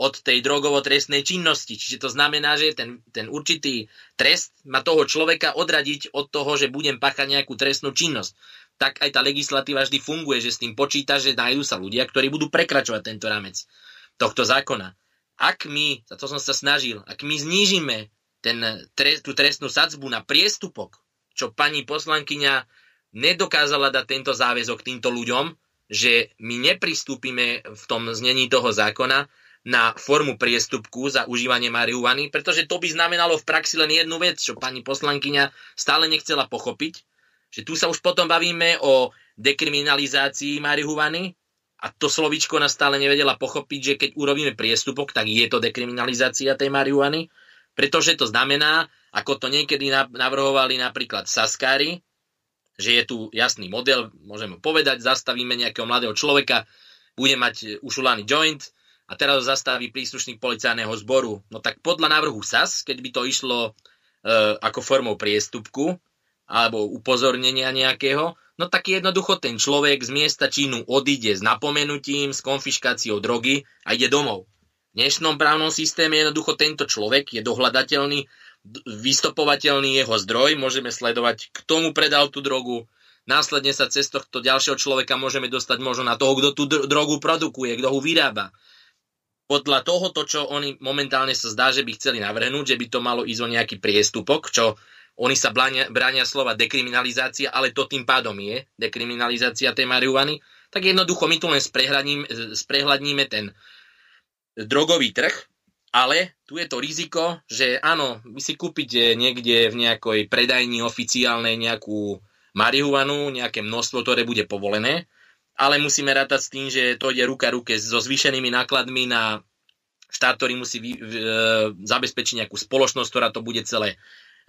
Speaker 2: od tej drogovo-trestnej činnosti. Čiže to znamená, že ten, ten určitý trest má toho človeka odradiť od toho, že budem páchať nejakú trestnú činnosť. Tak aj tá legislatíva vždy funguje, že s tým počíta, že nájdú sa ľudia, ktorí budú prekračovať tento rámec tohto zákona. Ak my, za to som sa snažil, ak my znížime ten, tú trestnú sadzbu na priestupok, čo pani poslankyňa nedokázala dať tento záväzok týmto ľuďom, že my nepristúpime v tom znení toho zákona na formu priestupku za užívanie marihuany, pretože to by znamenalo v praxi len jednu vec, čo pani poslankyňa stále nechcela pochopiť, že tu sa už potom bavíme o dekriminalizácii marihuany a to slovičko nás stále nevedela pochopiť, že keď urobíme priestupok, tak je to dekriminalizácia tej marihuany, pretože to znamená, ako to niekedy navrhovali napríklad Saskári, že je tu jasný model, môžeme povedať, zastavíme nejakého mladého človeka, bude mať ušulaný joint a teraz ho zastaví príslušník policajného zboru. No tak podľa návrhu SAS, keď by to išlo e, ako formou priestupku alebo upozornenia nejakého, no tak jednoducho ten človek z miesta činu odíde s napomenutím, s konfiškáciou drogy a ide domov. V dnešnom právnom systéme jednoducho tento človek je dohľadateľný vystopovateľný jeho zdroj, môžeme sledovať, kto mu predal tú drogu, následne sa cez tohto ďalšieho človeka môžeme dostať možno na toho, kto tú drogu produkuje, kto ho vyrába. Podľa toho, to, čo oni momentálne sa zdá, že by chceli navrhnúť, že by to malo ísť o nejaký priestupok, čo oni sa bránia, bránia slova dekriminalizácia, ale to tým pádom je dekriminalizácia tej marihuany, tak jednoducho my tu len sprehľadníme ten drogový trh, ale tu je to riziko, že áno, vy si kúpite niekde v nejakej predajni oficiálnej nejakú marihuanu, nejaké množstvo, ktoré bude povolené, ale musíme rátať s tým, že to ide ruka ruke so zvýšenými nákladmi na štát, ktorý musí vy, e, zabezpečiť nejakú spoločnosť, ktorá to bude celé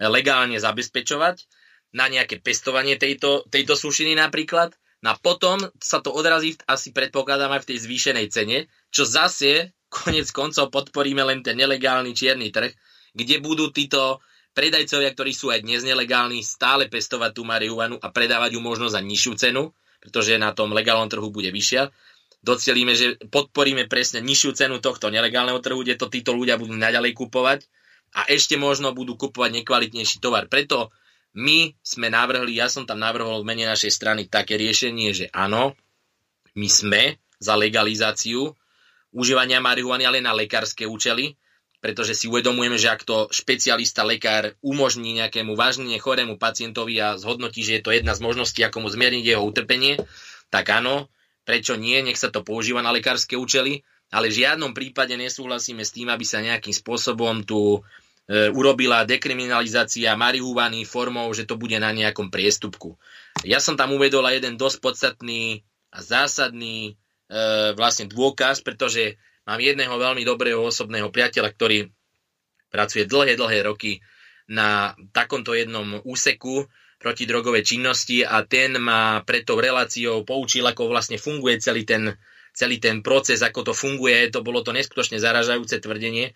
Speaker 2: legálne zabezpečovať na nejaké pestovanie tejto, tejto sušiny napríklad. No a potom sa to odrazí asi predpokladám aj v tej zvýšenej cene, čo zase konec koncov podporíme len ten nelegálny čierny trh, kde budú títo predajcovia, ktorí sú aj dnes nelegálni, stále pestovať tú marihuanu a predávať ju možno za nižšiu cenu, pretože na tom legálnom trhu bude vyššia. Docelíme, že podporíme presne nižšiu cenu tohto nelegálneho trhu, kde to títo ľudia budú naďalej kupovať a ešte možno budú kupovať nekvalitnejší tovar. Preto my sme navrhli, ja som tam navrhol v mene našej strany také riešenie, že áno, my sme za legalizáciu užívania marihuany, ale na lekárske účely, pretože si uvedomujeme, že ak to špecialista, lekár umožní nejakému vážne chorému pacientovi a zhodnotí, že je to jedna z možností, ako mu zmierniť jeho utrpenie, tak áno, prečo nie, nech sa to používa na lekárske účely, ale v žiadnom prípade nesúhlasíme s tým, aby sa nejakým spôsobom tu e, urobila dekriminalizácia marihuany formou, že to bude na nejakom priestupku. Ja som tam uvedol aj jeden dosť podstatný a zásadný vlastne dôkaz, pretože mám jedného veľmi dobrého osobného priateľa, ktorý pracuje dlhé, dlhé roky na takomto jednom úseku proti drogovej činnosti a ten ma preto reláciou poučil, ako vlastne funguje celý ten, celý ten proces, ako to funguje. To bolo to neskutočne zaražajúce tvrdenie.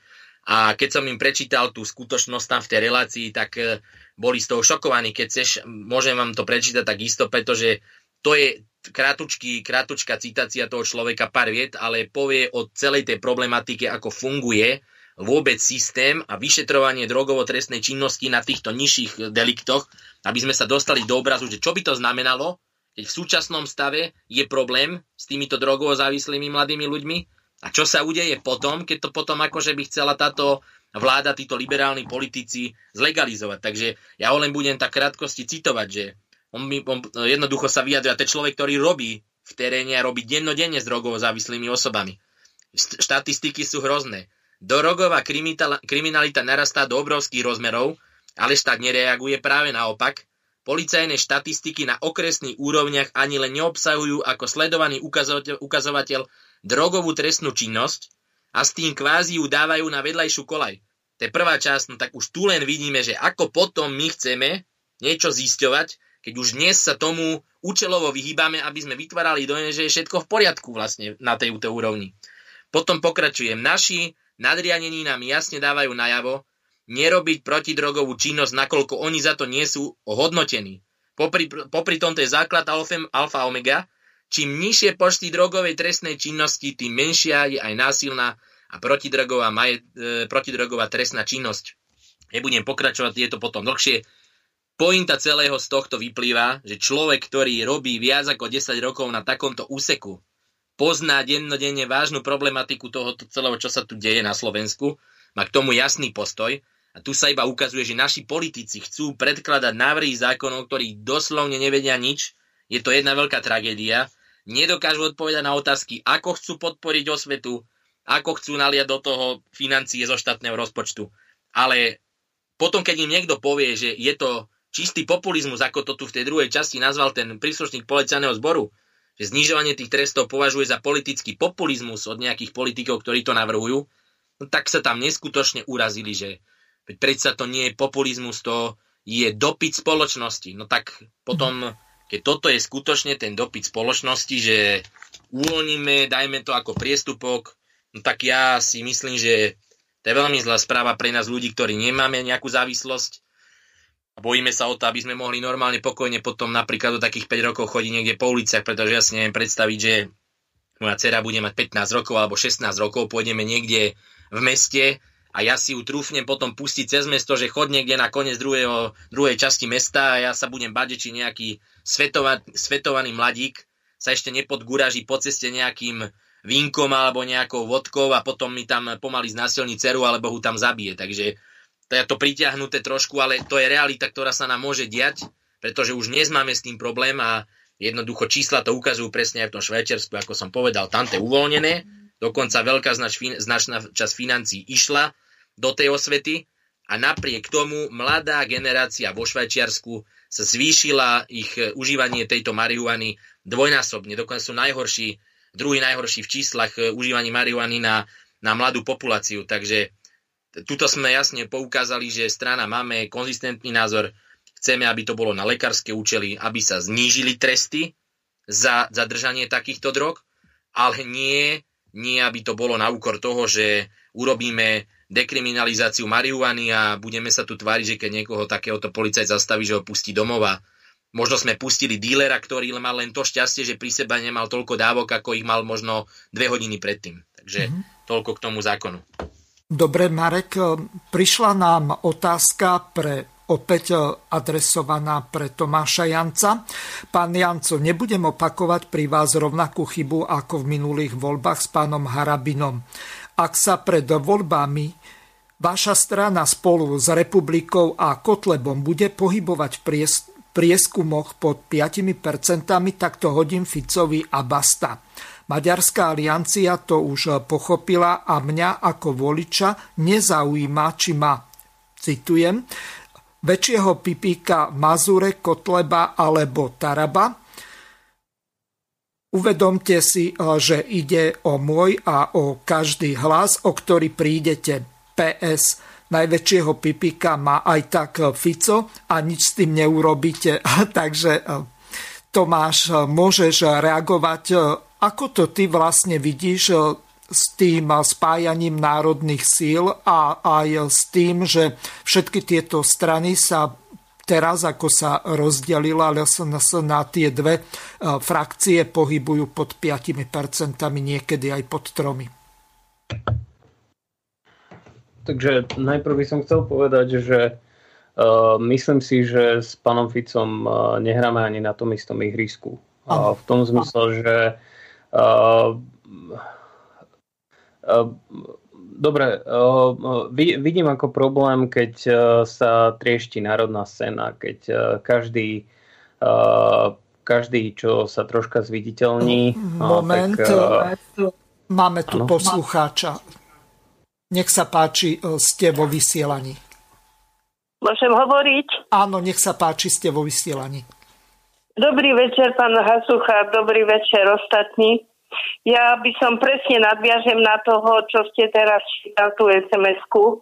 Speaker 2: A keď som im prečítal tú skutočnosť tam v tej relácii, tak e, boli z toho šokovaní. Keď chceš, môžem vám to prečítať tak isto, pretože to je krátučký, krátučká citácia toho človeka, pár viet, ale povie o celej tej problematike, ako funguje vôbec systém a vyšetrovanie drogovo-trestnej činnosti na týchto nižších deliktoch, aby sme sa dostali do obrazu, že čo by to znamenalo, keď v súčasnom stave je problém s týmito drogovo závislými mladými ľuďmi a čo sa udeje potom, keď to potom akože by chcela táto vláda, títo liberálni politici zlegalizovať. Takže ja ho len budem tak krátkosti citovať, že on, on jednoducho sa vyjadria, to je človek, ktorý robí v teréne a robí dennodenne s drogovo závislými osobami. Štatistiky sú hrozné. Drogová kriminalita narastá do obrovských rozmerov, ale štát nereaguje práve naopak. Policajné štatistiky na okresných úrovniach ani len neobsahujú ako sledovaný ukazovateľ, ukazovateľ drogovú trestnú činnosť a s tým kvázi ju dávajú na vedľajšiu kolaj. To je prvá časť, no tak už tu len vidíme, že ako potom my chceme niečo zisťovať, keď už dnes sa tomu účelovo vyhýbame, aby sme vytvárali dojem, že je všetko v poriadku vlastne na tej úrovni. Potom pokračujem. Naši nadrianení nám jasne dávajú najavo nerobiť protidrogovú činnosť, nakoľko oni za to nie sú hodnotení. Popri, popri tomto je základ alfa omega. Čím nižšie počty drogovej trestnej činnosti, tým menšia je aj násilná a protidrogová, maje, e, protidrogová trestná činnosť. Nebudem pokračovať, je to potom dlhšie. Pointa celého z tohto vyplýva, že človek, ktorý robí viac ako 10 rokov na takomto úseku, pozná dennodenne vážnu problematiku toho celého, čo sa tu deje na Slovensku, má k tomu jasný postoj a tu sa iba ukazuje, že naši politici chcú predkladať návrhy zákonov, ktorí doslovne nevedia nič. Je to jedna veľká tragédia. Nedokážu odpovedať na otázky, ako chcú podporiť osvetu, ako chcú naliať do toho financie zo štátneho rozpočtu. Ale potom, keď im niekto povie, že je to čistý populizmus, ako to tu v tej druhej časti nazval ten príslušník policajného zboru, že znižovanie tých trestov považuje za politický populizmus od nejakých politikov, ktorí to navrhujú, no tak sa tam neskutočne urazili, že predsa to nie je populizmus, to je dopyt spoločnosti. No tak potom, keď toto je skutočne ten dopyt spoločnosti, že uvoľníme, dajme to ako priestupok, no tak ja si myslím, že to je veľmi zlá správa pre nás ľudí, ktorí nemáme nejakú závislosť bojíme sa o to, aby sme mohli normálne, pokojne potom napríklad do takých 5 rokov chodiť niekde po uliciach, pretože ja si neviem predstaviť, že moja dcera bude mať 15 rokov alebo 16 rokov, pôjdeme niekde v meste a ja si ju trúfnem potom pustiť cez mesto, že chod niekde na koniec druhého, druhej časti mesta a ja sa budem bať, či nejaký svetova, svetovaný mladík sa ešte nepodguraží po ceste nejakým vínkom alebo nejakou vodkou a potom mi tam pomaly znasilní dceru alebo ho tam zabije. Takže to je to pritiahnuté trošku, ale to je realita, ktorá sa nám môže diať, pretože už dnes máme s tým problém a jednoducho čísla to ukazujú presne aj v tom Švajčiarsku, ako som povedal, tam to je uvoľnené, dokonca veľká značná časť financí išla do tej osvety a napriek tomu mladá generácia vo Švajčiarsku sa zvýšila ich užívanie tejto marihuany dvojnásobne, dokonca sú najhorší druhý najhorší v číslach e, užívaní marihuany na, na mladú populáciu. Takže tuto sme jasne poukázali, že strana máme konzistentný názor, chceme, aby to bolo na lekárske účely, aby sa znížili tresty za zadržanie takýchto drog, ale nie, nie aby to bolo na úkor toho, že urobíme dekriminalizáciu marihuany a budeme sa tu tváriť, že keď niekoho takéhoto policajt zastaví, že ho pustí domova Možno sme pustili dílera, ktorý mal len to šťastie, že pri sebe nemal toľko dávok, ako ich mal možno dve hodiny predtým. Takže mm-hmm. toľko k tomu zákonu.
Speaker 1: Dobre, Marek, prišla nám otázka pre opäť adresovaná pre Tomáša Janca. Pán Janco, nebudem opakovať pri vás rovnakú chybu ako v minulých voľbách s pánom Harabinom. Ak sa pred voľbami vaša strana spolu s Republikou a Kotlebom bude pohybovať v prieskumoch pod 5%, tak to hodím Ficovi a basta. Maďarská aliancia to už pochopila a mňa ako voliča nezaujíma, či ma, citujem, väčšieho pipíka Mazure, Kotleba alebo Taraba. Uvedomte si, že ide o môj a o každý hlas, o ktorý prídete. PS najväčšieho pipika má aj tak Fico a nič s tým neurobíte. Takže e, Tomáš, e, môžeš reagovať, e, ako to ty vlastne vidíš s tým spájaním národných síl a aj s tým, že všetky tieto strany sa teraz, ako sa rozdelila LSNS na tie dve frakcie, pohybujú pod 5%, niekedy aj pod tromi.
Speaker 10: Takže najprv by som chcel povedať, že uh, myslím si, že s pánom Ficom uh, nehráme ani na tom istom ihrisku. Uh, v tom zmysle, že uh, uh, Dobre, vidím ako problém, keď sa triešti národná scéna, keď každý, každý čo sa troška zviditeľní.
Speaker 1: Moment, tak, máme tu ano? poslucháča. Nech sa páči, e, ste vo vysielaní.
Speaker 14: Môžem hovoriť?
Speaker 1: Áno, nech sa páči, ste vo vysielaní.
Speaker 14: Dobrý večer, pán Hasucha, dobrý večer ostatní. Ja by som presne nadviažem na toho, čo ste teraz čítal tú SMS-ku.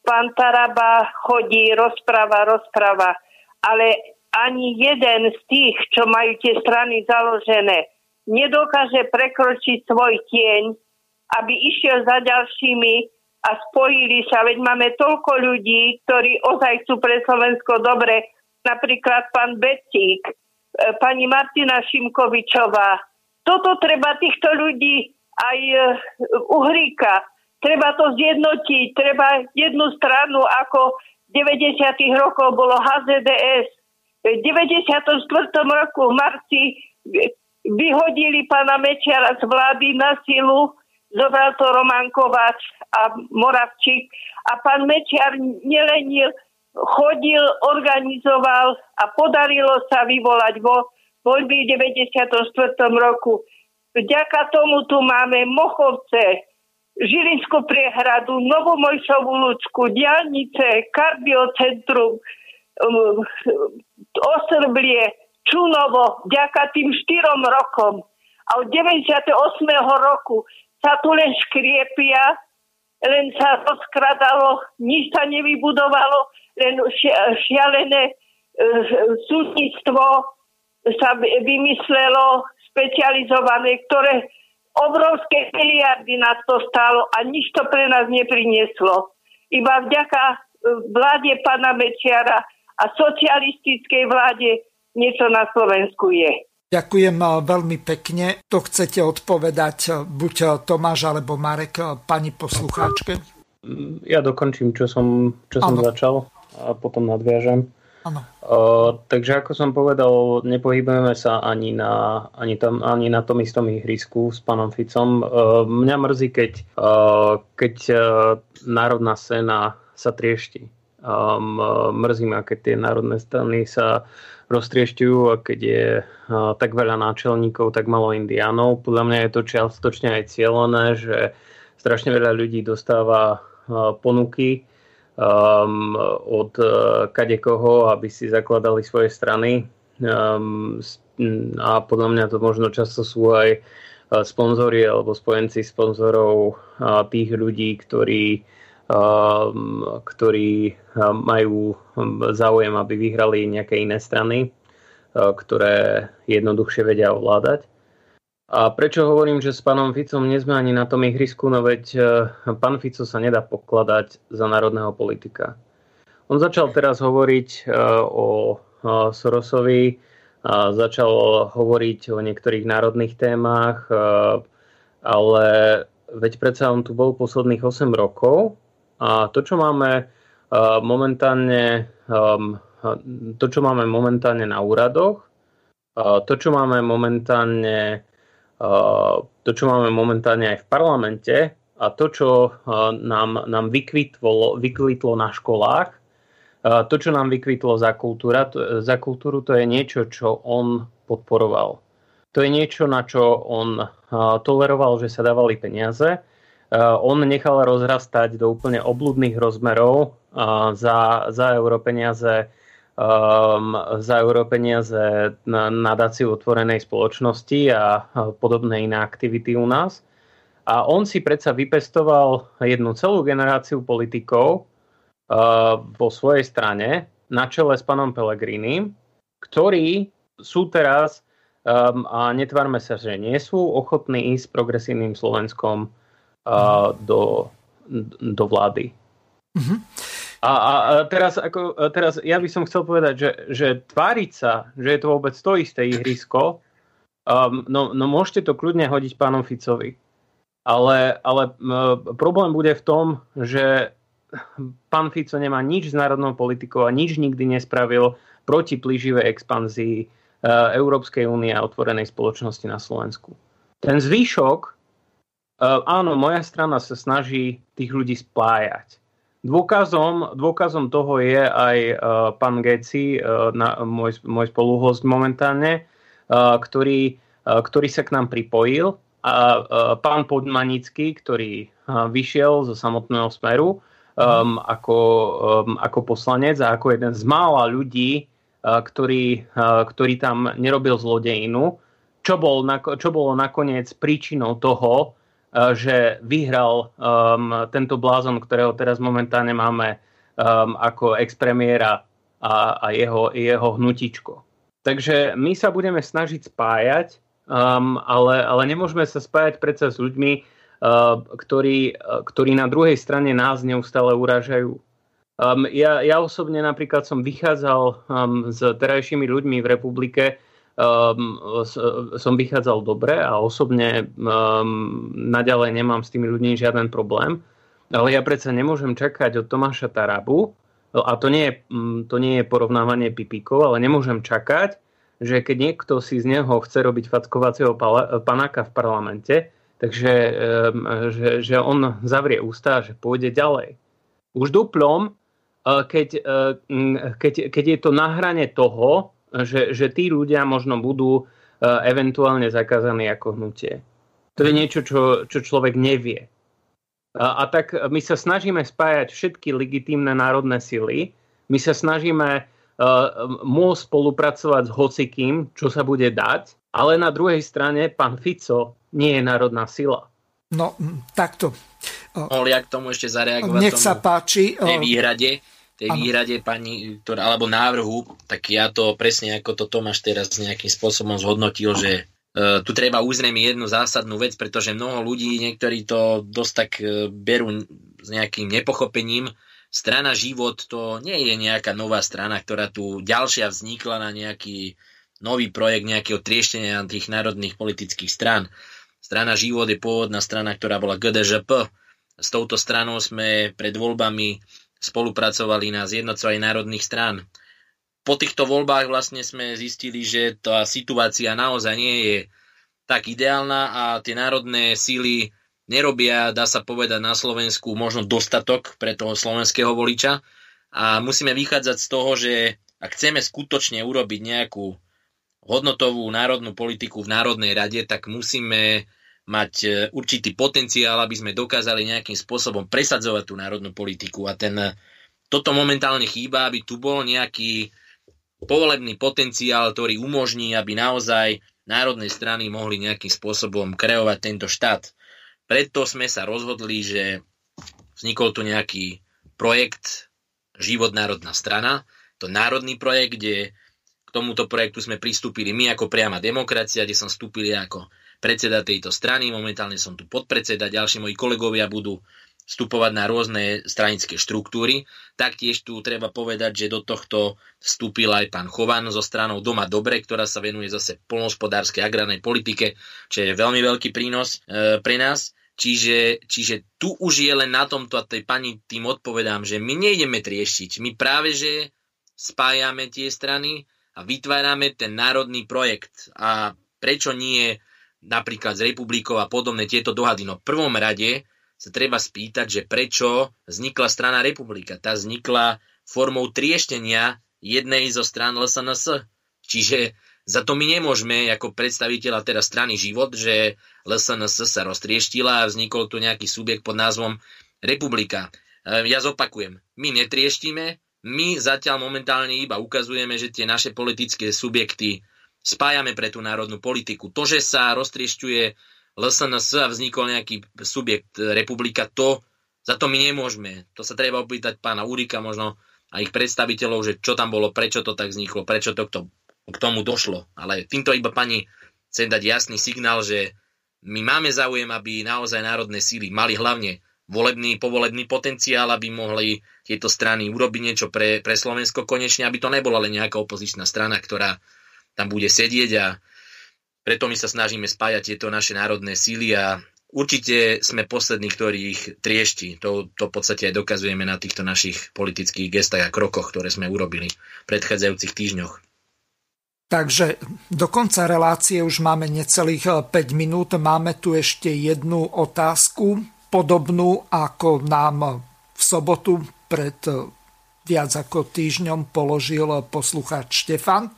Speaker 14: Pán Taraba chodí, rozpráva, rozpráva, ale ani jeden z tých, čo majú tie strany založené, nedokáže prekročiť svoj tieň aby išiel za ďalšími a spojili sa, veď máme toľko ľudí, ktorí ozaj chcú pre Slovensko dobre, napríklad pán Becík, pani Martina Šimkovičová. Toto treba týchto ľudí aj e, Uhríka. Treba to zjednotiť, treba jednu stranu, ako v 90. rokov bolo HZDS. V 94. roku v marci vyhodili pána Mečiara z vlády na silu zobral to Roman Kováč a Moravčík a pán Mečiar nelenil, chodil, organizoval a podarilo sa vyvolať vo voľby v 94. roku. Vďaka tomu tu máme Mochovce, Žilinskú priehradu, Novú Mojšovú ľudskú, diálnice, kardiocentrum, um, Osrblie, Čunovo, vďaka tým štyrom rokom. A od 98. roku sa tu len škriepia, len sa rozkradalo, nič sa nevybudovalo, len šialené e, súdnictvo sa vymyslelo, specializované, ktoré obrovské miliardy nás to stálo a nič to pre nás neprinieslo. Iba vďaka e, vláde pana Mečiara a socialistickej vláde niečo na Slovensku je.
Speaker 1: Ďakujem e, veľmi pekne. To chcete odpovedať buď Tomáš alebo Marek pani poslucháčke?
Speaker 10: Ja dokončím, čo som, čo som začal a potom nadviažem. Uh, takže ako som povedal, nepohybujeme sa ani na, ani tam, ani na tom istom ihrisku s pánom Ficom. Uh, mňa mrzí, keď, uh, keď uh, národná scéna sa triešti. Um, mrzí ma, keď tie národné strany sa roztriešťujú a keď je uh, tak veľa náčelníkov, tak malo indiánov. Podľa mňa je to čiastočne aj cieľené, že strašne veľa ľudí dostáva uh, ponuky um, od uh, kadekoho, aby si zakladali svoje strany. Um, a podľa mňa to možno často sú aj uh, sponzori alebo spojenci sponzorov uh, tých ľudí, ktorí, um, ktorí uh, majú záujem, aby vyhrali nejaké iné strany, uh, ktoré jednoduchšie vedia ovládať. A prečo hovorím, že s pánom Ficom nie sme ani na tom ihrisku, no veď e, pán Fico sa nedá pokladať za národného politika. On začal teraz hovoriť e, o Sorosovi, začal hovoriť o niektorých národných témach, e, ale veď predsa on tu bol posledných 8 rokov a to, čo máme momentálne to, čo máme momentálne na úradoch, to, čo máme momentálne to, čo máme momentálne aj v parlamente a to, čo nám, nám vykvitlo, vykvitlo na školách, to, čo nám vykvitlo za, kultúra, to, za kultúru, to je niečo, čo on podporoval. To je niečo, na čo on toleroval, že sa dávali peniaze. On nechal rozrastať do úplne obludných rozmerov za, za europeniaze peniaze um, za europeniaze na nadáciu otvorenej spoločnosti a podobné iné aktivity u nás. A on si predsa vypestoval jednu celú generáciu politikov uh, vo svojej strane na čele s pánom Pellegrini, ktorí sú teraz, um, a netvárme sa, že nie sú ochotní ísť progresívnym Slovenskom uh, do, do vlády. Mm-hmm. A, a, teraz, ako, teraz ja by som chcel povedať, že, že tváriť sa, že je to vôbec to isté ihrisko, um, no, no môžete to kľudne hodiť pánom Ficovi. Ale, ale um, problém bude v tom, že pán Fico nemá nič s národnou politikou a nič nikdy nespravil proti plíživej expanzii uh, Európskej únie a otvorenej spoločnosti na Slovensku. Ten zvýšok, uh, áno, moja strana sa snaží tých ľudí spájať Dôkazom, dôkazom toho je aj uh, pán Geci, uh, môj, môj spoluhost momentálne, uh, ktorý, uh, ktorý sa k nám pripojil. A uh, pán Podmanický, ktorý uh, vyšiel zo samotného smeru um, ako, um, ako poslanec a ako jeden z mála ľudí, uh, ktorý, uh, ktorý tam nerobil zlodejinu, čo, bol, čo bolo nakoniec príčinou toho, že vyhral um, tento blázon, ktorého teraz momentálne máme um, ako expremiéra a, a jeho, jeho hnutičko. Takže my sa budeme snažiť spájať, um, ale, ale nemôžeme sa spájať predsa s ľuďmi, uh, ktorí, uh, ktorí na druhej strane nás neustále uražajú. Um, ja, ja osobne napríklad som vychádzal um, s terajšími ľuďmi v republike, um, som vychádzal dobre a osobne um, naďalej nemám s tými ľuďmi žiaden problém. Ale ja predsa nemôžem čakať od Tomáša Tarabu, a to nie je, mm, to nie je porovnávanie pipíkov, ale nemôžem čakať, že keď niekto si z neho chce robiť fackovacieho panáka v parlamente, takže um, že, že on zavrie ústa a že pôjde ďalej. Už duplom, uh, keď, uh, keď, keď je to na hrane toho, že, že tí ľudia možno budú uh, eventuálne zakázaní ako hnutie. To je niečo, čo, čo človek nevie. A, a tak my sa snažíme spájať všetky legitímne národné sily. My sa snažíme uh, môcť spolupracovať s hocikým, čo sa bude dať, ale na druhej strane pán Fico nie je národná sila.
Speaker 1: No, takto.
Speaker 2: Mohol ja k tomu ešte zareagovať?
Speaker 1: Nech sa páči.
Speaker 2: Tej výhrade, tej ano. výhrade pani, ktorá, alebo návrhu, tak ja to presne ako to Tomáš teraz nejakým spôsobom zhodnotil, že uh, tu treba uzrieť jednu zásadnú vec, pretože mnoho ľudí, niektorí to dosť tak uh, berú s nejakým nepochopením. Strana život to nie je nejaká nová strana, ktorá tu ďalšia vznikla na nejaký nový projekt nejakého trieštenia tých národných politických strán. Strana život je pôvodná strana, ktorá bola GDŽP. S touto stranou sme pred voľbami spolupracovali na zjednocovaní národných strán. Po týchto voľbách vlastne sme zistili, že tá situácia naozaj nie je tak ideálna a tie národné síly nerobia, dá sa povedať na Slovensku, možno dostatok pre toho slovenského voliča. A musíme vychádzať z toho, že ak chceme skutočne urobiť nejakú hodnotovú národnú politiku v Národnej rade, tak musíme mať e, určitý potenciál, aby sme dokázali nejakým spôsobom presadzovať tú národnú politiku. A ten, e, toto momentálne chýba, aby tu bol nejaký povolebný potenciál, ktorý umožní, aby naozaj národné strany mohli nejakým spôsobom kreovať tento štát. Preto sme sa rozhodli, že vznikol tu nejaký projekt Život národná strana. To národný projekt, kde k tomuto projektu sme pristúpili my ako priama demokracia, kde som vstúpili ako predseda tejto strany, momentálne som tu podpredseda, ďalší moji kolegovia budú vstupovať na rôzne stranické štruktúry. Taktiež tu treba povedať, že do tohto vstúpil aj pán Chovan zo stranou Doma Dobre, ktorá sa venuje zase polnospodárskej agrárnej politike, čo je veľmi veľký prínos e, pre nás. Čiže, čiže tu už je len na tomto a tej pani tým odpovedám, že my nejdeme trieštiť. My práve, že spájame tie strany a vytvárame ten národný projekt. A prečo nie napríklad z republikov a podobné tieto dohady. No v prvom rade sa treba spýtať, že prečo vznikla strana republika. Tá vznikla formou trieštenia jednej zo strán LSNS. Čiže za to my nemôžeme ako predstaviteľa teda strany život, že LSNS sa roztrieštila a vznikol tu nejaký subjekt pod názvom republika. E, ja zopakujem, my netrieštime, my zatiaľ momentálne iba ukazujeme, že tie naše politické subjekty spájame pre tú národnú politiku. To, že sa roztriešťuje LSNS a vznikol nejaký subjekt republika, to za to my nemôžeme. To sa treba opýtať pána Urika možno a ich predstaviteľov, že čo tam bolo, prečo to tak vzniklo, prečo to k, to, k tomu došlo. Ale týmto iba pani chcem dať jasný signál, že my máme záujem, aby naozaj národné síly mali hlavne volebný, povolebný potenciál, aby mohli tieto strany urobiť niečo pre, pre Slovensko konečne, aby to nebola len nejaká opozičná strana, ktorá tam bude sedieť a preto my sa snažíme spájať tieto naše národné síly a určite sme poslední, ktorí ich triešti. To, to v podstate aj dokazujeme na týchto našich politických gestách a krokoch, ktoré sme urobili v predchádzajúcich týždňoch.
Speaker 1: Takže do konca relácie už máme necelých 5 eh, minút. Máme tu ešte jednu otázku, podobnú ako nám v sobotu pred eh, viac ako týždňom položil poslucháč Štefan.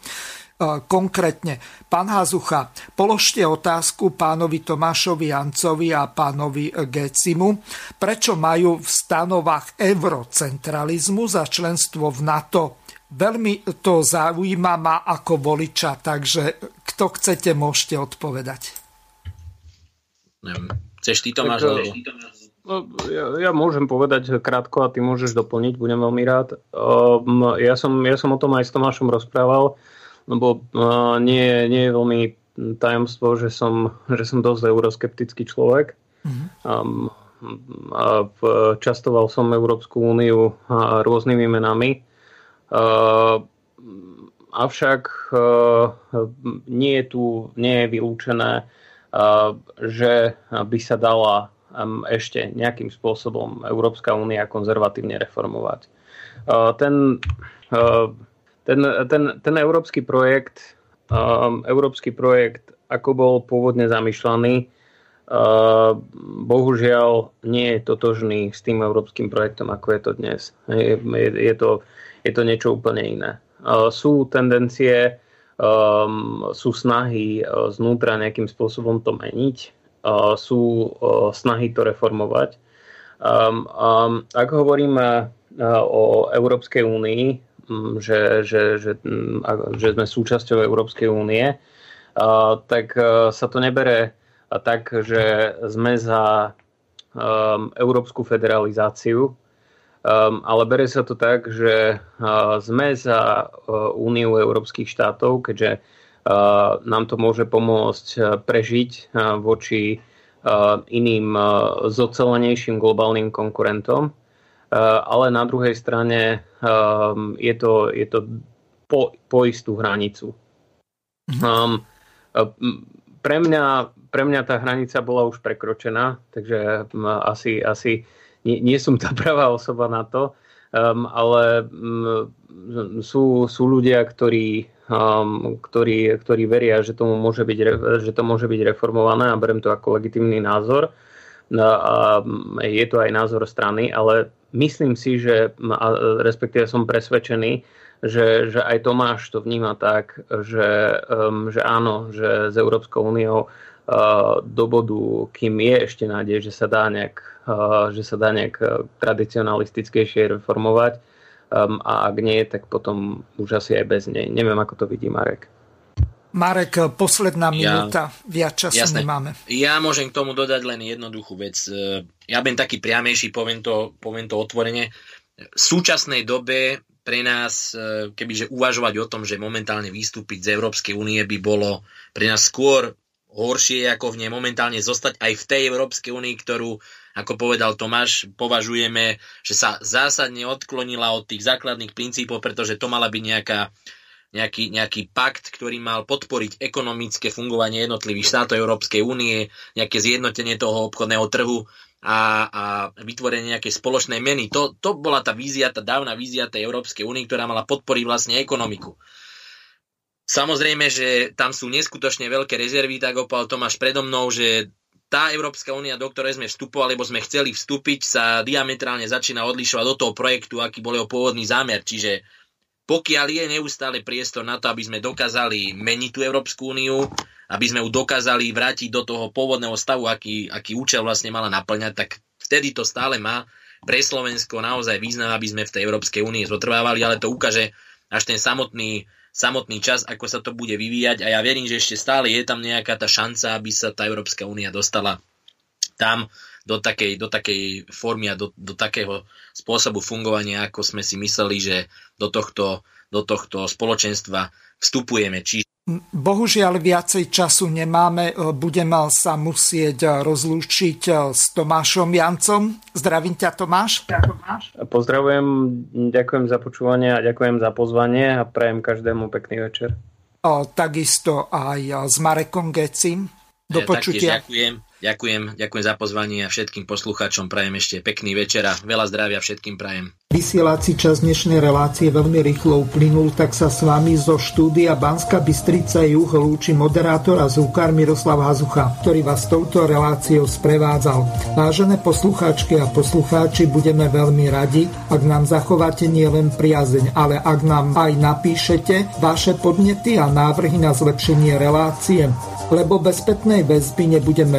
Speaker 1: Konkrétne, pán Hazucha, položte otázku pánovi Tomášovi Jancovi a pánovi Gecimu, prečo majú v stanovách eurocentralizmu za členstvo v NATO. Veľmi to zaujíma ma ako voliča, takže kto chcete, môžete odpovedať.
Speaker 2: Chceš ty, Tomáš?
Speaker 10: No, ja, ja môžem povedať krátko a ty môžeš doplniť, budem veľmi rád. Um, ja, som, ja som o tom aj s Tomášom rozprával lebo uh, nie, nie je veľmi tajomstvo, že som, že som dosť euroskeptický človek. Mm-hmm. Um, a v, častoval som Európsku úniu rôznymi menami. Uh, avšak uh, nie je tu nie je vylúčené, uh, že by sa dala um, ešte nejakým spôsobom Európska únia konzervatívne reformovať. Uh, ten uh, ten, ten, ten európsky projekt, um, európsky projekt, ako bol pôvodne zamýšľaný, uh, bohužiaľ nie je totožný s tým európskym projektom, ako je to dnes. Je, je, je, to, je to niečo úplne iné. Uh, sú tendencie, um, sú snahy uh, znútra nejakým spôsobom to meniť, uh, sú uh, snahy to reformovať, Um, um, ak hovoríme o Európskej únii, že, že, že, um, že sme súčasťou Európskej únie, tak uh, sa to nebere tak, že sme za um, európsku federalizáciu, Um, ale bere sa to tak, že uh, sme za uh, Úniu európskych štátov, keďže nám to môže pomôcť prežiť voči iným zocelenejším globálnym konkurentom. Uh, ale na druhej strane um, je to, je to po, po istú hranicu. Um, pre, mňa, pre mňa tá hranica bola už prekročená, takže asi, asi nie, nie som tá pravá osoba na to, um, ale um, sú, sú ľudia, ktorí, um, ktorí, ktorí veria, že, tomu môže byť, že to môže byť reformované a berem to ako legitimný názor. No, a je to aj názor strany, ale myslím si, že respektíve som presvedčený, že, že aj Tomáš to vníma tak, že, um, že áno, že s Európskou úniou uh, do bodu, kým je ešte nádej, že sa dá nejak že sa dá nejak e, tradicionalistickejšie reformovať um, a ak nie, tak potom už asi aj bez nej. Neviem, ako to vidí Marek.
Speaker 1: Marek, e, posledná minúta, ja, viac času jasné. nemáme.
Speaker 2: Ja môžem k tomu dodať len jednoduchú vec. E, ja budem taký priamejší, poviem to, poviem to otvorene. V súčasnej dobe pre nás, kebyže uvažovať o tom, že momentálne vystúpiť z Európskej únie by bolo pre nás skôr horšie, ako v nej momentálne zostať aj v tej Európskej únii, ktorú ako povedal Tomáš, považujeme, že sa zásadne odklonila od tých základných princípov, pretože to mala byť nejaká, nejaký, nejaký pakt, ktorý mal podporiť ekonomické fungovanie jednotlivých štátov Európskej únie, nejaké zjednotenie toho obchodného trhu a, a vytvorenie nejakej spoločnej meny. To, to bola tá vízia, tá dávna vízia tej Európskej únie, ktorá mala podporiť vlastne ekonomiku. Samozrejme, že tam sú neskutočne veľké rezervy, tak opal Tomáš predo mnou, že tá Európska únia, do ktorej sme vstupovali, alebo sme chceli vstúpiť, sa diametrálne začína odlišovať od toho projektu, aký bol jeho pôvodný zámer. Čiže pokiaľ je neustále priestor na to, aby sme dokázali meniť tú Európsku úniu, aby sme ju dokázali vrátiť do toho pôvodného stavu, aký, aký účel vlastne mala naplňať, tak vtedy to stále má pre Slovensko naozaj význam, aby sme v tej Európskej únii zotrvávali, ale to ukáže až ten samotný samotný čas, ako sa to bude vyvíjať. A ja verím, že ešte stále je tam nejaká tá šanca, aby sa tá Európska únia dostala tam do takej, do takej formy a do, do takého spôsobu fungovania, ako sme si mysleli, že do tohto, do tohto spoločenstva vstupujeme. Čiže
Speaker 1: Bohužiaľ viacej času nemáme, budem sa musieť rozlúčiť s Tomášom Jancom. Zdravím ťa Tomáš.
Speaker 10: Pozdravujem, ďakujem za počúvanie a ďakujem za pozvanie a prajem každému pekný večer.
Speaker 1: O, takisto aj s Marekom Gecim. Do
Speaker 2: ja
Speaker 1: počutia.
Speaker 2: Ďakujem. Ďakujem, ďakujem za pozvanie a všetkým poslucháčom prajem ešte pekný večer a veľa zdravia všetkým prajem.
Speaker 1: Vysielací čas dnešnej relácie veľmi rýchlo uplynul, tak sa s vami zo štúdia Banska Bystrica Juh lúči moderátor a zúkar Miroslav Hazucha, ktorý vás touto reláciou sprevádzal. Vážené poslucháčky a poslucháči, budeme veľmi radi, ak nám zachováte nielen priazeň, ale ak nám aj napíšete vaše podnety a návrhy na zlepšenie relácie lebo bez spätnej väzby nebudeme